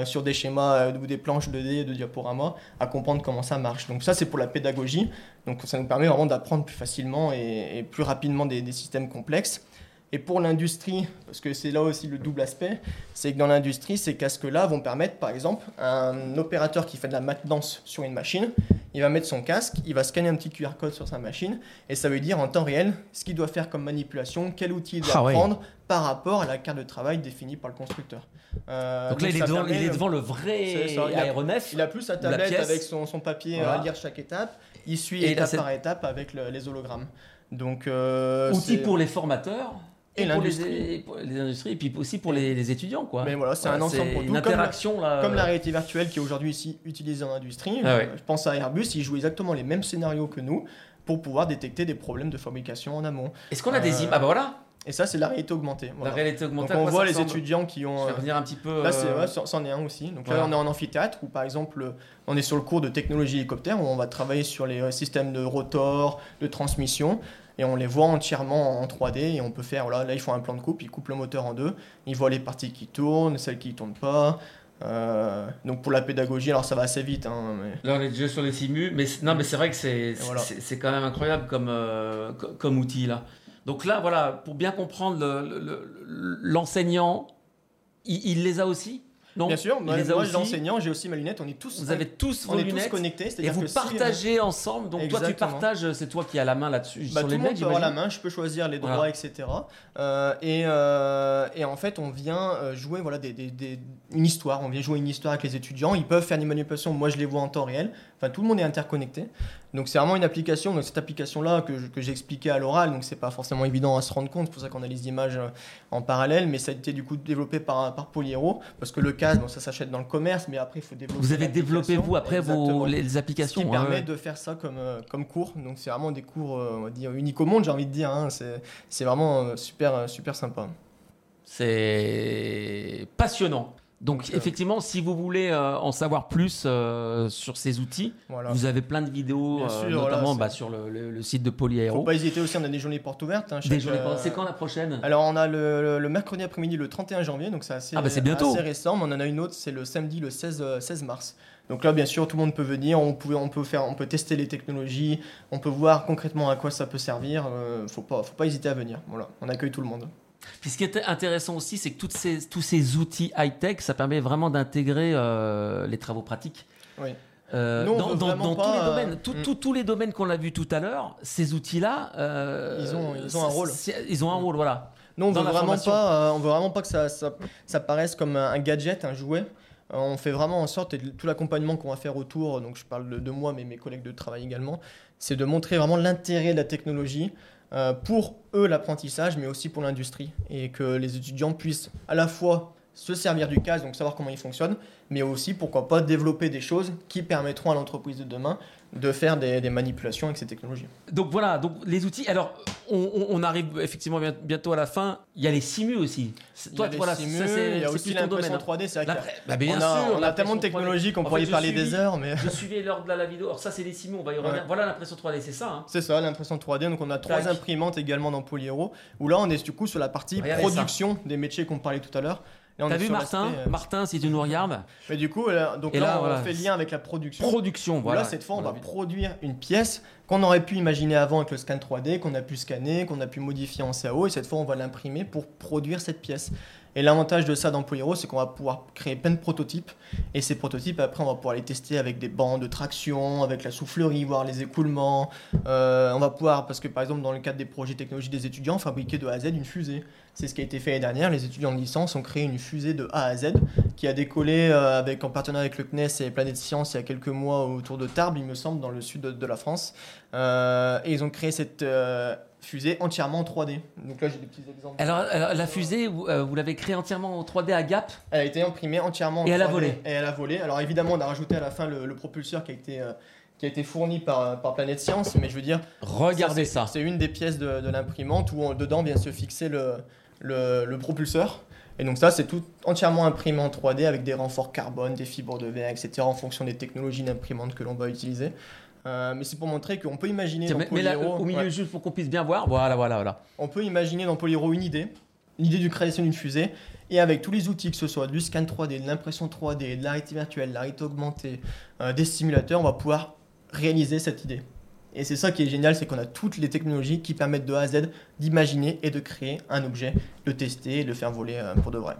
sur des schémas ou des planches 2D, de diaporama, à comprendre comment ça marche. Donc ça c'est pour la pédagogie. Donc ça nous permet vraiment d'apprendre plus facilement et, plus rapidement des, systèmes complexes. Et pour l'industrie, parce que c'est là aussi le double aspect, c'est que dans l'industrie, ces casques-là vont permettre, par exemple, un opérateur qui fait de la maintenance sur une machine, il va mettre son casque, il va scanner un petit QR code sur sa machine, et ça veut dire en temps réel ce qu'il doit faire comme manipulation, quel outil il doit ah prendre par rapport à la carte de travail définie par le constructeur. Euh, donc là, il, est devant, il, est devant, le vrai aéronef. Il a plus sa tablette avec son, son papier à lire chaque étape il suit étape par étape avec les hologrammes. Donc, euh, Outil pour les formateurs et, pour les, les, industries et puis aussi pour les, étudiants quoi. Mais voilà, c'est un ensemble pour une interaction comme la, là. Comme la réalité virtuelle qui est aujourd'hui ici utilisée en industrie. Ah je pense à Airbus, ils jouent exactement les mêmes scénarios que nous pour pouvoir détecter des problèmes de fabrication en amont. Est-ce qu'on a des images Ah bah voilà. Et ça, c'est la réalité augmentée. La réalité augmentée. Donc on voit les étudiants qui ont. Je vais euh, revenir un petit peu. Là, c'est euh, c'en est un aussi. Donc là, on est en amphithéâtre où, par exemple, on est sur le cours de technologie hélicoptère où on va travailler sur les euh, systèmes de rotor, de transmission. Et on les voit entièrement en 3D et on peut faire, là, là ils font un plan de coupe, ils coupent le moteur en deux, ils voient les parties qui tournent, celles qui ne tournent pas, donc pour la pédagogie, alors ça va assez vite. Hein, Là on est déjà sur les simus, mais non mais c'est vrai que c'est c'est quand même incroyable comme, comme outil là. Donc là, voilà, pour bien comprendre l'enseignant, il, les a aussi? Non, Bien sûr, moi, moi l'enseignant, j'ai aussi ma lunette, on est tous, vous avez tous vos lunettes, tous connectés. Et vous partagez ensemble, donc toi tu partages, c'est toi qui as la main là-dessus. Bah, tout avoir la main, je peux choisir les droits, etc. Euh, et, euh, et, en fait, on vient euh, jouer voilà, des, des, une histoire, on vient jouer une histoire avec les étudiants, ils peuvent faire des manipulations, moi je les vois en temps réel, enfin tout le monde est interconnecté. Donc c'est vraiment une application, donc cette application-là que, que j'ai expliqué à l'oral, donc c'est pas forcément évident à se rendre compte, c'est pour ça qu'on a les images euh, en parallèle, mais ça a été du coup développé par, par Polyhero, parce que le casque, bon, ça s'achète dans le commerce, mais après il faut développer. Vous avez développé vous après vos, les applications Ce qui permet de faire ça comme, euh, comme cours, donc c'est vraiment des cours, euh, on va dire, uniques au monde, j'ai envie de dire, hein. c'est vraiment super, super sympa. C'est passionnant. Donc, Donc, euh, effectivement, si vous voulez euh, en savoir plus euh, sur ces outils, Voilà. vous avez plein de vidéos, sûr, notamment bah, sur le, le- le site de Faut Polyaéro. pas hésiter aussi, on a des journées portes ouvertes. hein, chaque, journées C'est quand la prochaine? Alors on a le, mercredi après-midi le 31 janvier, donc c'est assez, Ah bah, assez récent, mais on en a une autre, c'est le samedi le 16, euh, 16 mars. Donc là bien sûr tout le monde peut venir, on peut, on peut, faire, on peut tester les technologies, on peut voir concrètement à quoi ça peut servir, euh, faut, pas, faut pas hésiter à venir, voilà, on accueille tout le monde. Puis ce qui est intéressant aussi, c'est que toutes ces, tous ces outils high-tech, ça permet vraiment d'intégrer euh, les travaux pratiques. Oui. Euh, Nous, dans dans- tous les euh, domaines, Tout- mm. tout- tous les domaines qu'on a vus tout à l'heure, ces outils-là, Ils ont- ils ont un rôle. Ils ont un rôle, voilà. Nous on veut vraiment pas, on veut vraiment pas que ça, ça, ça paraisse comme un, gadget, un jouet. On fait vraiment en sorte, et tout l'accompagnement qu'on va faire autour, donc je parle de, de moi, mais mes collègues de travail également, c'est de montrer vraiment l'intérêt de la technologie pour eux l'apprentissage, mais aussi pour l'industrie, et que les étudiants puissent à la fois se servir du casque, donc savoir comment il fonctionne, mais aussi pourquoi pas développer des choses qui permettront à l'entreprise de demain de faire des, des manipulations avec ces technologies. Donc voilà, donc les outils. Alors, on, arrive effectivement bien- bientôt à la fin. Il y a les simus aussi. C'est- Il y Toi, a voilà, simus, ça, il y a aussi l'impression hein. 3D, c'est vrai bah, bien on a, sûr, on a tellement de l'impression 3D. technologies qu'on pourrait y parler des heures, mais... Je (laughs) suivais lors de la vidéo. Alors ça, c'est les simus. On va y revenir. Ouais. Voilà l'impression 3D, c'est ça. hein. C'est ça, l'impression 3D. Donc on a trois imprimantes également dans Polyhero, où là on est du coup sur la partie Regardez production des métiers qu'on parlait tout à l'heure. T'as vu Martin euh, Martin, si tu nous regardes, Mais du coup, là, donc Et là, là, on voilà. fait lien avec la production. production. Voilà. Là, cette fois, on va produire une pièce qu'on aurait pu imaginer avant avec le scan 3D, qu'on a pu scanner, qu'on a pu modifier en CAO, et cette fois, on va l'imprimer pour produire cette pièce. Et l'avantage de ça dans Polyhero, c'est qu'on va pouvoir créer plein de prototypes, et ces prototypes, après, on va pouvoir les tester avec des bancs de traction, avec la soufflerie, voir les écoulements. Euh, on va pouvoir, parce que par exemple, dans le cadre des projets technologiques des étudiants, fabriquer de A à Z une fusée. C'est ce qui a été fait l'année dernière. Les étudiants de licence ont créé une fusée de A à Z qui a décollé euh, avec, en partenariat avec le CNES et Planète Science il y a quelques mois autour de Tarbes, il me semble, dans le sud de, la France. Euh, et ils ont créé cette fusée entièrement en 3D. Donc là, j'ai des petits exemples. Alors, alors, la fusée, vous, euh, vous l'avez créée entièrement en 3D à Gap. Elle a été imprimée entièrement en Et elle a 3D, volé. Et elle a volé. Alors évidemment, on a rajouté à la fin le, le propulseur qui a été, euh, qui a été fourni par, par Planète Science, mais je veux dire, Regardez Ça, c'est- C'est une des pièces de, de l'imprimante où on- dedans vient se fixer le, le, le propulseur. Et donc ça, c'est tout entièrement imprimé en 3D avec des renforts carbone, des fibres de verre, etc. en fonction des technologies d'imprimante que l'on va utiliser. Euh, mais c'est pour montrer qu'on peut imaginer Tiens, dans mais, mais là, au milieu, ouais, juste pour qu'on puisse bien voir. Voilà, voilà, voilà. on peut imaginer dans Polyhero une idée, l'idée du création d'une fusée, et avec tous les outils, que ce soit du scan 3D, de l'impression 3D, de la réalité virtuelle, de la réalité augmentée, euh, des simulateurs, on va pouvoir réaliser cette idée. Et c'est ça qui est génial, c'est qu'on a toutes les technologies qui permettent de A à Z d'imaginer et de créer un objet, de tester et de le faire voler euh, pour de vrai.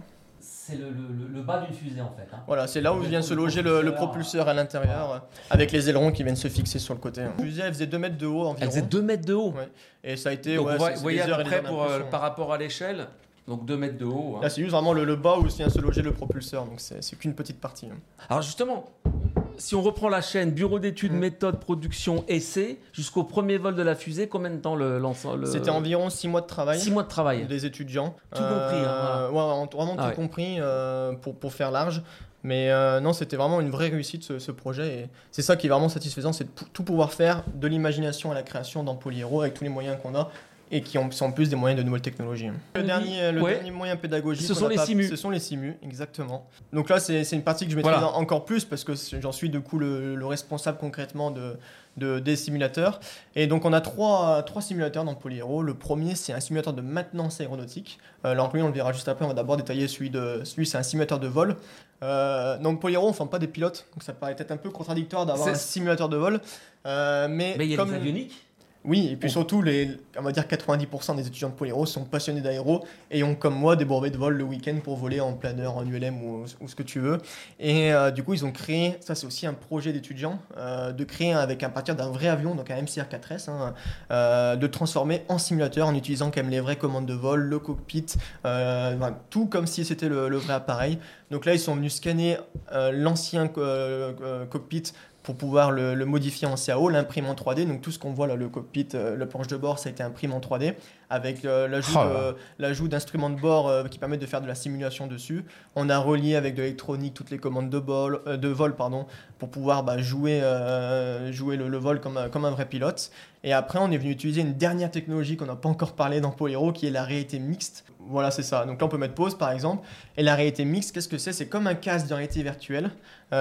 C'est le, le- le bas d'une fusée en fait. hein. Voilà, c'est là où vient se loger le, le propulseur à l'intérieur, euh, avec les ailerons qui viennent se fixer sur le côté. La fusée, elle faisait 2 mètres de haut Elle environ. faisait 2 mètres de haut. Ouais. Et ça a été, Donc ouais, vous voyez- à peu près pour, euh, par rapport à l'échelle. Donc 2 mètres de haut. hein. Là, c'est juste vraiment le, le bas où vient se loger le propulseur, donc c'est c'est qu'une petite partie. hein. Alors justement, si on reprend la chaîne bureau d'études, Mm. méthode, production, essai, jusqu'au premier vol de la fusée, combien de temps le l'ensemble C'était environ 6 mois de travail. 6 mois de travail. des étudiants. Tout compris, hein, ouais, ouais, vraiment Ah tout ouais. compris euh, pour, pour faire large. Mais euh, non, c'était vraiment une vraie réussite ce, ce projet. Et c'est ça qui est vraiment satisfaisant, c'est de tout pouvoir faire de l'imagination à la création dans Polyhero avec tous les moyens qu'on a et qui ont, sont en plus des moyens de nouvelles technologies. Le dernier, le Ouais. dernier moyen pédagogique, Ce sont les pas- simus. Ce sont les simus, exactement. Donc là, c'est une partie que je maîtrise Voilà. encore plus parce que j'en suis du coup le, le responsable concrètement de, de- des simulateurs. Et donc on a trois, trois simulateurs dans Polyhero. Le premier, c'est un simulateur de maintenance aéronautique. Euh, lui, on le verra juste après. On va d'abord détailler celui de celui, c'est un simulateur de vol. Euh, donc Polyhero, on ne forme pas des pilotes, donc ça paraît peut-être un peu contradictoire d'avoir un simulateur de vol. Euh, mais, Mais il y a comme des avioniques. Oui, et puis surtout, les, on va dire 90% des étudiants de Polyhero sont passionnés d'aéro et ont comme moi des brevets de vol le week-end pour voler en planeur, en ULM ou, ou ce que tu veux. Et euh, du coup, ils ont créé, ça c'est aussi un projet d'étudiants, euh, de créer avec à partir d'un vrai avion, donc un MCR-4S, hein, euh, de transformer en simulateur en utilisant quand même les vraies commandes de vol, le cockpit, euh, enfin, tout comme si c'était le, le vrai appareil. Donc là, ils sont venus scanner l'ancien cockpit pour pouvoir le, le modifier en CAO, l'imprimer en 3D. Donc tout ce qu'on voit là, le cockpit, euh, la planche de bord, ça a été imprimé en 3D avec euh, l'ajout Oh l'ajout d'instruments de bord euh, qui permettent de faire de la simulation dessus. On a relié avec de l'électronique toutes les commandes de, bol, euh, de vol pardon, pour pouvoir bah, jouer, jouer le, le vol comme, un- comme un vrai pilote. Et après, on est venu utiliser une dernière technologie qu'on n'a pas encore parlé dans Polyhero, qui est la réalité mixte. Voilà, c'est ça. Donc là, on peut mettre pause, par exemple. Et la réalité mixte, qu'est-ce que c'est? C'est comme un casque de réalité virtuelle,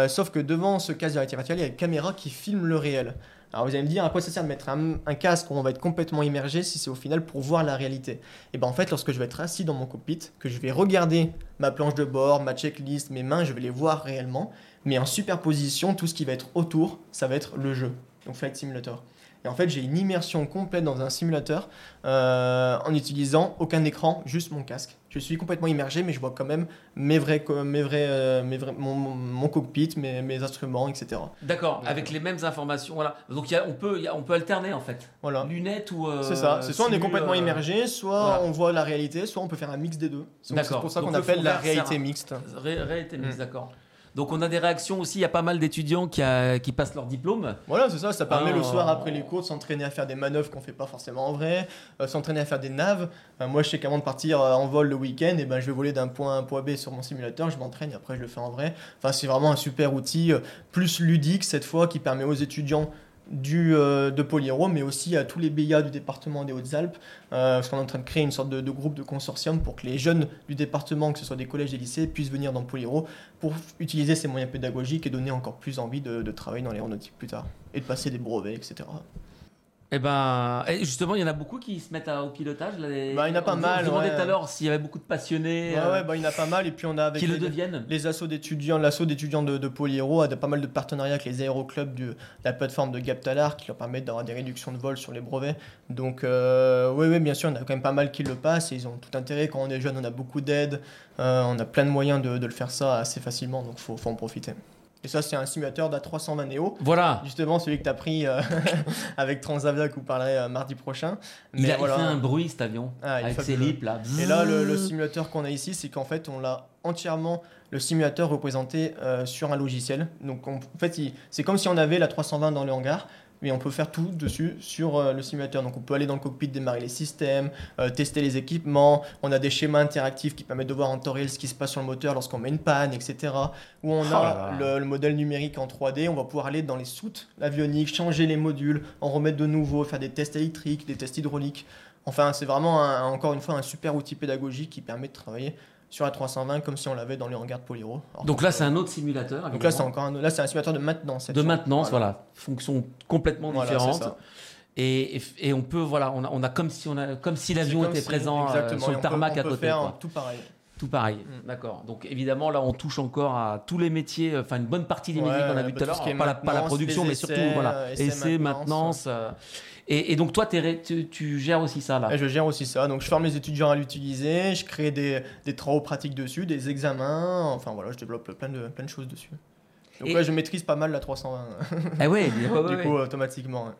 sauf que devant ce casque de réalité virtuelle, il y a une caméra qui filme le réel. Alors vous allez me dire à quoi ça sert de mettre un, casque où on va être complètement immergé si c'est au final pour voir la réalité? Et bien en fait, lorsque je vais être assis dans mon cockpit, que je vais regarder ma planche de bord, ma checklist, mes mains, je vais les voir réellement, mais en superposition, tout ce qui va être autour, ça va être le jeu, donc Flight Simulator. Et en fait, j'ai une immersion complète dans un simulateur euh, en utilisant aucun écran, juste mon casque. Je suis complètement immergé, mais je vois quand même mes vrais, mes vrais, euh, mes vrais mon, cockpit, mes, mes instruments, etc. D'accord, avec les mêmes informations. Voilà. Donc y a, on, peut, y a, on peut alterner en fait. Voilà. Lunettes ou. Euh, c'est ça. C'est soit on est complètement immergé, soit on voit la réalité, soit on peut faire un mix des deux. C'est pour ça qu'on appelle la réalité mixte. réalité mixte, mm. d'accord. Donc on a des réactions aussi, il y a pas mal d'étudiants qui, qui, passent leur diplôme. Voilà, c'est ça, ça permet le ah. soir après les cours de s'entraîner à faire des manœuvres qu'on fait pas forcément en vrai, euh, s'entraîner à faire des naves. Euh, moi je sais qu'avant de partir euh, en vol le week-end, et eh ben, je vais voler d'un point A à un point B sur mon simulateur, je m'entraîne et après je le fais en vrai. Enfin c'est vraiment un super outil, plus ludique cette fois, qui permet aux étudiants du, euh, de Polyro, mais aussi à tous les BIA du département des Hautes-Alpes, euh, parce qu'on est en train de créer une sorte de, groupe de consortium pour que les jeunes du département, que ce soit des collèges des lycées, puissent venir dans Polyro pour utiliser ces moyens pédagogiques et donner encore plus envie de, de travailler dans l'aéronautique plus tard, et de passer des brevets, etc. Eh ben, justement, il y en a beaucoup qui se mettent au pilotage. Là, bah, il y en a pas mal. Je demandais tout à l'heure s'il y avait beaucoup de passionnés. Ouais, euh, bah, il y en a pas mal. Et puis on a avec qui les, le deviennent. Les assos d'étudiants, l'assaut d'étudiants de, de a pas mal de partenariats avec les aéroclubs de la plateforme de Gaptalar qui leur permettent d'avoir des réductions de vol sur les brevets. Donc, euh, oui, bien sûr, on a quand même pas mal qui le passent. Et ils ont tout intérêt. Quand on est jeune, on a beaucoup d'aide. Euh, on a plein de moyens de, de, le faire ça assez facilement. Donc, il faut, faut en profiter. Et ça, c'est un simulateur d'A320 Neo. Voilà. Justement, celui que tu as pris euh, (laughs) avec Transavia que vous parlerez euh, mardi prochain. il a fait un bruit cet avion ah, avec ses lips là. Et là, le, simulateur qu'on a ici, c'est qu'en fait, on l'a entièrement le simulateur représenté euh, sur un logiciel. Donc en fait, c'est comme si on avait la 320 dans le hangar, mais on peut faire tout dessus sur euh, le simulateur. Donc on peut aller dans le cockpit, démarrer les systèmes, euh, tester les équipements. On a des schémas interactifs qui permettent de voir en temps réel ce qui se passe sur le moteur lorsqu'on met une panne, etc. Où on oh a le, modèle numérique en 3D, on va pouvoir aller dans les soutes l'avionique, changer les modules, en remettre de nouveaux, faire des tests électriques, des tests hydrauliques. Enfin, c'est vraiment encore une fois un super outil pédagogique qui permet de travailler sur la 320 comme si on l'avait dans les hangars de Polyro. donc là, c'est un autre simulateur. Donc là, c'est encore un, là, c'est un simulateur de maintenance. De maintenance, voilà. Fonction complètement différente. Et, et, on peut, voilà, on a, on a comme si on a, comme si l'avion était présent euh, sur le tarmac à côté. Faire tout pareil. Tout pareil, mm. d'accord. Donc évidemment, là, on touche encore à tous les métiers, enfin une bonne partie des métiers qu'on a vu tout à l'heure. Pas, pas, la production, mais surtout, voilà, essais, maintenance. Euh, et, donc toi, tu, gères aussi ça là? Je gère aussi ça. Donc je forme les étudiants à l'utiliser, je crée des, des, travaux pratiques dessus, des examens, enfin voilà, je développe plein de, plein de choses dessus. Donc ouais, je maîtrise pas mal la 320. (laughs) Ah ouais, (laughs) du coup, automatiquement.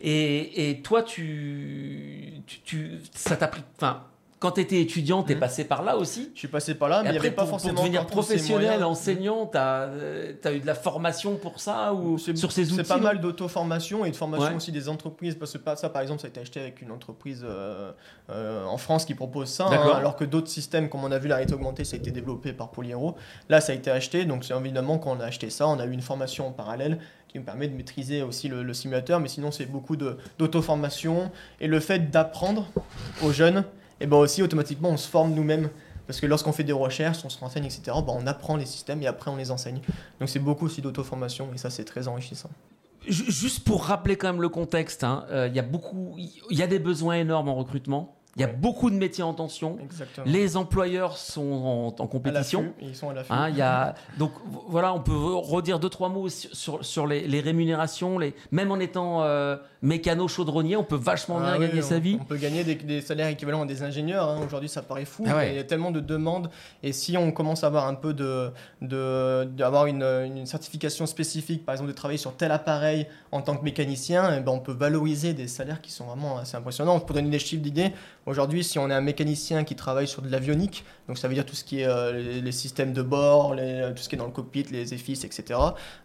Et, et, toi, tu, tu, tu ça t'a pris, enfin, quand tu étais étudiant, tu es hmm. passé par là aussi Je suis passé par là, mais il n'y avait pas forcément. Pour devenir professionnel, enseignant, tu as, as, eu de la formation pour ça ou sur ces outils C'est pas mal d'auto-formation et de formation aussi des entreprises. Parce que ça, par exemple, ça a été acheté avec une entreprise euh, euh, en France qui propose ça. Hein, alors que d'autres systèmes, comme on a vu la réalité augmentée, ça a été développé par Polyhero. Là, ça a été acheté. Donc, c'est évidemment, quand on a acheté ça, on a eu une formation en parallèle qui me permet de maîtriser aussi le, le simulateur. Mais sinon, c'est beaucoup d'auto-formation et le fait d'apprendre aux jeunes et ben aussi automatiquement on se forme nous-mêmes. Parce que lorsqu'on fait des recherches, on se renseigne, etc., ben on apprend les systèmes et après on les enseigne. Donc c'est beaucoup aussi d'auto-formation et ça c'est très enrichissant. Juste pour rappeler quand même le contexte, hein, euh, il y a beaucoup, il y a des besoins énormes en recrutement. Il y a beaucoup de métiers en tension. Les employeurs sont en, compétition. ils sont à l'affût. Hein, y a, donc voilà, on peut redire deux trois mots sur, sur les, rémunérations. Les, même en étant euh, mécano chaudronnier, on peut vachement bien ah gagner sa vie. On peut gagner des, salaires équivalents à des ingénieurs. Hein. Aujourd'hui, ça paraît fou. Ah il y a tellement de demandes. Et si on commence à avoir un peu de, d'avoir une, une, certification spécifique, par exemple de travailler sur tel appareil en tant que mécanicien, eh ben on peut valoriser des salaires qui sont vraiment assez impressionnants. Pour donner des chiffres d'idées, Aujourd'hui, si on est un mécanicien qui travaille sur de l'avionique, donc ça veut dire tout ce qui est euh, les, systèmes de bord, tout ce qui est dans le cockpit, les EFIS, etc.,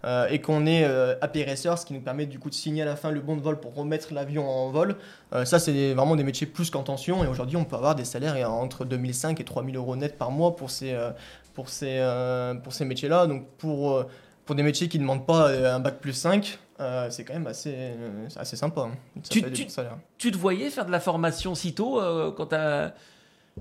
euh, et qu'on est euh, APRSR, ce qui nous permet du coup de signer à la fin le bon de vol pour remettre l'avion en vol, ça c'est vraiment des métiers plus qu'en tension, et aujourd'hui on peut avoir des salaires entre 2005 et 3000 euros net par mois pour ces, pour ces, pour ces métiers-là. Donc pour, pour des métiers qui ne demandent pas un bac plus 5, euh, c'est quand même assez, euh, assez sympa. Hein. Tu, tu, te voyais faire de la formation si tôt euh, quand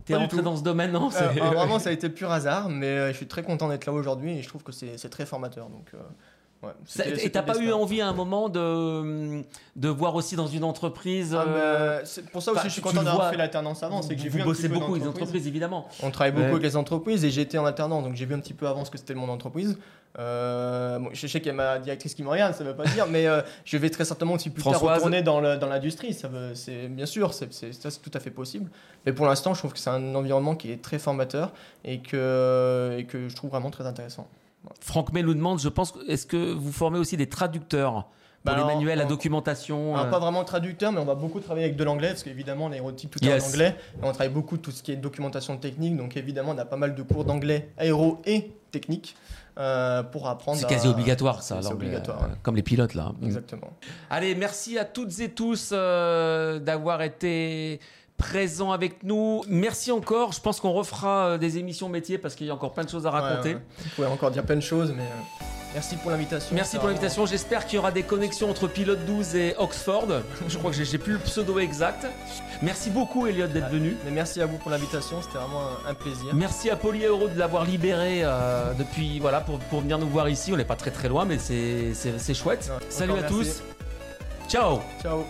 T'es Pas du rentré dans ce domaine, non? Euh, euh, vraiment, (laughs) ça a été pur hasard, mais euh, je suis très content d'être là aujourd'hui et je trouve que c'est très formateur. Donc, euh, ouais, Ça- Et t'as pas eu envie à un moment de, de voir aussi dans une entreprise Ah, euh, pour ça aussi enfin, je suis tu content d'avoir fait l'alternance avant, c'est que j'ai vous vu peu beaucoup avec les entreprises, évidemment. On travaille beaucoup Ouais. avec les entreprises et j'étais en alternance, donc j'ai vu un petit peu avant ce que c'était le monde d'entreprise. Euh, bon, je sais qu'il y a ma directrice qui me regarde, ça veut pas dire, mais euh, je vais très certainement aussi plus tard retourner dans le- dans l'industrie. Ça veut, c'est bien sûr, c'est c'est- ça, c'est tout à fait possible. Mais pour l'instant, je trouve que c'est un environnement qui est très formateur et que et que je trouve vraiment très intéressant. Franck May nous demande, je pense, est-ce que vous formez aussi des traducteurs pour Bah les alors, manuels, la on- documentation Alors, euh, pas vraiment traducteur, mais on va beaucoup travailler avec de l'anglais, parce qu'évidemment, l'aérotique, tout est Yes. en anglais. Et on travaille beaucoup tout ce qui est documentation technique, donc évidemment, on a pas mal de cours d'anglais aéro et technique euh, pour apprendre. C'est à- quasi obligatoire, ça, C'est l'anglais, obligatoire, euh, ouais. comme les pilotes, là. Exactement. Allez, merci à toutes et tous euh, d'avoir été présents avec nous. Merci encore. Je pense qu'on refera des émissions métiers parce qu'il y a encore plein de choses à raconter. Ouais, ouais. Vous pouvez encore dire plein de choses, mais merci pour l'invitation. Merci pour l'invitation. J'espère qu'il y aura des connexions entre Pilote 12 et Oxford. (laughs) Je crois que j'ai- plus le pseudo exact. Merci beaucoup, Elliot, d'être venu. Mais merci à vous pour l'invitation, c'était vraiment un, un plaisir. Merci à Poly Euro de l'avoir libéré euh, depuis voilà pour, pour venir nous voir ici. On n'est pas très très loin, mais c'est chouette. Ouais, Salut à merci. tous. Ciao. Ciao.